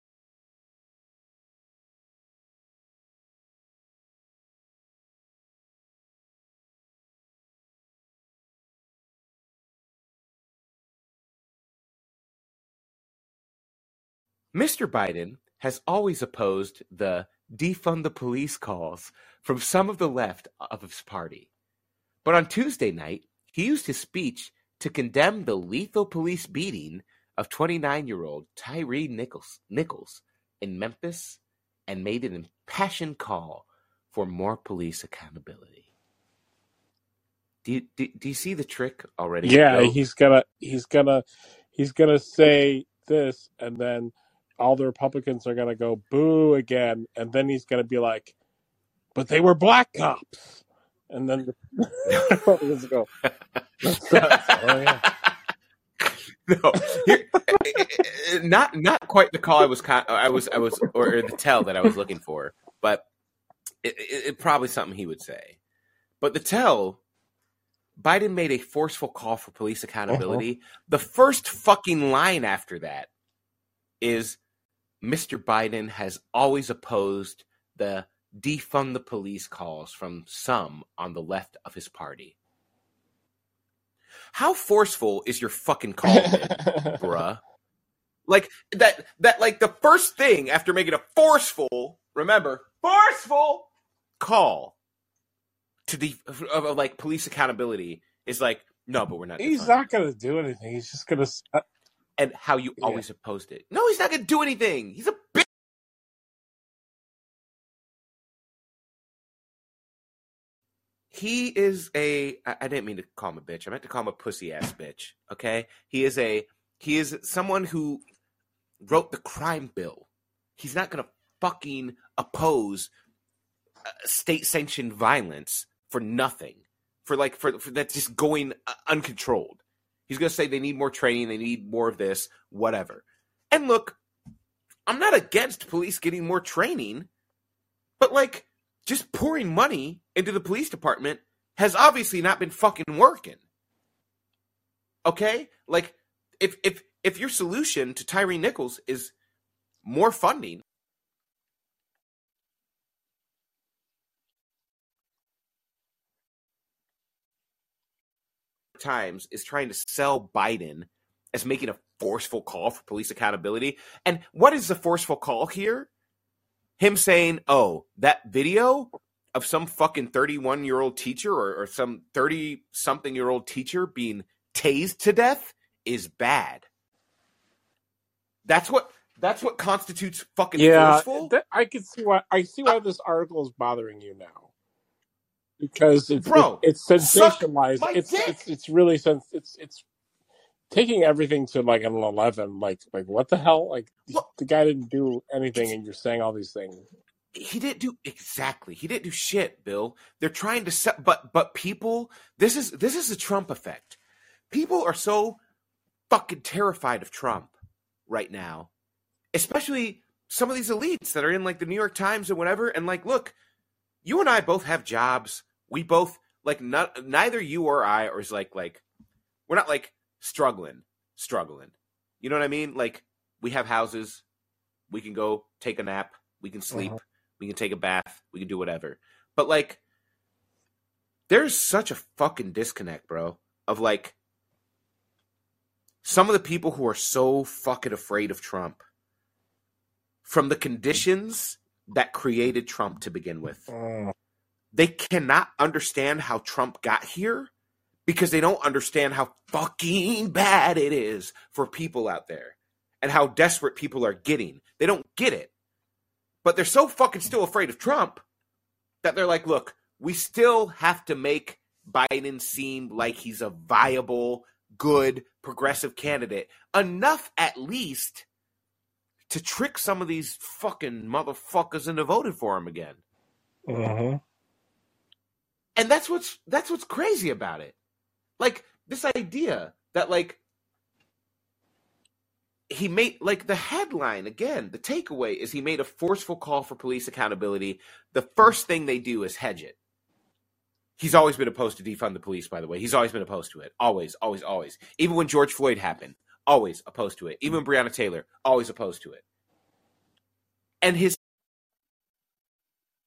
Mr. Biden has always opposed the defund the police calls from some of the left of his party. But on Tuesday night, he used his speech to condemn the lethal police beating of 29 year old Tyree Nichols, Nichols in Memphis and made an impassioned call for more police accountability. Do you, do, do you see the trick already? Yeah, Bill? he's gonna he's gonna he's gonna say this, and then all the Republicans are gonna go boo again, and then he's gonna be like, "But they were black cops," and then the Republicans go, "Oh yeah." no, here, not not quite the call I was con- I was I was or the tell that I was looking for, but it, it, it probably something he would say. But the tell, Biden made a forceful call for police accountability. Uh-huh. The first fucking line after that is, "Mr. Biden has always opposed the defund the police calls from some on the left of his party." How forceful is your fucking call, bruh? Like that that like the first thing after making a forceful, remember, forceful call to the of, of, like police accountability is like no, but we're not. He's not gonna do anything. He's just gonna. s- uh, and how you Yeah. always opposed it. No, he's not gonna do anything. He's a bitch. He is a. I I didn't mean to call him a bitch. I meant to call him a pussy ass bitch. Okay, he is a. He is someone who wrote the crime bill. He's not gonna fucking oppose uh, state sanctioned violence for nothing. For like for, for that's just going uh, uncontrolled. He's going to say they need more training, they need more of this, whatever. And look, I'm not against police getting more training, But like just pouring money into the police department has obviously not been fucking working. Okay? Like if if if your solution to Tyree Nichols is more funding times is trying to sell Biden as making a forceful call for police accountability. And what is the forceful call here? Him saying, oh, that video of some fucking 31 year old teacher or, or some 30 something year old teacher being tased to death is bad. That's what that's what constitutes fucking Yeah, forceful. that, I can see why. I see why this article is bothering you now because it's Bro, it, it's sensationalized. It's it's it's really sens- it's it's taking everything to like an eleven. Like like what the hell? Like Well, the guy didn't do anything, and you're saying all these things. he didn't do exactly. He didn't do shit, Bill. They're trying to set, but but people. This is this is the Trump effect. People are so fucking terrified of Trump right now, especially some of these elites that are in like the New York Times or whatever. And like, look, you and I both have jobs. We both like not, neither you or I or is like like we're not like struggling, struggling. You know what I mean? Like we have houses. We can go take a nap. We can sleep. Mhm. We can take a bath. We can do whatever. But like, there's such a fucking disconnect, bro. Of like, some of the people who are so fucking afraid of Trump from the conditions that created Trump to begin with. Mm. They cannot understand how Trump got here because they don't understand how fucking bad it is for people out there and how desperate people are getting. They don't get it. But they're so fucking still afraid of Trump that they're like, look, we still have to make Biden seem like he's a viable, good, progressive candidate. Enough, at least, to trick some of these fucking motherfuckers into voting for him again. Mhm. And that's what's that's what's crazy about it. Like this idea that like he made like the headline again, the takeaway is he made a forceful call for police accountability. The first thing they do is hedge it. He's always been opposed to defund the police, by the way. He's always been opposed to it. Always, always, always. Even when George Floyd happened, always opposed to it. Even Breonna Taylor, always opposed to it. And his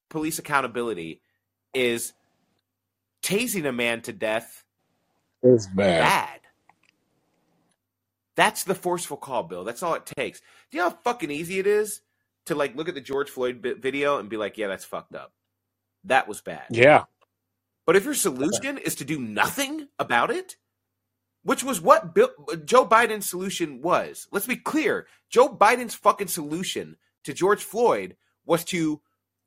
police accountability is tasing a man to death is bad. bad. That's the forceful call, Bill. That's all it takes. Do you know how fucking easy it is to like look at the George Floyd vi- video and be like, "Yeah, that's fucked up. That was bad." Yeah. But if your solution is to do nothing about it, which was what Bill, Joe Biden's solution was. Let's be clear. Joe Biden's fucking solution to George Floyd was to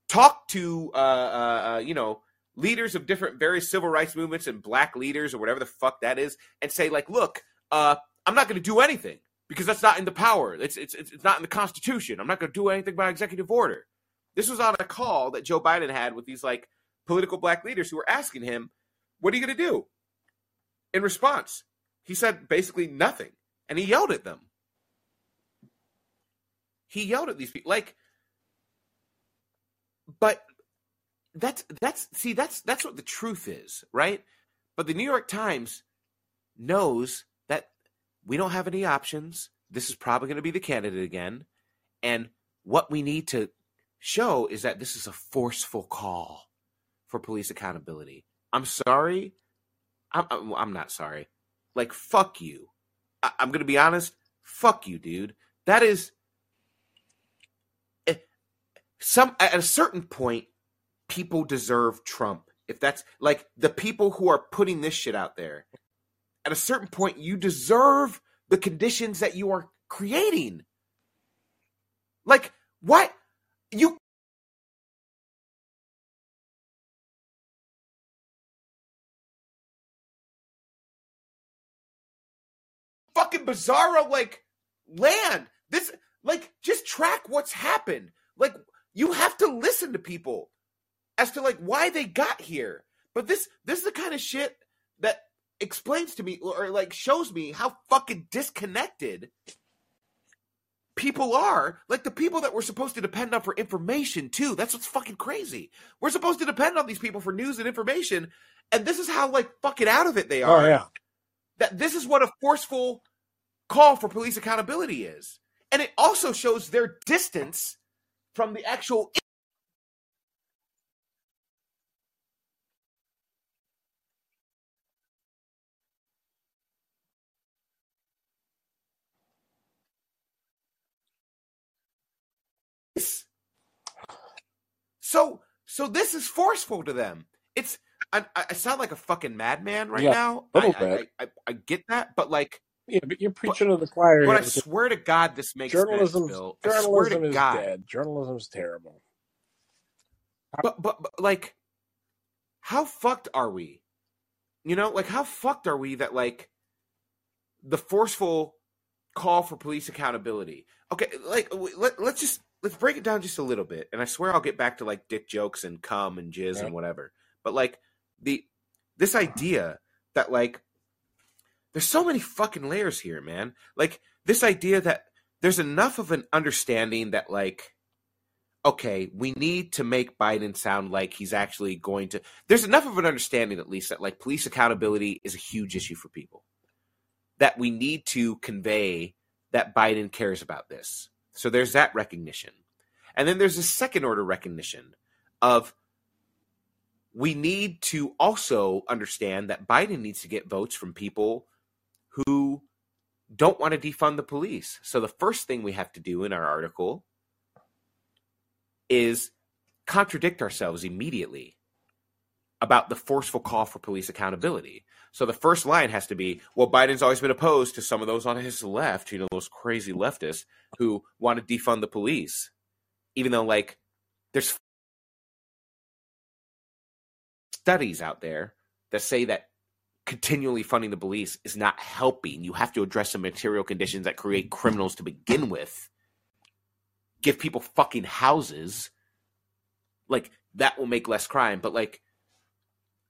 talk to, uh, uh, uh, you know, leaders of different various civil rights movements and black leaders or whatever the fuck that is, and say like, look, uh, I'm not going to do anything because that's not in the power. It's, it's it's not in the Constitution. I'm not going to do anything by executive order. This was on a call that Joe Biden had with these like political black leaders who were asking him, "What are you going to do?" In response, he said basically nothing, and he yelled at them. He yelled at these people like, but that's that's see that's that's what the truth is, right? But the New York Times knows that we don't have any options. This is probably going to be the candidate again, and what we need to show is that this is a forceful call for police accountability. I'm sorry. I'm, I'm, not sorry. Like, fuck you. I, I'm going to be honest. Fuck you, dude. That is. eh, Some at a certain point, people deserve Trump. If that's like the people who are putting this shit out there, at a certain point, you deserve the conditions that you are creating. Like, what? You fucking bizarro like land. This like just track what's happened. Like you have to listen to people as to like why they got here. But this this is the kind of shit that explains to me or like shows me how fucking disconnected people are like the people that we're supposed to depend on for information too. That's what's fucking crazy. We're supposed to depend on these people for news and information, and this is how like fucking out of it they oh, are. Oh yeah. That this is what a forceful call for police accountability is, and it also shows their distance from the actual. So, so this is forceful to them. It's I, I sound like a fucking madman right Yeah, now. little I, I, bit. I, I, I get that, but like, Yeah, but you're preaching to the choir. but I swear to God, this makes journalism, sense, Bill. I journalism is God. dead. Journalism's terrible. But, but but like, how fucked are we? You know, like how fucked are we that like the forceful call for police accountability? Okay, like let, let's just let's break it down just a little bit, and I swear I'll get back to like dick jokes and cum and jizz Yeah. and whatever. But like the this idea that like there's so many fucking layers here, man. Like this idea that there's enough of an understanding that like okay, we need to make Biden sound like he's actually going to. There's enough of an understanding, at least, that like police accountability is a huge issue for people. That we need to convey that Biden cares about this. So there's that recognition. And then there's a second order recognition of we need to also understand that Biden needs to get votes from people who don't want to defund the police. So the first thing we have to do in our article is contradict ourselves immediately about the forceful call for police accountability. So the first line has to be, well, Biden's always been opposed to some of those on his left, you know, those crazy leftists who want to defund the police. Even though, like, there's studies out there that say that continually funding the police is not helping. You have to address the material conditions that create criminals to begin with. Give people fucking houses. Like, that will make less crime. But, like,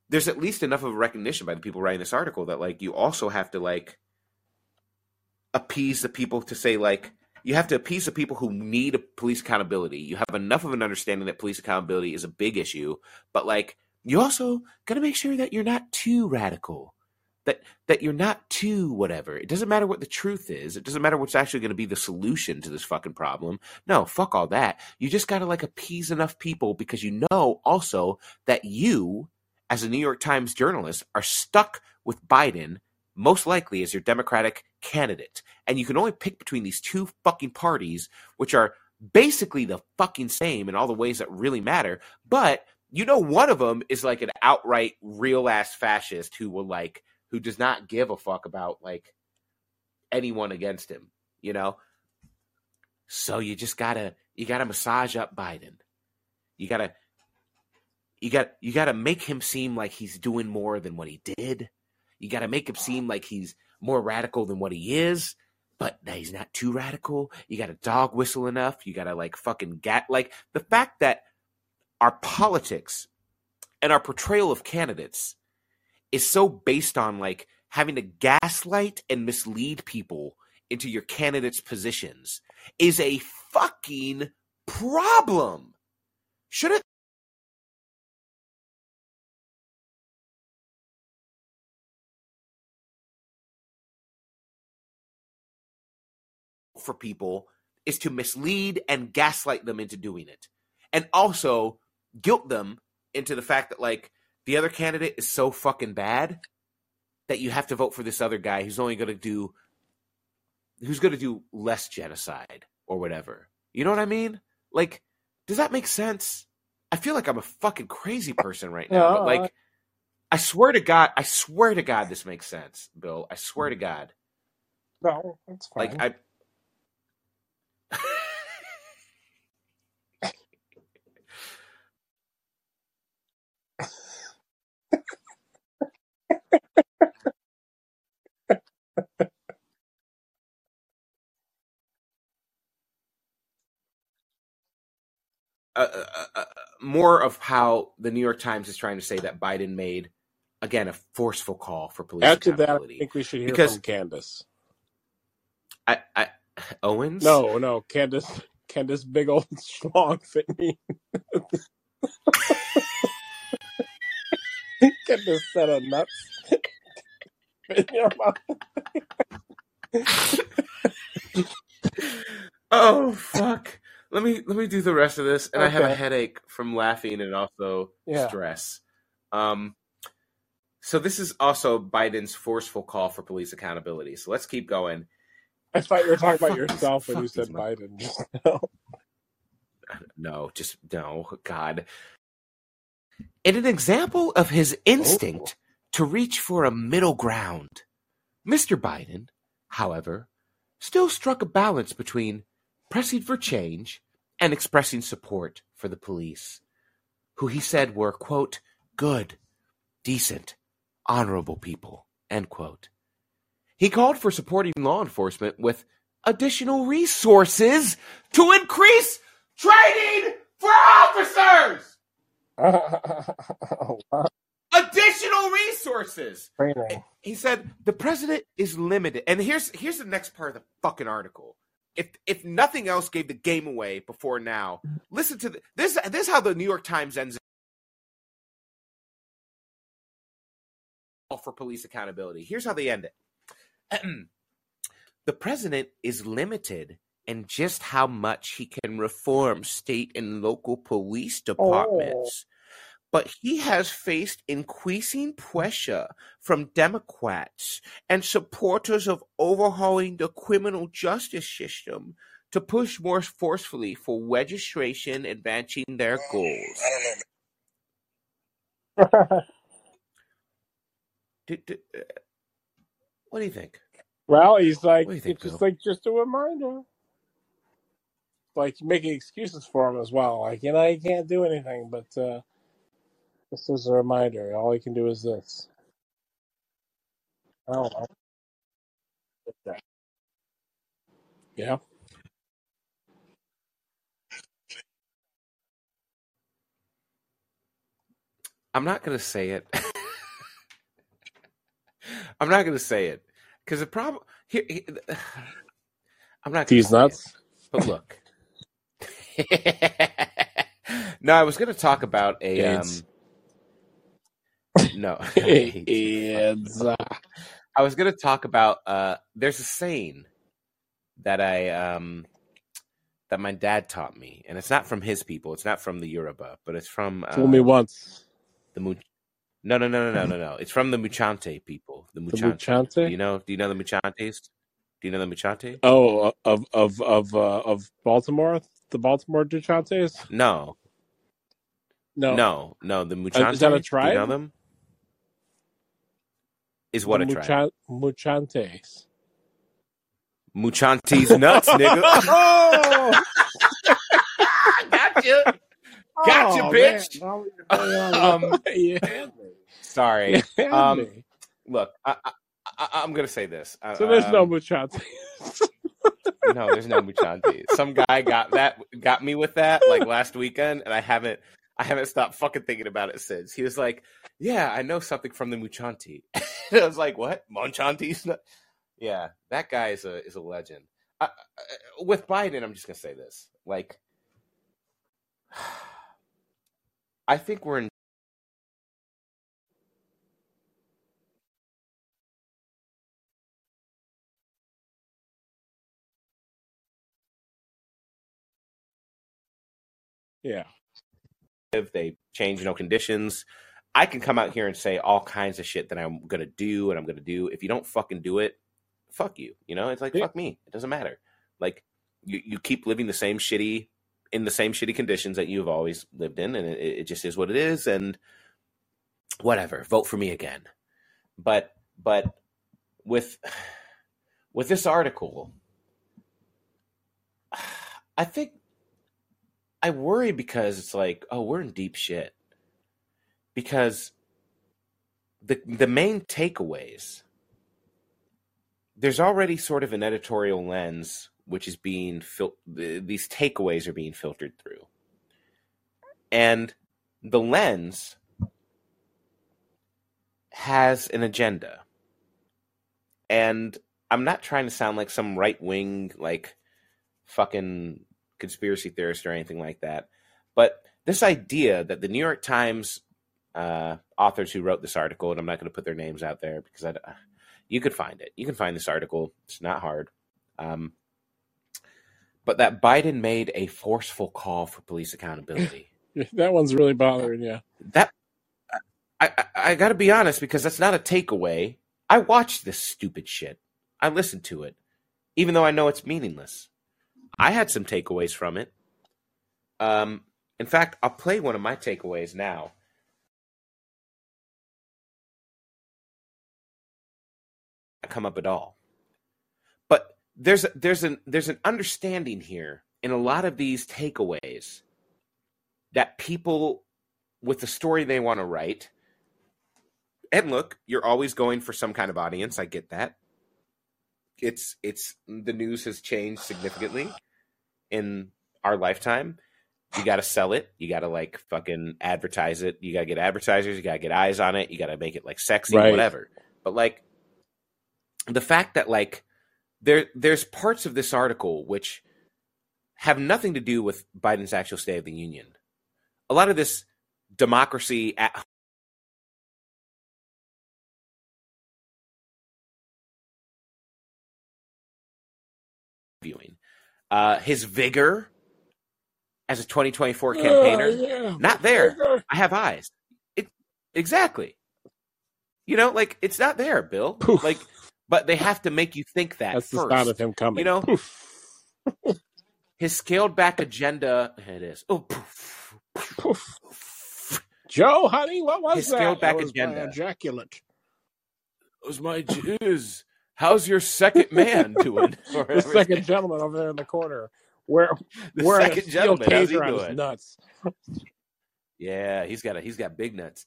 there's at least enough of a recognition by the people writing this article that, like, you also have to, like, appease the people to say, like, you have to appease the people who need police accountability. You have enough of an understanding that police accountability is a big issue, but like you also got to make sure that you're not too radical. That that you're not too whatever. It doesn't matter what the truth is. It doesn't matter what's actually going to be the solution to this fucking problem. No, fuck all that. You just got to like appease enough people because you know also that you as a New York Times journalist are stuck with Biden most likely as your Democratic candidate. And you can only pick between these two fucking parties, which are basically the fucking same in all the ways that really matter. But you know, one of them is like an outright real ass fascist who will like, who does not give a fuck about like anyone against him, you know? So you just gotta, you gotta massage up Biden. You gotta, you got, you gotta make him seem like he's doing more than what he did. You got to make him seem like he's more radical than what he is, but he's not too radical. You got to dog whistle enough. You got to like fucking get like the fact that our politics and our portrayal of candidates is so based on like having to gaslight and mislead people into your candidates' positions is a fucking problem. Shouldn't for people is to mislead and gaslight them into doing it. And also guilt them into the fact that like the other candidate is so fucking bad that you have to vote for this other guy who's only going to do who's going to do less genocide or whatever. You know what I mean? Like does that make sense? I feel like I'm a fucking crazy person right now, Yeah, but like I swear to God, I swear to God this makes sense, Bill. I swear to God. No, that's fine. Like I uh, uh, uh, more of how the New York Times is trying to say that Biden made again a forceful call for police After that, I accountability. think we should hear Because- from Candace. I, I Owens? No, no. Can this can this big old schlong fit me? can this set of nuts fit in your mouth? Oh fuck. Let me let me do the rest of this, and I have a headache from laughing and also Yeah. stress. Um, so this is also Biden's forceful call for police accountability. So let's keep going. I thought you were talking about yourself when you said Biden. No, just no, God. In an example of his instinct to reach for a middle ground, Mr. Biden, however, still struck a balance between pressing for change and expressing support for the police, who he said were, quote, good, decent, honorable people, end quote. He called for supporting law enforcement with additional resources to increase training for officers. oh. Additional resources. Training. He said the president is limited. And here's here's the next part of the fucking article. If if nothing else gave the game away before now, listen to the, this. This is how the New York Times ends it. for police accountability. Here's how they end it. the president is limited in just how much he can reform state and local police oh. departments. But he has faced increasing pressure from Democrats and supporters of overhauling the criminal justice system to push more forcefully for registration advancing their goals. I don't. Do- do- uh, what do you think? well, he's like, What do you think, it's just like just a reminder. Like making excuses for him as well. Like you know, he can't do anything, but uh, this is a reminder. All he can do is this. I. Yeah. I'm not going to say it. I'm not going to say it because the problem here. here- I'm not. These say it. nuts. But look. no, I was going to talk about a. Um. No. It's, uh, I was going to talk about. Uh, there's a saying that I um, that my dad taught me, and it's not from his people. It's not from the Yoruba, but it's from uh, fool me once. the Mu- No, no, no, no, no, no, no. It's from the Muchante people. The The Muchante. Do you know? Do you know the Muchantes? Do you know the Muchante? Oh, of of of uh, of Baltimore, the Baltimore Duchantes. No, No, no, no. The Uh, Muchante. is that a Do you know them? Is what the a tribe? Muchantes. Muchante's nuts, nigga. oh, gotcha. Gotcha, oh, bitch. Um, you. Sorry. You Um. Look, I, I, I, I'm gonna say this. I- So there's no um, Muchantes. no, there's no Muchanti. Some guy got that, got me with that like last weekend, and I haven't, I haven't stopped fucking thinking about it since. He was like, "Yeah, I know something from the Muchanti." I was like, "What? Munchanti's?" not-" Yeah, that guy is a is a legend. I, I, with Biden, I'm just gonna say this: like, I think we're in. yeah. If they change no conditions i can come out here and say all kinds of shit that i'm gonna do and i'm gonna do. If you don't fucking do it fuck you you know? It's like Yeah. fuck me. It doesn't matter. Like you, you keep living the same shitty in the same shitty conditions that you've always lived in and it, it just is what it is and whatever. Vote for me again. But but with with this article i think I worry because it's like, oh, we're in deep shit. Because the the main takeaways there's already sort of an editorial lens which is being fil- these takeaways are being filtered through. And the lens has an agenda. And I'm not trying to sound like some right wing like fucking conspiracy theorist or anything like that. But this idea that the New York Times uh, authors who wrote this article, and I'm not going to put their names out there because I, you could find it. You can find this article. It's not hard. Um, but that Biden made a forceful call for police accountability. that one's really bothering you. That I, I, I got to be honest because that's not a takeaway. I watched this stupid shit. I listened to it, even though I know it's meaningless. I had some takeaways from it. Um, in fact, I'll play one of my takeaways now. Come up at all, but there's there's an there's an understanding here in a lot of these takeaways that people with the story they want to write and look you're always going for some kind of audience i get that it's it's the news has changed significantly in our lifetime you got to sell it. You got to like fucking advertise it. You got to get advertisers. You got to get eyes on it. You got to make it like sexy Right. whatever. But like the fact that like there there's parts of this article which have nothing to do with Biden's actual State of the Union. A lot of this democracy at uh, his vigor as a 2024 campaigner, Oh, yeah. not there. I have eyes. It exactly. You know, like it's not there, Bill. Poof. Like, but they have to make you think that That's the first. sound of him coming. You know? His scaled back agenda. It is. Oh, poof, Poof. Joe, honey, what was His that? scaled back That was my agenda. ejaculate. was my jizz. How's your second man doing? The second gentleman over there in the corner, where The a second steel gentleman, his doing? nuts. Yeah, he's got a he's got big nuts.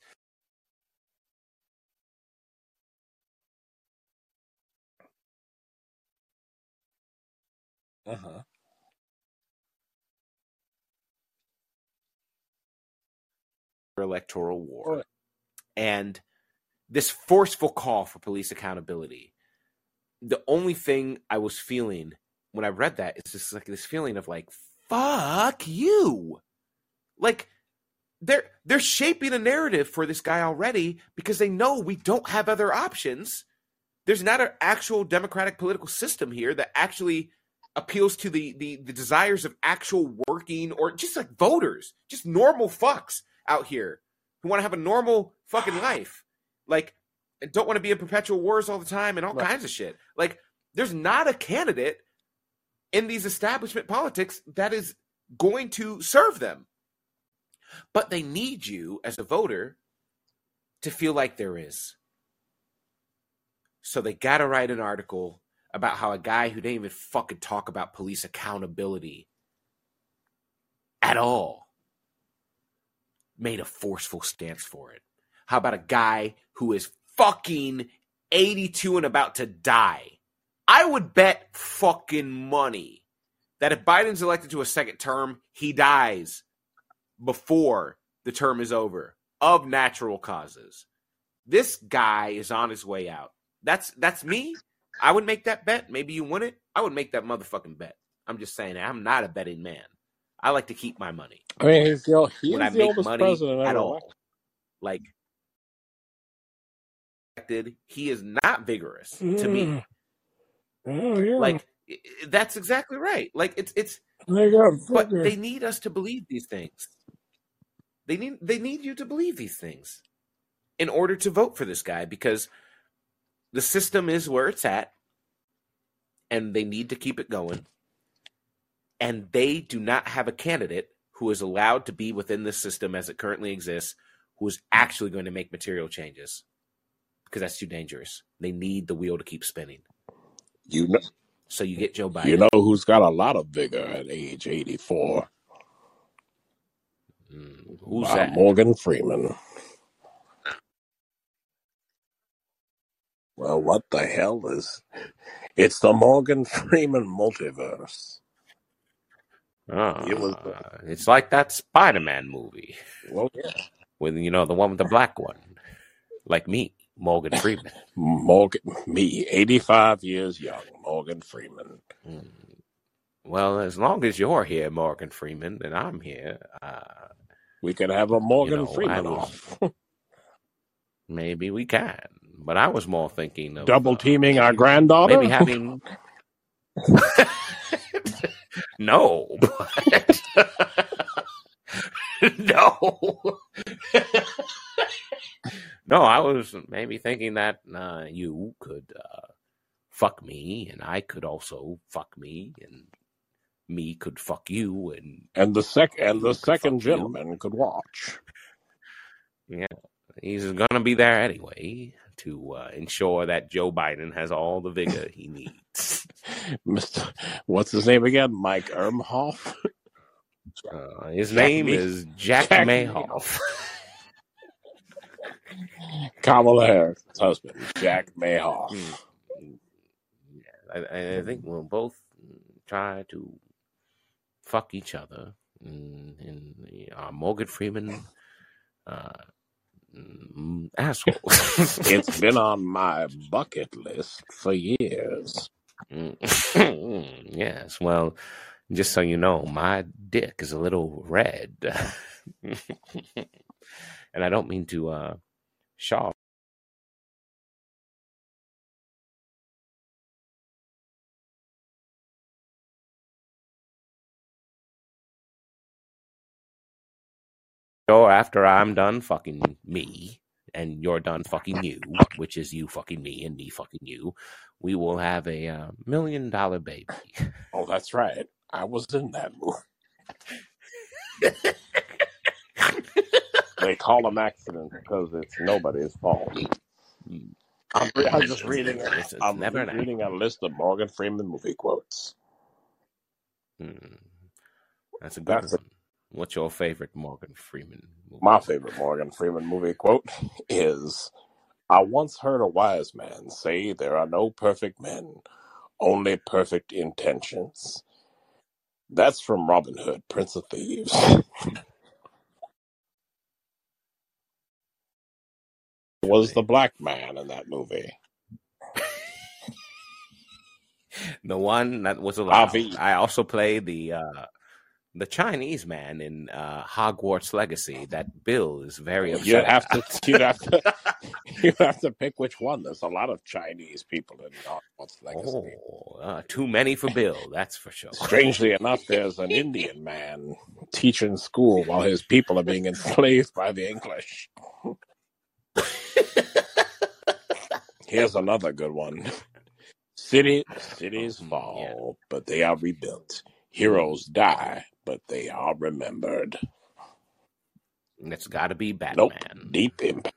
Uh huh. electoral war. And this forceful call for police accountability. The only thing I was feeling when I read that is just like this feeling of like, fuck you. Like they're they're shaping a narrative for this guy already because they know we don't have other options. There's not an actual democratic political system here that actually appeals to the, the the desires of actual working or just like voters, just normal fucks out here who want to have a normal fucking life, like and don't want to be in perpetual wars all the time and all Right. kinds of shit. Like, there's not a candidate in these establishment politics that is going to serve them, but they need you as a voter to feel like there is. So they got to write an article about how a guy who didn't even fucking talk about police accountability at all made a forceful stance for it. How about a guy who is fucking 82 and about to die? I would bet fucking money that if Biden's elected to a second term, he dies before the term is over of natural causes. This guy is on his way out. That's that's me. I would make that bet. Maybe you win it. I would make that motherfucking bet. I'm just saying. I'm not a betting man. I like to keep my money I mean, he's the, old- he when I the make oldest money president at all. elected. He is not vigorous to me. Mm. Oh, yeah. Like, that's exactly right. Like, it's it's. there. But they need us to believe these things. They need they need you to believe these things in order to vote for this guy because the system is where it's at, and they need to keep it going. And they do not have a candidate who is allowed to be within the system as it currently exists, who is actually going to make material changes, because that's too dangerous. They need the wheel to keep spinning. you know, So you get Joe Biden. you know who's got a lot of vigor at age 84? Mm, who's Uh, that? Morgan Freeman. Well, what the hell is? It's the Morgan Freeman multiverse. Ah, It was- it's like that Spider-Man movie Well, yeah. with you know the one with the black one, like me, Morgan Freeman. Morgan, me, 85 years young, Morgan Freeman. Mm. Well, as long as you're here, Morgan Freeman, and I'm here, uh, We could have a Morgan know, Freeman off. maybe we can. But I was more thinking of Double uh, teaming our granddaughter? maybe having. no, but no, no. I was maybe thinking that uh, you could uh, fuck me, and I could also fuck me, and me could fuck you, and and the sec and the second you. gentleman could watch. Yeah, he's gonna be there anyway to uh, ensure that Joe Biden has all the vigor he needs. Mr. What's his name again? Mike Ermhoff? Uh, his Jack name Me- is Jack, Jack Mayhoff. Kamala Harris' husband, Jack Mayhoff. Mm. I, I- think we'll both try to fuck each other. And, and uh, Morgan Freeman, uh, mm, asshole. It's been on my bucket list for years. Mm. yes, well, just so you know, my dick is a little red. and I don't mean to uh shaw or after I'm done fucking me and you're done fucking you, which is you fucking me and me fucking you, we will have a uh, million dollar baby. Oh, that's right. I was in that movie. They call them accidents because it's nobody's fault. I'm, re- I'm just reading. It's, it's I'm never an reading a list of Morgan Freeman movie quotes. Hmm. That's a good That's a- one. What's your favorite Morgan Freeman movie? My favorite Morgan Freeman movie quote is I once heard a wise man say there are no perfect men, only perfect intentions. That's from Robin Hood, Prince of Thieves. Was the black man in that movie? The one that was. Avi. I also played the uh, the Chinese man in uh, Hogwarts Legacy. That Bill is very upset. You'd have to you'd have to you'd have to pick which one. There's a lot of Chinese people in Hogwarts Legacy. Oh, uh, too many for Bill. That's for sure. Strangely enough, there's an Indian man teaching school while his people are being enslaved by the English. Here's another good one. City cities Mhm, fall, but they are rebuilt. Heroes die, but they are remembered. And it's got to be Batman. Nope. Deep impact.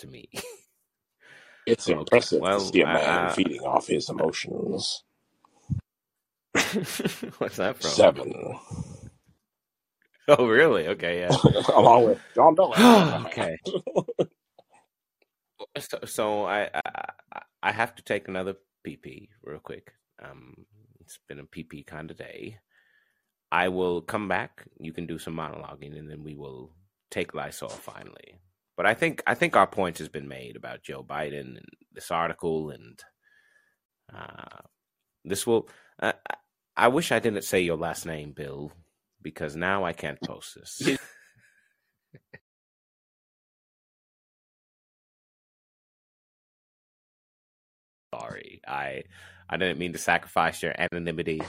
to me. It's Okay, impressive well, to see a man uh, feeding off his emotions. What's that from? Seven. Oh, really? Okay, yeah. Along with John Dolan. okay. So, so I, I I have to take another PP real quick. Um, it's been a PP kind of day. I will come back. You can do some monologuing, and then we will take Lysol finally. But I think I think our point has been made about Joe Biden and this article, and uh, this will. Uh, I- I wish I didn't say your last name, Bill, because now I can't post this. sorry. I I didn't mean to sacrifice your anonymity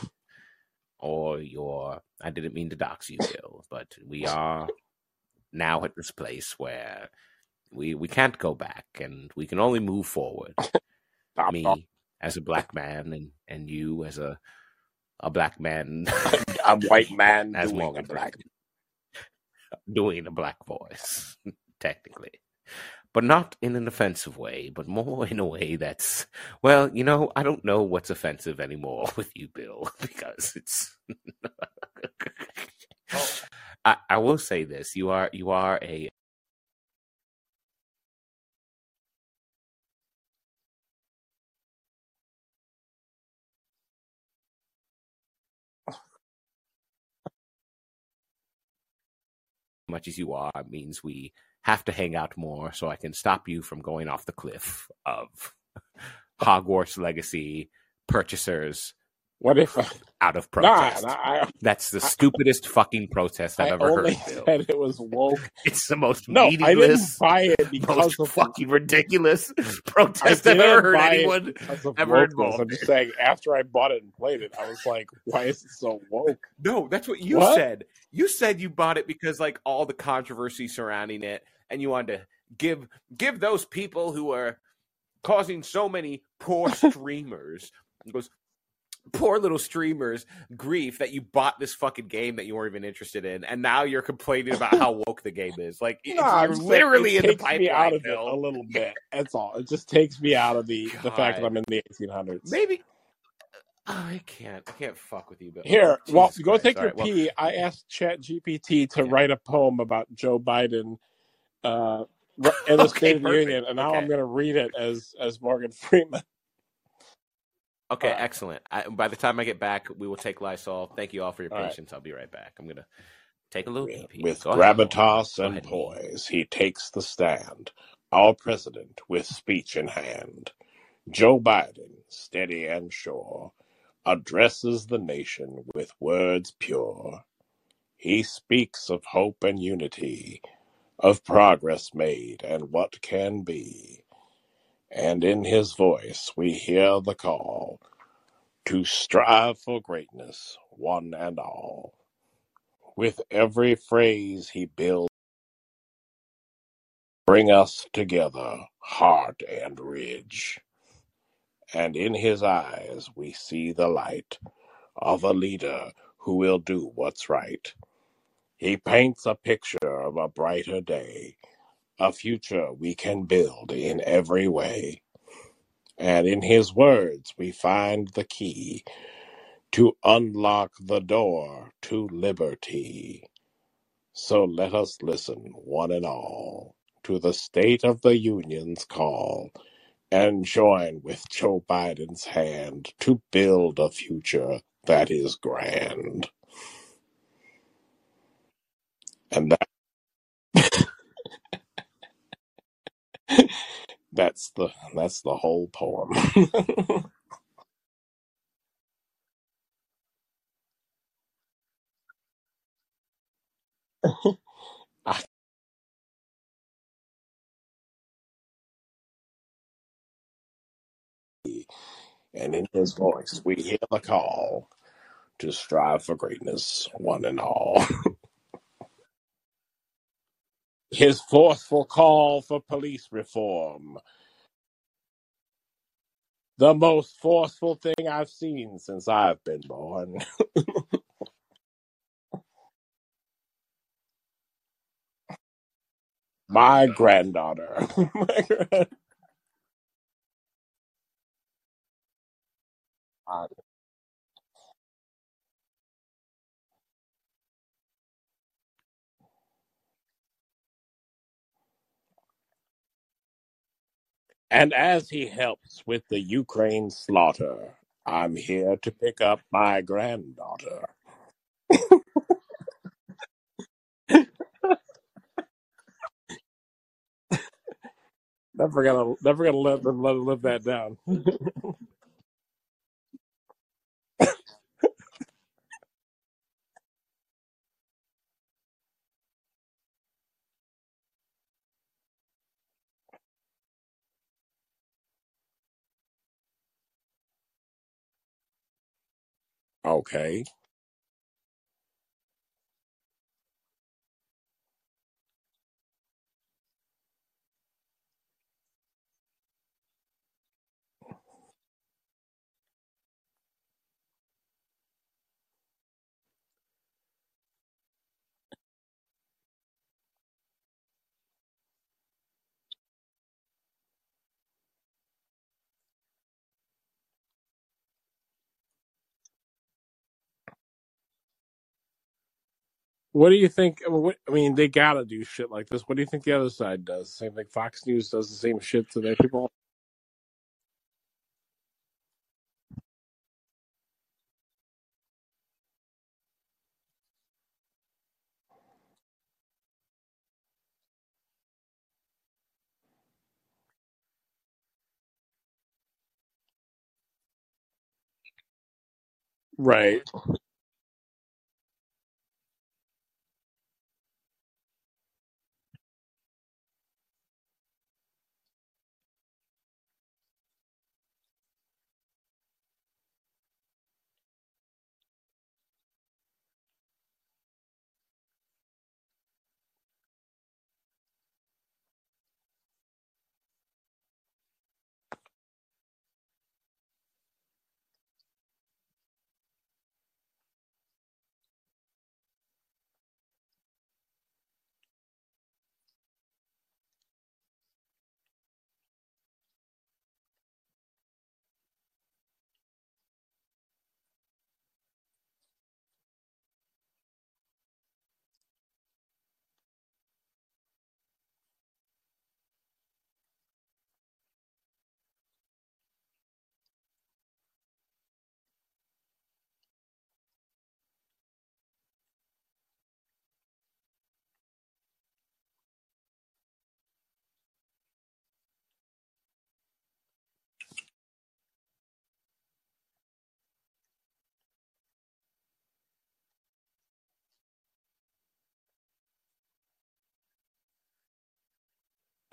or your I didn't mean to dox you, Bill, but we are now at this place where we we can't go back and we can only move forward. Me as a black man and and you as a a black man a white man as doing Morgan a black doing a black voice, technically. But not in an offensive way, but more in a way that's, well, you know, I don't know what's offensive anymore with you, Bill, because it's. Oh. I, I will say this: you are you are a much as you are means we have to hang out more so I can stop you from going off the cliff of Hogwarts Legacy purchasers What if out of nah, protest. nah, I, That's the stupidest fucking protest I've I ever heard. Bill. said it was woke. It's the most No, I didn't buy it because most fucking ridiculous protest I've ever heard anyone ever involved I'm just saying, after I bought it and played it, I was like, why is it so woke? No, that's what you What? said. You said you bought it because like all the controversy surrounding it, and you wanted to give give those people who are causing so many poor streamers, those poor little streamers, grief that you bought this fucking game that you weren't even interested in, and now you're complaining about how woke the game is. Like Nah, I'm you're literally in the me out pipeline, of it a little bit. That's all. It just takes me out of the the fact that I'm in the 1800s. Maybe. Oh, I can't. I can't fuck with you, Bill. Here, Jesus well, go Christ. take your right, well, pee. I asked Chat GPT to Yeah. write a poem about Joe Biden uh, in the Okay, State of the. Union, and now Okay. I'm going to read it as as Morgan Freeman. Okay, Uh, excellent. I, by the time I get back, we will take Lysol. Thank you all for your All right. patience. I'll be right back. I'm gonna take a little With, with gravitas and ahead. poise, he takes the stand. Our president with speech in hand. Joe Biden, steady and sure, addresses the nation with words pure. He speaks of hope and unity, of progress made and what can be. And in his voice we hear the call to strive for greatness, one and all. With every phrase he builds, bring us together, heart and ridge. And in his eyes we see the light of a leader who will do what's right. He paints a picture of a brighter day, a future we can build in every way. And in his words we find the key to unlock the door to liberty. So let us listen, one and all, to the State of the Union's call and join with Joe Biden's hand to build a future that is grand. And that that's the that's the whole poem. and in his voice we hear the call to strive for greatness, one and all. His forceful call for police reform, the most forceful thing I've seen since I've been born. My granddaughter. My grand- and as he helps with the Ukraine slaughter, I'm here to pick up my granddaughter. Never gonna, never gonna let them let live that down. Okay. What do you think? Uh, what, I mean, they gotta do shit like this. What do you think the other side does? Same thing. Fox News does the same shit to their people. Right.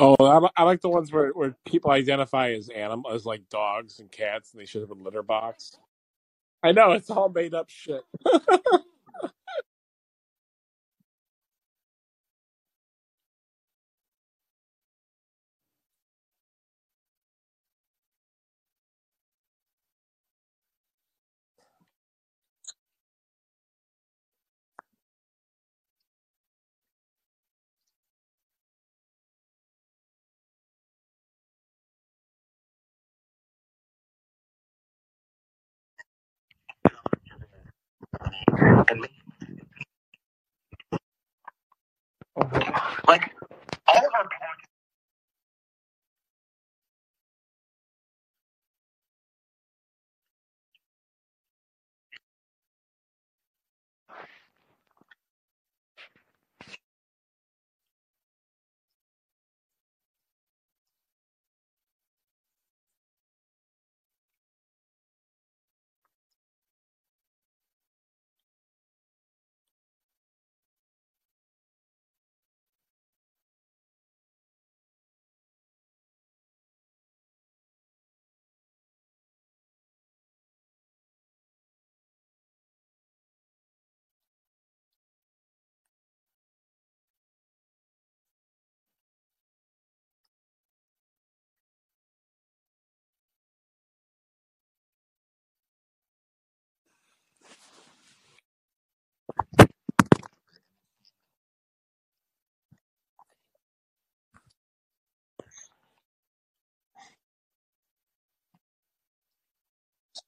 Oh, I, I like the ones where, where people identify as animal as like dogs and cats, and they should have a litter box. I know it's all made up shit.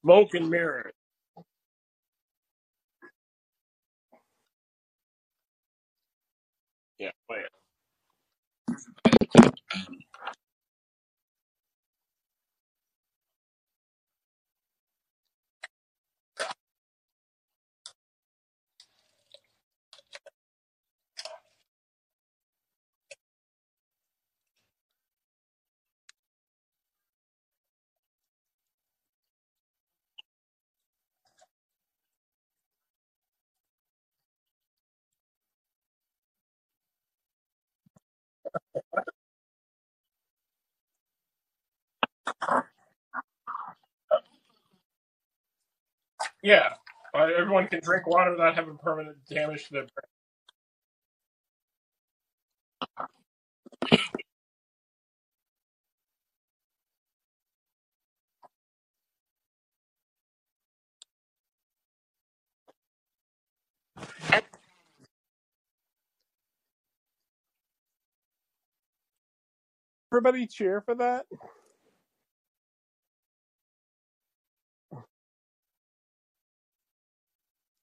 Smoke and mirrors. Yeah. Wait. Yeah. Uh, everyone can drink water without having permanent damage to their brain. Everybody cheer for that.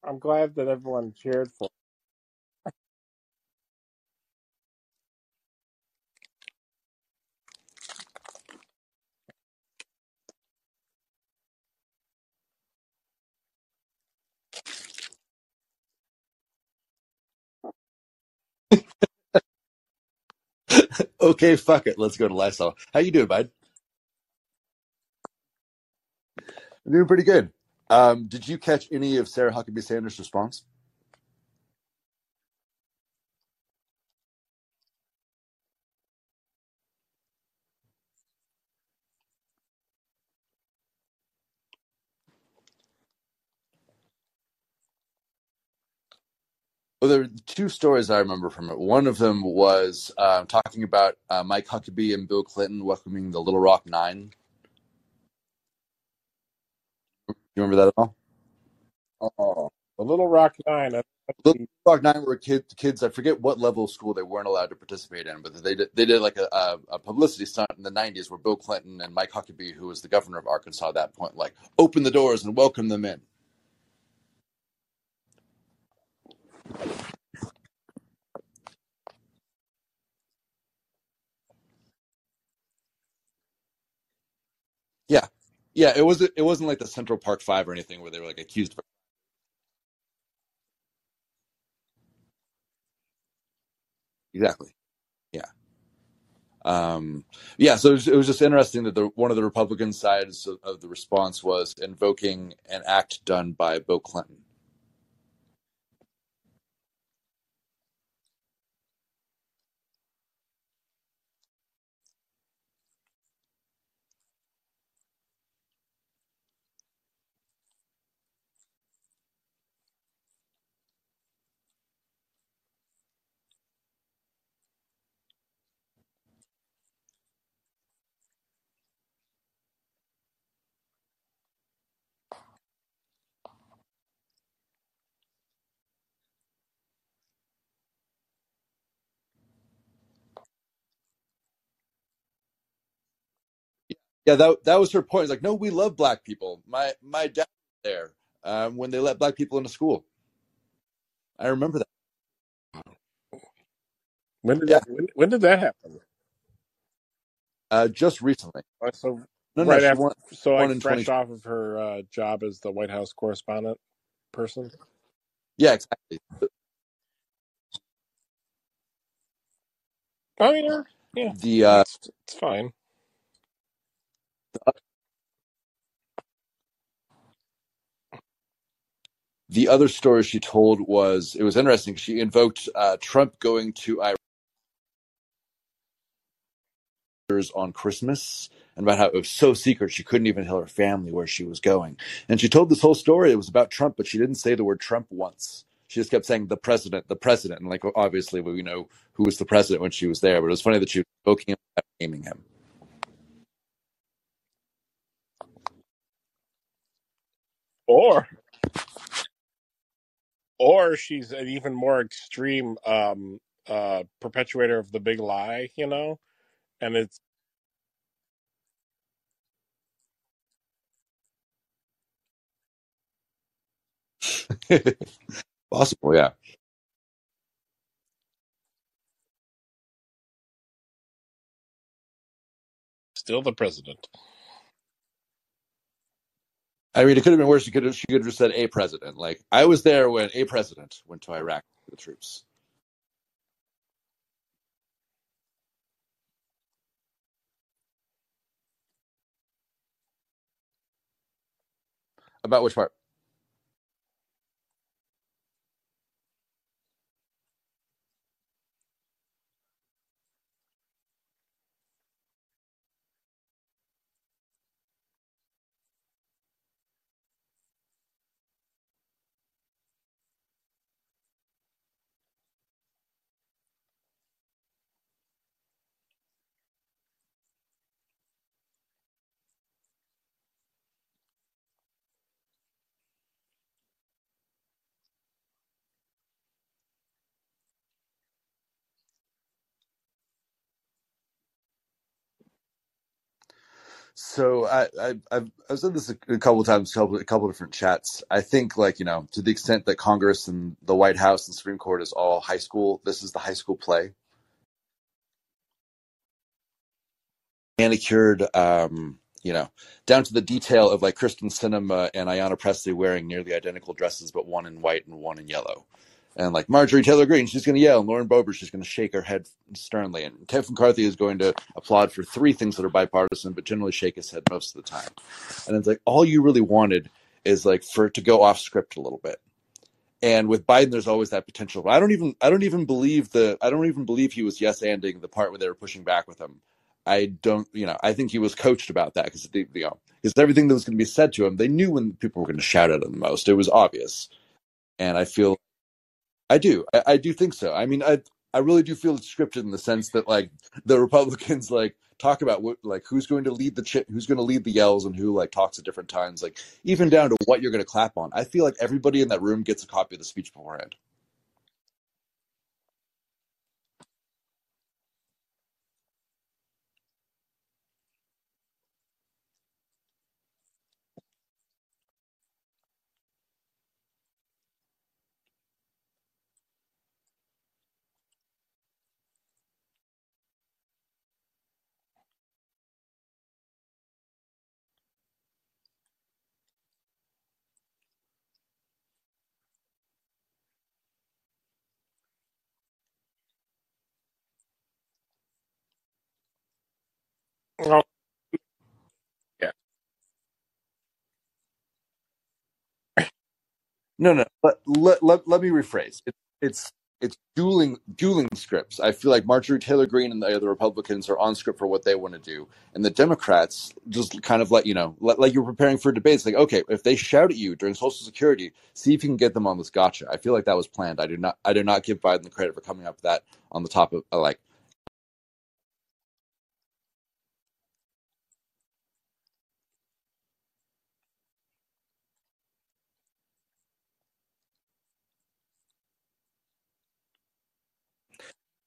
I'm glad that everyone cheered for. Okay, fuck it. Let's go to Lysol. How you doing, bud? I'm doing pretty good. Um, did you catch any of Sarah Huckabee Sanders' response? Well, there are two stories I remember from it. One of them was uh, talking about uh, Mike Huckabee and Bill Clinton welcoming the Little Rock Nine. You remember that at all? Oh, the Little Rock Nine. I- Little Rock Nine were kids. Kids, I forget what level of school they weren't allowed to participate in, but they did. They did like a, a, a publicity stunt in the '90s where Bill Clinton and Mike Huckabee, who was the governor of Arkansas at that point, like opened the doors and welcomed them in. Yeah, yeah. It was. It wasn't like the Central Park Five or anything where they were like accused. Of, exactly. Yeah. Um, yeah. So it was, it was just interesting that the one of the Republican sides of, of the response was invoking an act done by Bill Clinton. Yeah, that that was her point. It's like, no, we love black people. My my dad was there um, when they let black people into school. I remember that. When did Yeah, that? When, when did that happen? uh, just recently. Uh, So No, no, right she after, won so won like fresh off of her uh, job as the White House correspondent person. Yeah, exactly. Oh yeah, yeah, The uh, it's it's fine. The other story she told was it was interesting. She invoked uh, Trump going to Iraq on Christmas and about how it was so secret she couldn't even tell her family where she was going. And she told this whole story. It was about Trump, but she didn't say the word Trump once. She just kept saying the president, the president, and like obviously we know who was the president when she was there. But it was funny that she was invoking him naming him. Or or she's an even more extreme um, uh, perpetuator of the big lie, you know, and it's Possible, yeah. still the president. I mean, it could have been worse. She could have she could have just said a president. Like I was there when a president went to Iraq with the troops. About which part? So I, I I've I've said this a, couple of times, a couple, a couple of different chats. I think like you know to the extent that Congress and the White House and Supreme Court is all high school, this is the high school play. Manicured, um, you know, down to the detail of like Kyrsten Sinema and Ayanna Pressley wearing nearly identical dresses, but one in white and one in yellow. And like Marjorie Taylor Greene, she's going to yell, and Lauren Boebert, she's going to shake her head sternly. And Kevin McCarthy is going to applaud for three things that are bipartisan, but generally shake his head most of the time. And it's like all you really wanted is like for it to go off script a little bit. And with Biden, there's always that potential. I don't even I don't even believe the I don't even believe he was yes anding the part where they were pushing back with him. I don't, you know, I think he was coached about that because you know, because everything that was going to be said to him, they knew when people were going to shout at him the most. It was obvious, and I feel, I do, I, I do think so. I mean, I I really do feel it's scripted in the sense that like the Republicans like talk about what like who's going to lead the ch- who's going to lead the yells and who like talks at different times, like even down to what you're going to clap on. I feel like everybody in that room gets a copy of the speech beforehand. Oh, yeah. No, no. But let, let, let me rephrase. It, it's it's dueling dueling scripts. I feel like Marjorie Taylor Greene and the other Republicans are on script for what they want to do, and the Democrats just kind of let you know, let, like you're preparing for debates. Like, okay, if they shout at you during Social Security, see if you can get them on this gotcha. I feel like that was planned. I do not I do not give Biden the credit for coming up with that on the top of like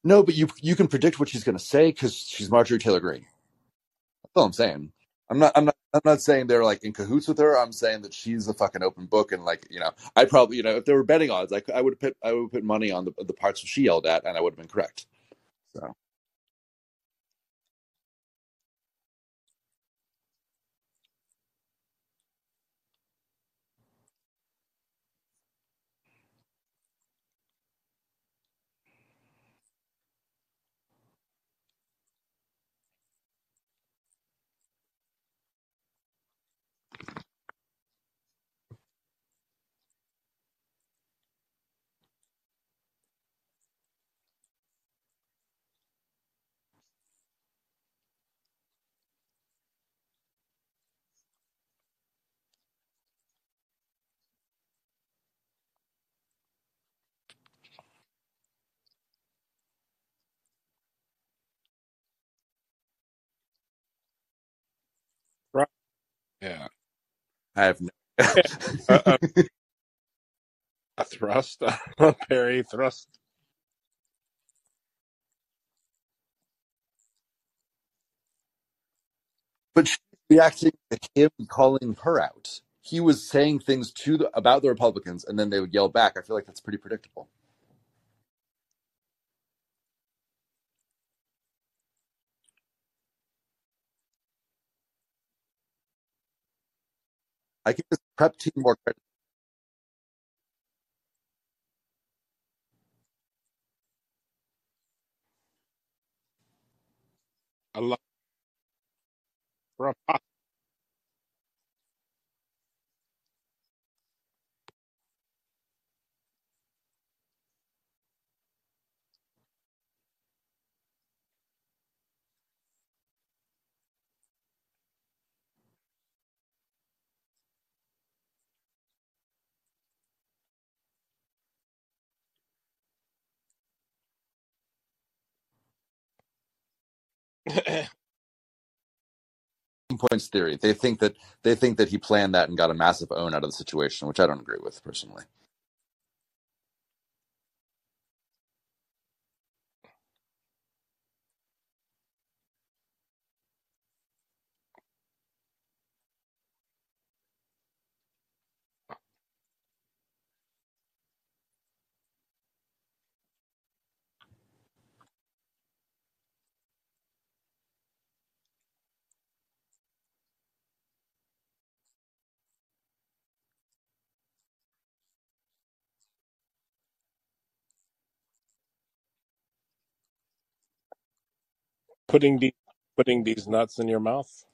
no, but you you can predict what she's going to say because she's Marjorie Taylor Greene. That's all I'm saying. I'm not. I'm not. I'm not saying they're like in cahoots with her. I'm saying that she's a fucking open book, and like you know, I probably you know if there were betting odds, I, I would put I would put money on the the parts she yelled at, and I would have been correct. So Yeah. I have no. A, a, uh, uh, a thrust, a parry thrust. but she's reacting to him calling her out. He was saying things to the, about the Republicans, and then they would yell back. I feel like that's pretty predictable. I give this prep team more credit. Lot for Points theory. They think that they think that he planned that and got a massive own out of the situation, which I don't agree with personally. Putting these putting these nuts in your mouth.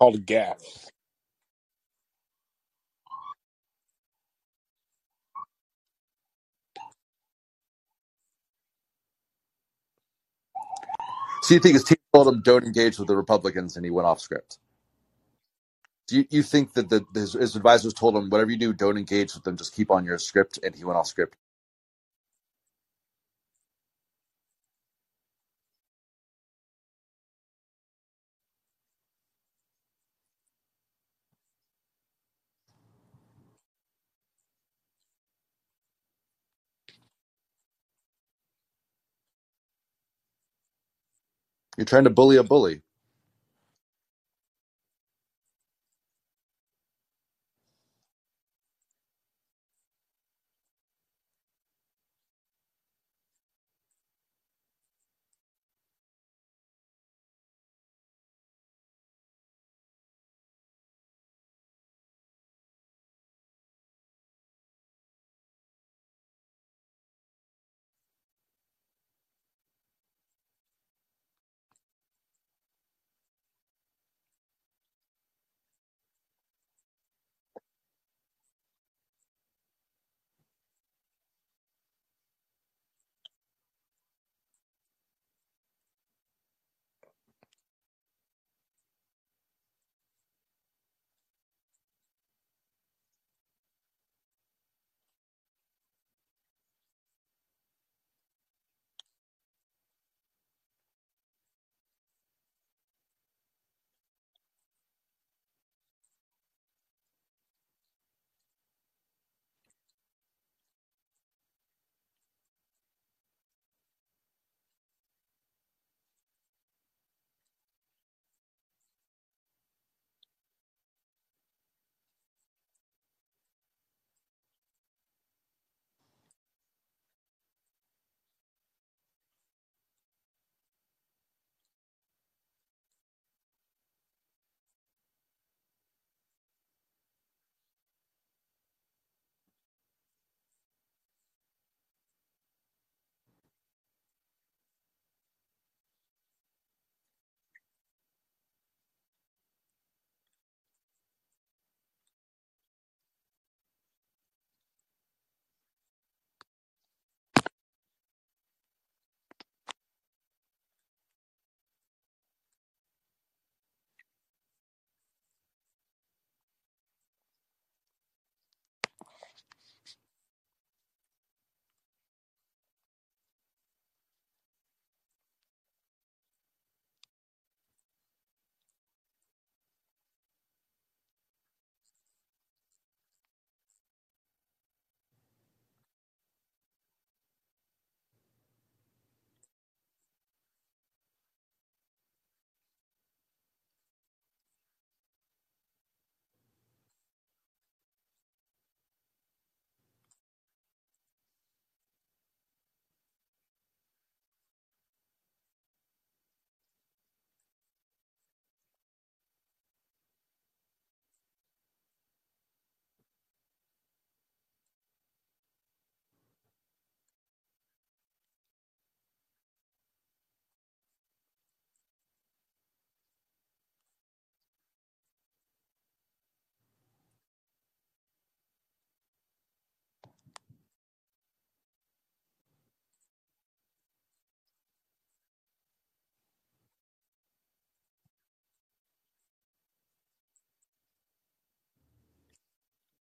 Called gaffes. So you think his team told him don't engage with the Republicans, and he went off script? Do you, you think that the, his, his advisors told him whatever you do, don't engage with them, just keep on your script, and he went off script? You're trying to bully a bully.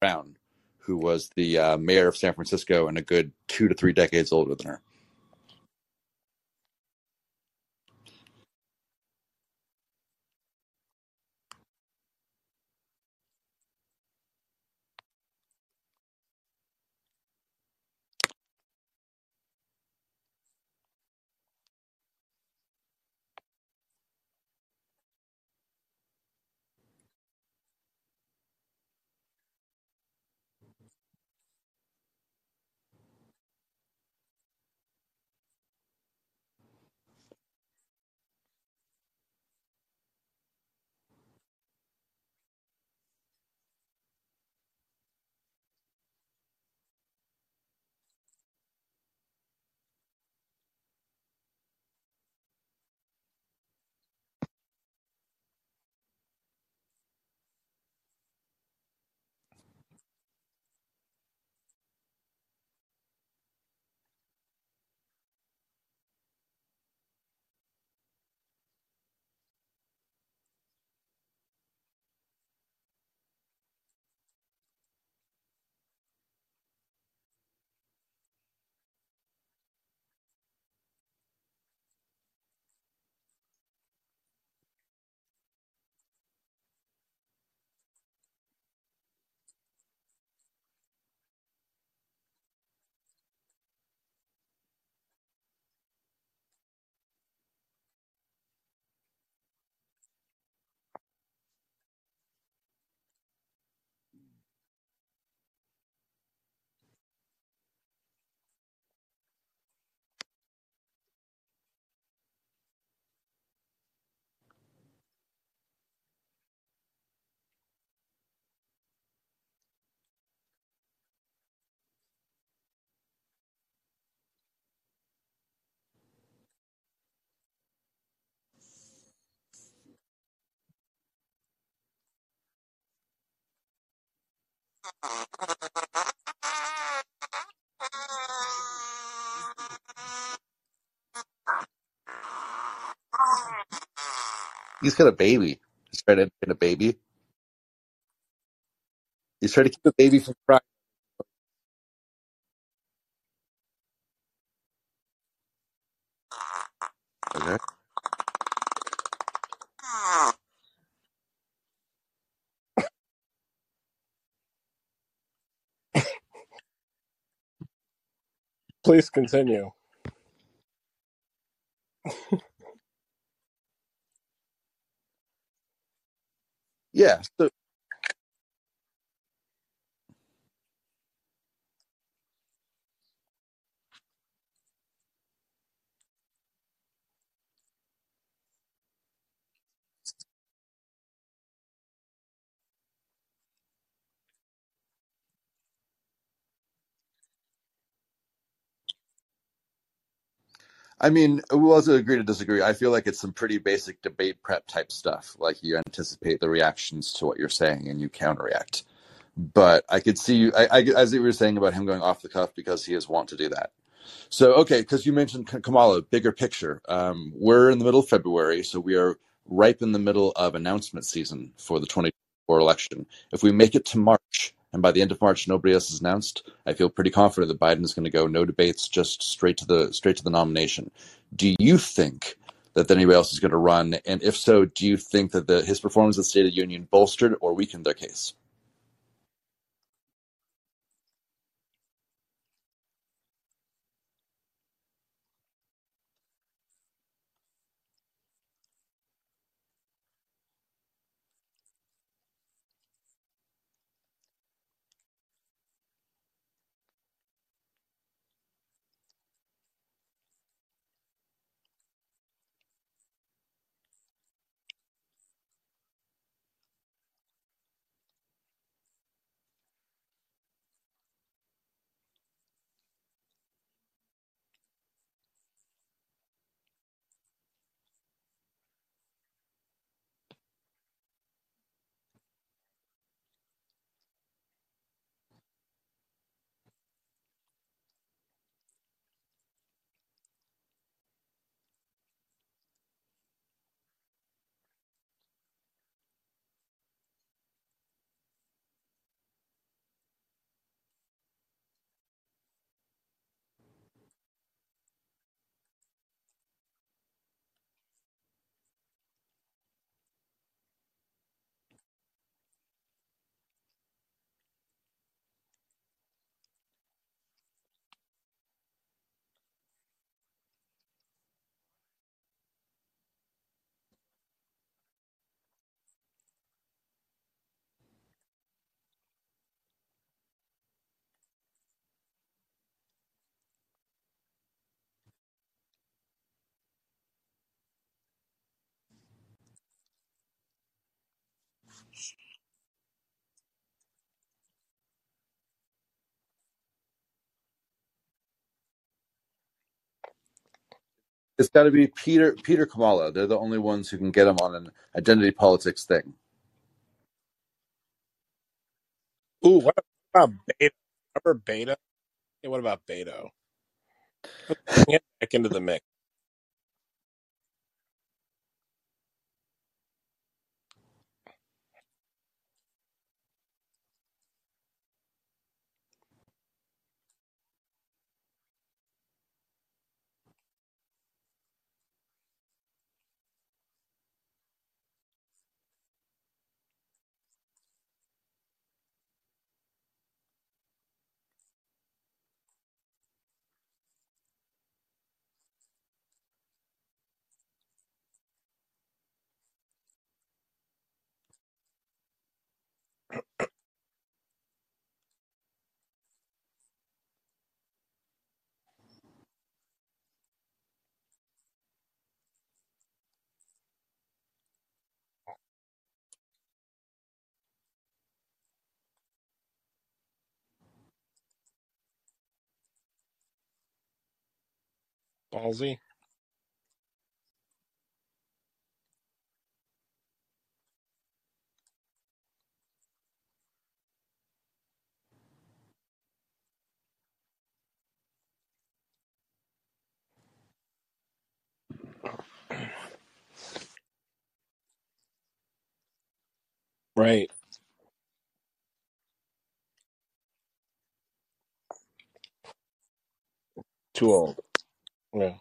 Brown, who was the uh, mayor of San Francisco and a good two to three decades older than her. He's got a baby. He's trying to get a baby. He's trying to keep the baby from crying. Okay. Please continue. Yeah. So I mean, we'll also agree to disagree. I feel like it's some pretty basic debate prep type stuff. Like you anticipate the reactions to what you're saying and you counteract. But I could see you, I, I, as you were saying about him going off the cuff because he is wont to do that. So, okay, because you mentioned Kamala, bigger picture. Um, we're in the middle of February, so we are ripe in the middle of announcement season for the 2024 election. If we make it to March, and by the end of March nobody else is announced, I feel pretty confident that Biden is going to go no debates, just straight to the straight to the nomination. Do you think that anybody else is going to run? And if so, do you think that the, his performance at State of the Union bolstered or weakened their case? It's got to be Peter Peter Kamala. They're the only ones who can get him on an identity politics thing. Ooh, what about Beto? Remember Beto? Hey, what about Beto? Him back into the mix. Ballsy. Right. Too old. Yeah.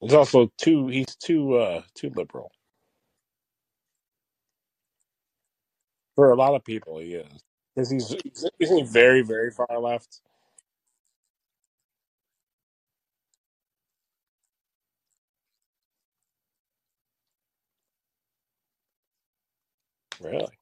He's also too. He's too. uh Too liberal for a lot of people. He is because he's he's he very very far left. Really.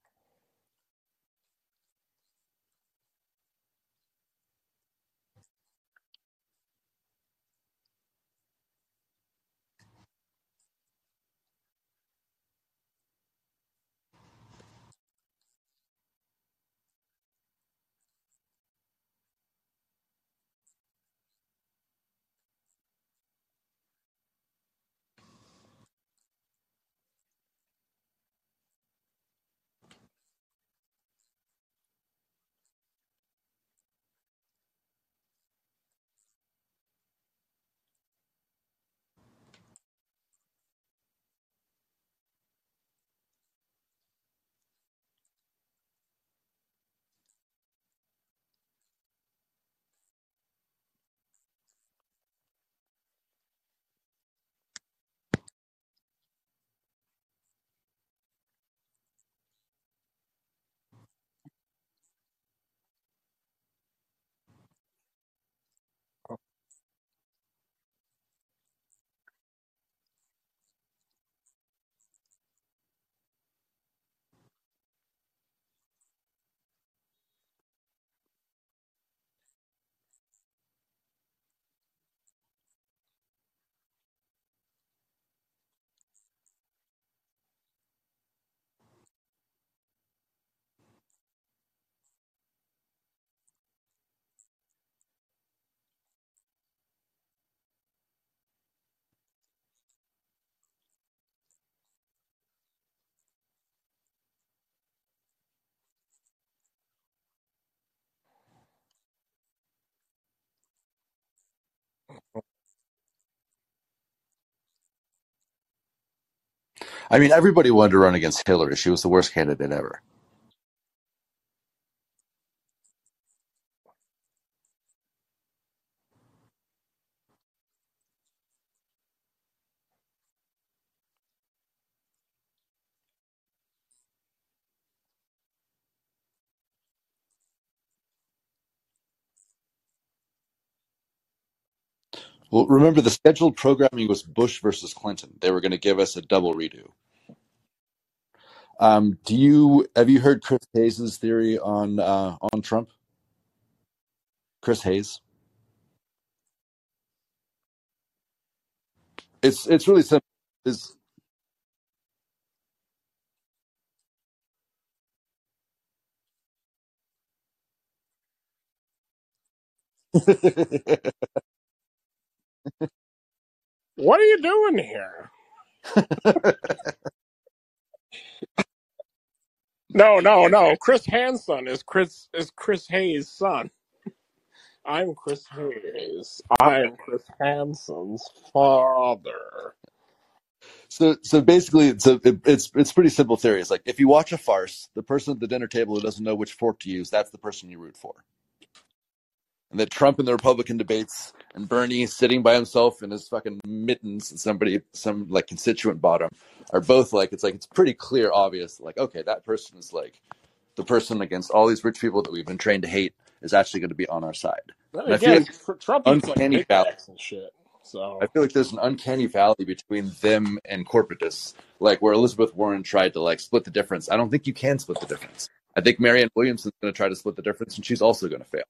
I mean, everybody wanted to run against Hillary. She was the worst candidate ever. Well, remember the scheduled programming was Bush versus Clinton. They were going to give us a double redo. Um, do you have you heard Chris Hayes's theory on uh, on Trump? Chris Hayes. It's it's really simple. Is What are you doing here? No, no, no. Chris Hansen is Chris is Chris Hayes' son. I'm Chris Hayes. I'm Chris Hansen's father. So, so basically, it's a, it, it's it's pretty simple theory. It's like if you watch a farce, the person at the dinner table who doesn't know which fork to use, that's the person you root for. And that Trump in the Republican debates and Bernie sitting by himself in his fucking mittens and somebody, some like constituent bottom, are both like it's like it's pretty clear, obvious. Like okay, that person is like the person against all these rich people that we've been trained to hate is actually going to be on our side. And I feel like Trump eats like uncanny valley. And shit. So I feel like there's an uncanny valley between them and corporatists, like where Elizabeth Warren tried to like split the difference. I don't think you can split the difference. I think Marianne Williamson's going to try to split the difference, and she's also going to fail.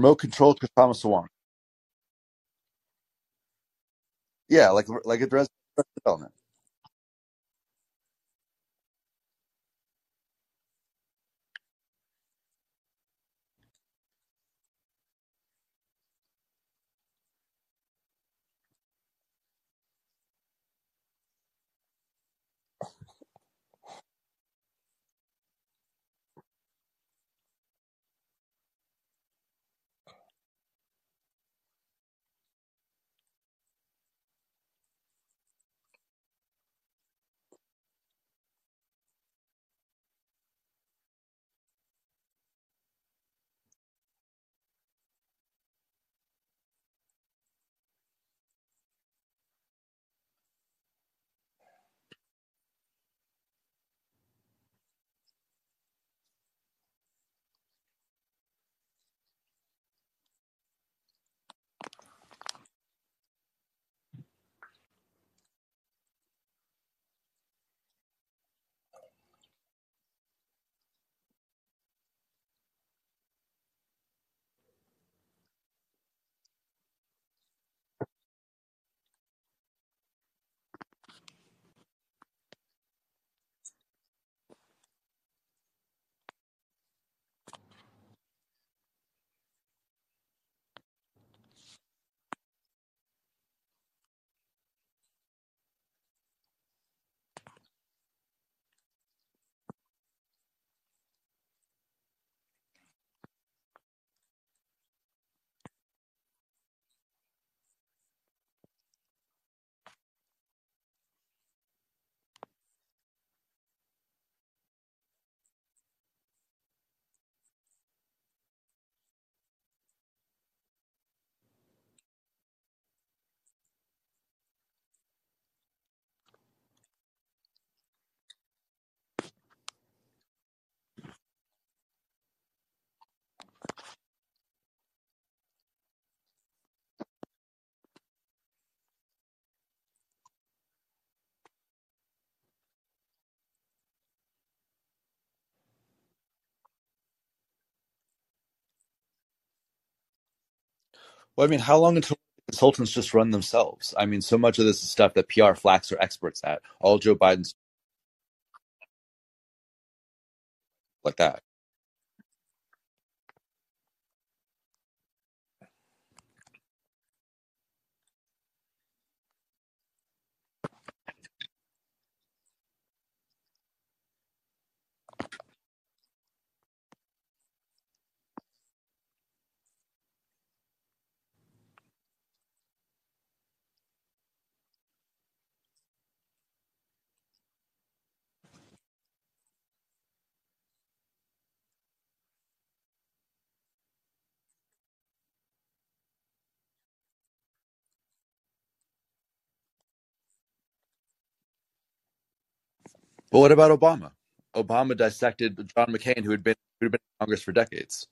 Remote control Kshama Sawant. Yeah, like like a dress development. Well, I mean, how long until consultants just run themselves? I mean, so much of this is stuff that PR flacks are experts at. All Joe Biden's like that. But what about Obama? Obama dissected John McCain, who had been who had been in Congress for decades.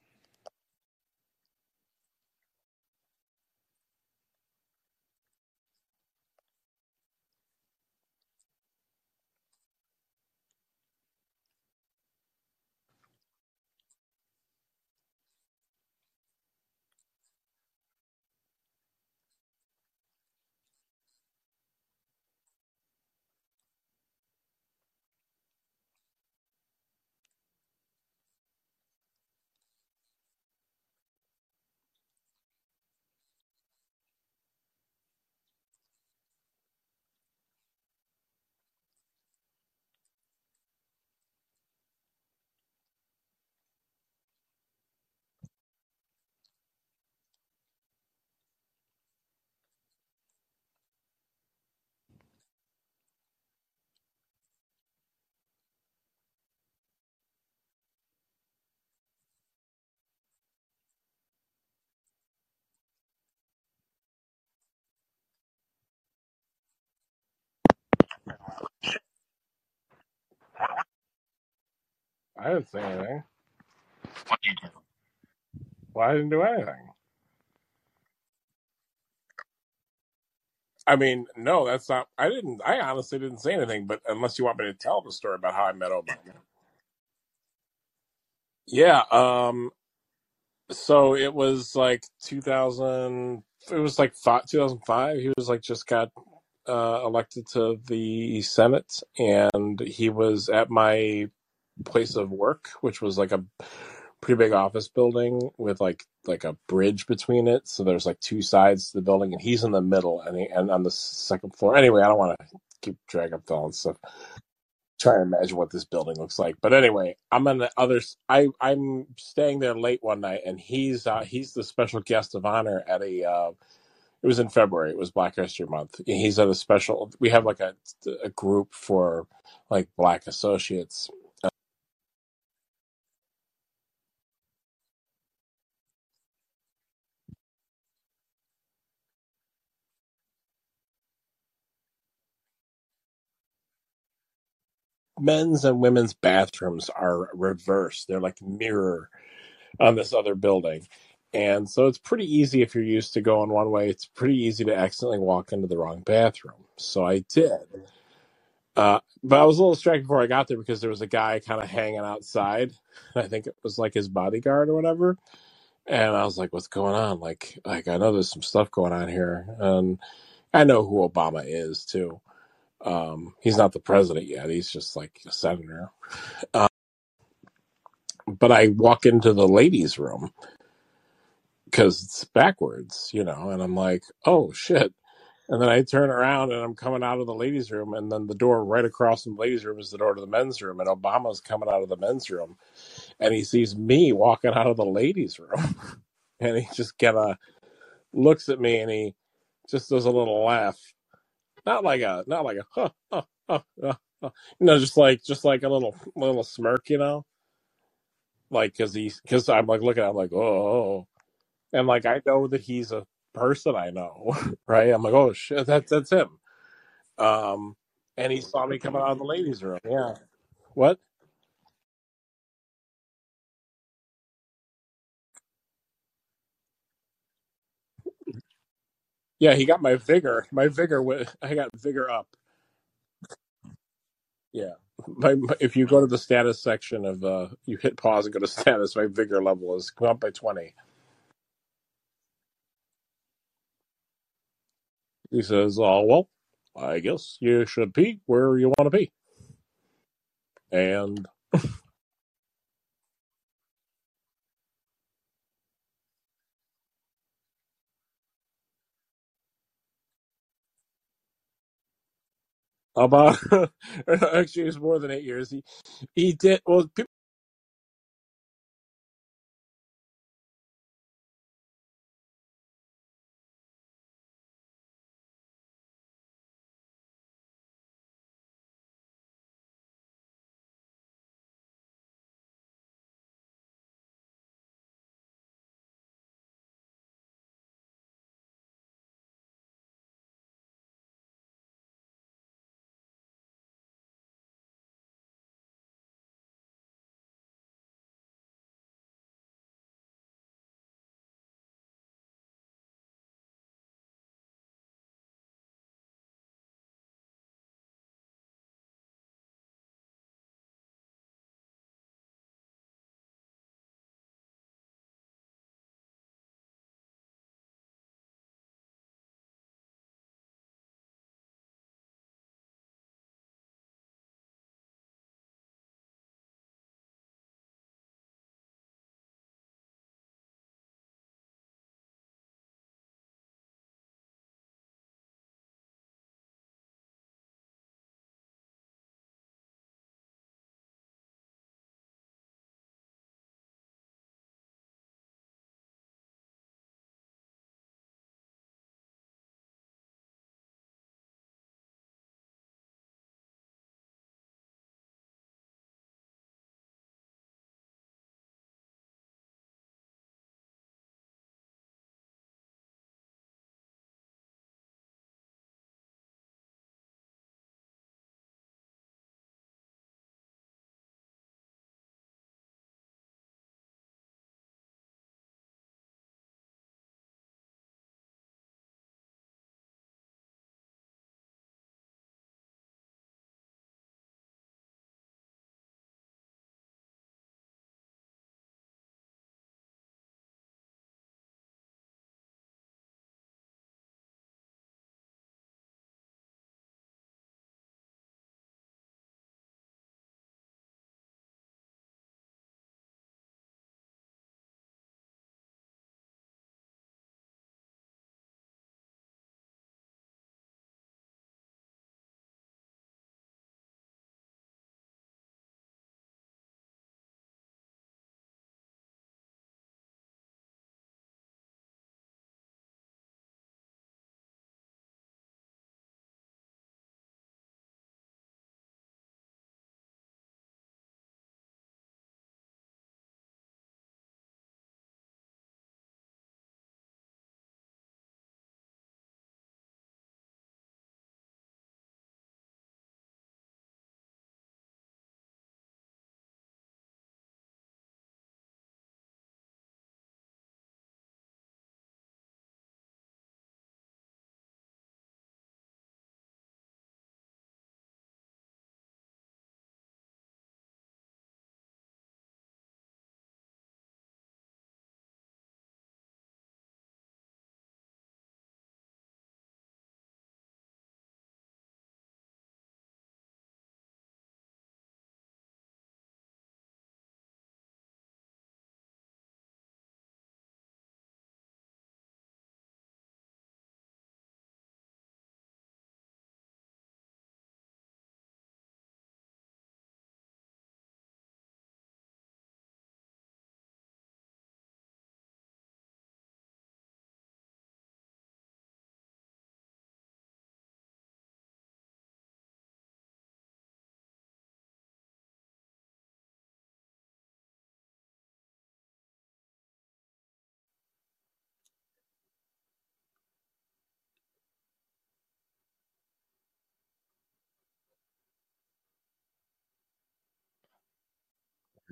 I didn't say anything. What did you do? Well, I didn't do anything. I mean, no, that's not. I didn't. I honestly didn't say anything. But unless you want me to tell the story about how I met Obama, yeah. Um. So it was like 2000. It was like five, 2005. He was like just got uh, elected to the Senate, and he was at my place of work, which was like a pretty big office building with like like a bridge between it. So there's like two sides to the building, and he's in the middle, and he, and on the second floor. Anyway, I don't want to keep drag up all this stuff. Try to imagine what this building looks like. But anyway, I'm on the other. I I'm staying there late one night, and he's uh, he's the special guest of honor at a. Uh, it was in February. It was Black History Month. He's at a special. We have like a a group for like Black associates men's and women's bathrooms are reversed. They're like mirror on this other building. And so it's pretty easy if you're used to going one way, it's pretty easy to accidentally walk into the wrong bathroom. So I did. Uh, but I was a little distracted before I got there because there was a guy kind of hanging outside. I think it was like his bodyguard or whatever. And I was like, what's going on? Like, like I know there's some stuff going on here. And I know who Obama is too. Um, he's not the president yet. He's just like a senator. but I walk into the ladies' room because it's backwards, you know, and I'm like, oh shit. And then I turn around and I'm coming out of the ladies' room, and then the door right across from the ladies' room is the door to the men's room, and Obama's coming out of the men's room, and he sees me walking out of the ladies' room, and he just kind of looks at me and he just does a little laugh, not like a, not like a, huh, huh, huh, huh, huh. you know, just like, just like a little, little smirk, you know, like because he's, because I'm like looking him like, oh. and like I know that he's a person I know, right? I'm like, oh shit, that's that's him. Um, and he saw me coming out of the ladies' room. Yeah. What? Yeah, he got my vigor. My vigor. wa- I got vigor up. Yeah. My, my- if you go to the status section of uh, you hit pause and go to status. My vigor level is up by twenty. He says, "Oh well, I guess you should be where you want to be." And about actually, it was more than eight years. He he did well.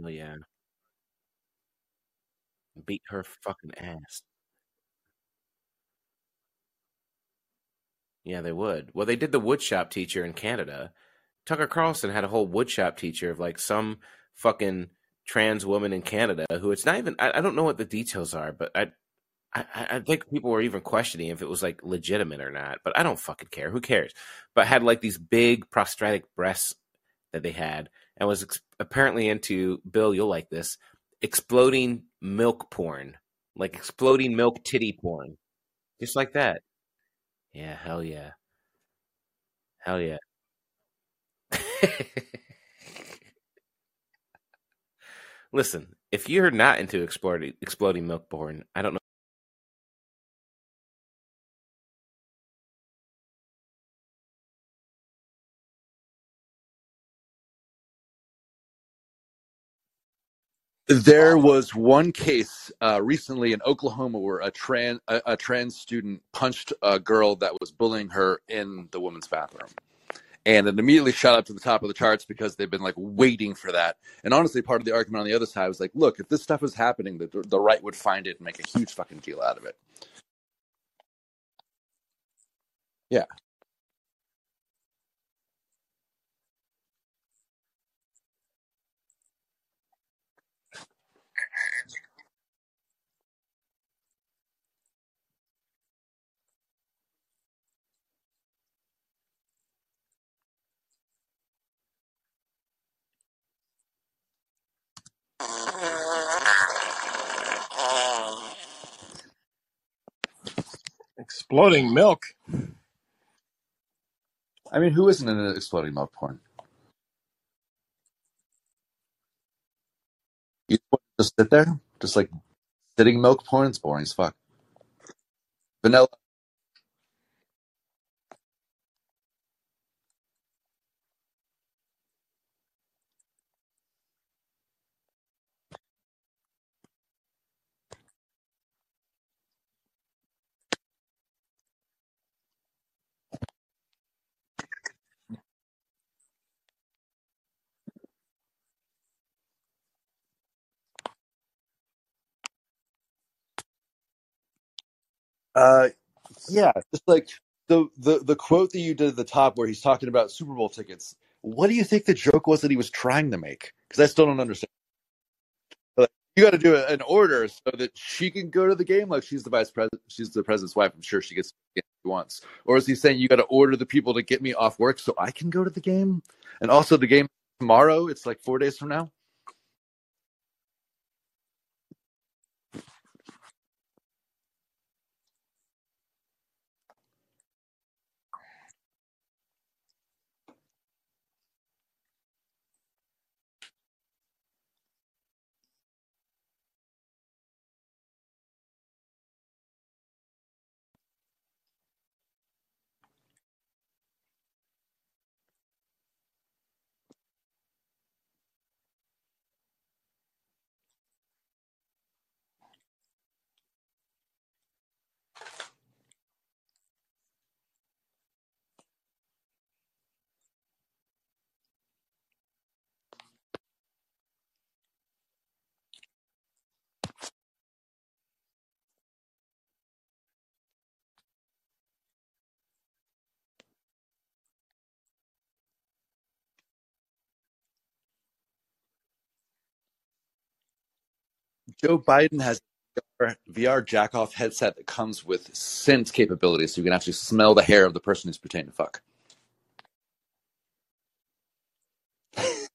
Oh yeah, beat her fucking ass. Yeah, they would. Well, they did the woodshop teacher in Canada. Tucker Carlson had a whole woodshop teacher of like some fucking trans woman in Canada who it's not even. I, I don't know what the details are, but I, I, I think people were even questioning if it was like legitimate or not. But I don't fucking care. Who cares? But had like these big prosthetic breasts that they had, and was apparently into Bill. You'll like this exploding milk porn, like exploding milk titty porn, just like that. Yeah, hell yeah. Hell yeah. Listen, if you're not into exploding exploding milk porn, I don't know. There was one case uh, recently in Oklahoma where a trans a, a trans student punched a girl that was bullying her in the women's bathroom, and it immediately shot up to the top of the charts because they've been like waiting for that. And honestly, part of the argument on the other side was like, look, if this stuff is happening, the the right would find it and make a huge fucking deal out of it. Yeah. Exploding milk. I mean, who isn't in an exploding milk porn? You just sit there, just like sitting milk porn. It's boring as fuck. Vanilla. Uh, yeah, just like the the the quote that you did at the top where he's talking about Super Bowl tickets. What do you think the joke was that he was trying to make? Because I still don't understand. Like, you got to do an order so that she can go to the game. Like she's the vice president, she's the president's wife. I'm sure she gets if she wants. Or is he saying you got to order the people to get me off work so I can go to the game? And also the game tomorrow. It's like four days from now. Joe Biden has a VR jack off headset that comes with scent capabilities, so you can actually smell the hair of the person who's pretending to fuck.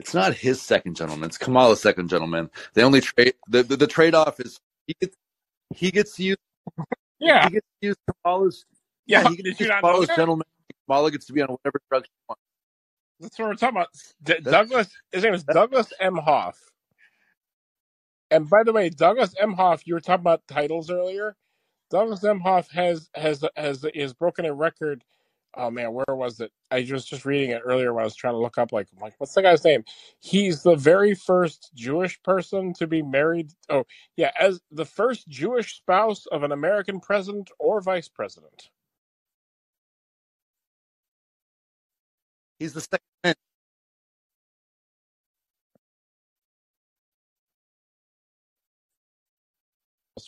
It's not his second gentleman; it's Kamala's second gentleman. They only trade the the, the trade off is he gets he gets Yeah. he gets to use Kamala's yeah, Yeah. he gets to use Kamala's gentleman. Kamala gets to be on whatever drug she wants. That's what we're talking about. D- Douglas, his name is Douglas Emhoff. And by the way, Douglas Emhoff, you were talking about titles earlier. Douglas Emhoff has has has has broken a record oh man, where was it? I was just reading it earlier when I was trying to look up like I'm like, what's the guy's name? He's the very first Jewish person to be married. Oh yeah, as the first Jewish spouse of an American president or vice president. He's the second man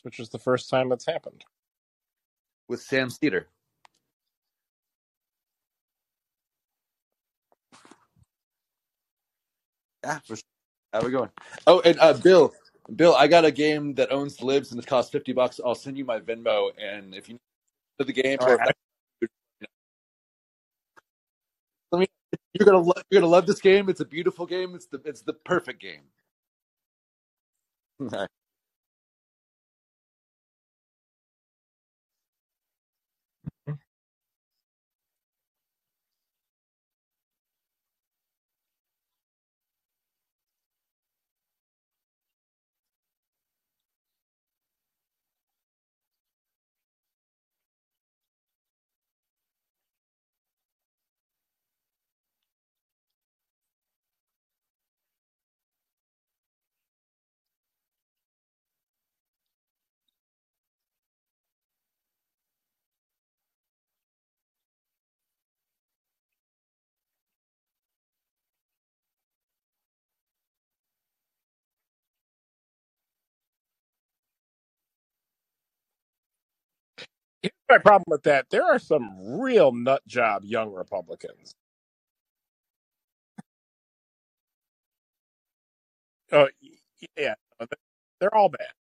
Which is the first time it's happened. with Sam Seder. Yeah, for sure. How we going? Oh, and uh, Bill, Bill, I got a game that owns libs and it costs fifty bucks. I'll send you my Venmo, and if you know the game or if I mean, you're gonna lo- you're gonna love this game. It's a beautiful game. It's the it's the perfect game. my problem with that. There are some real nut job young Republicans. Oh yeah, they're all bad.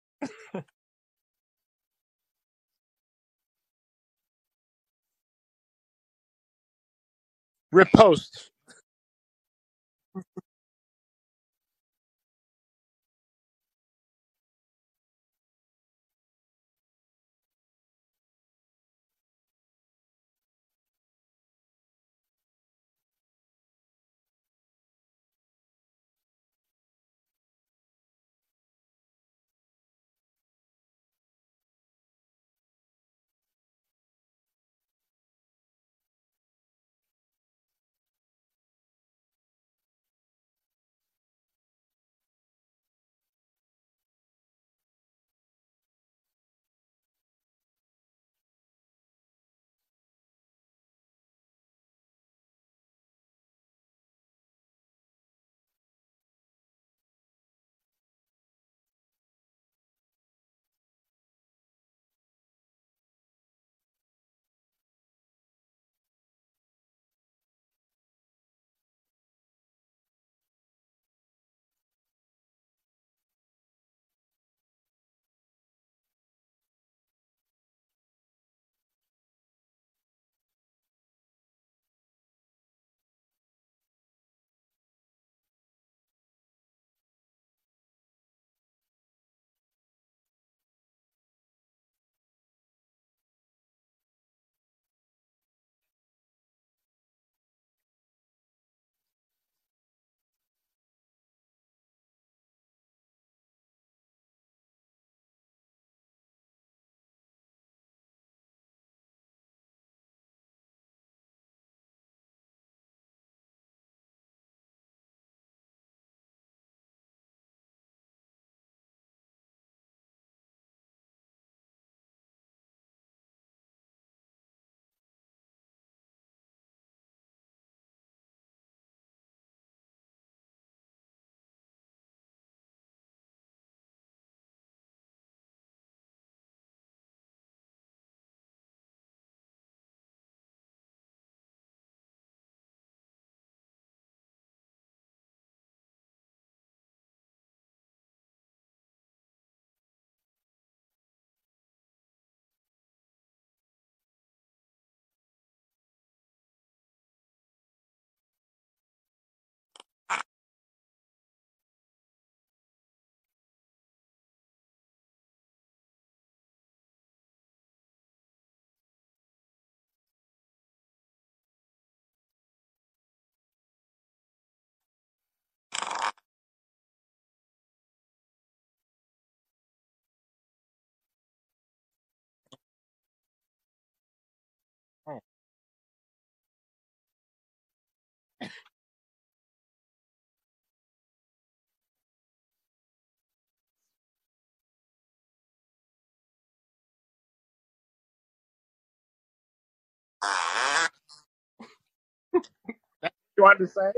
Riposte. You wanted to say?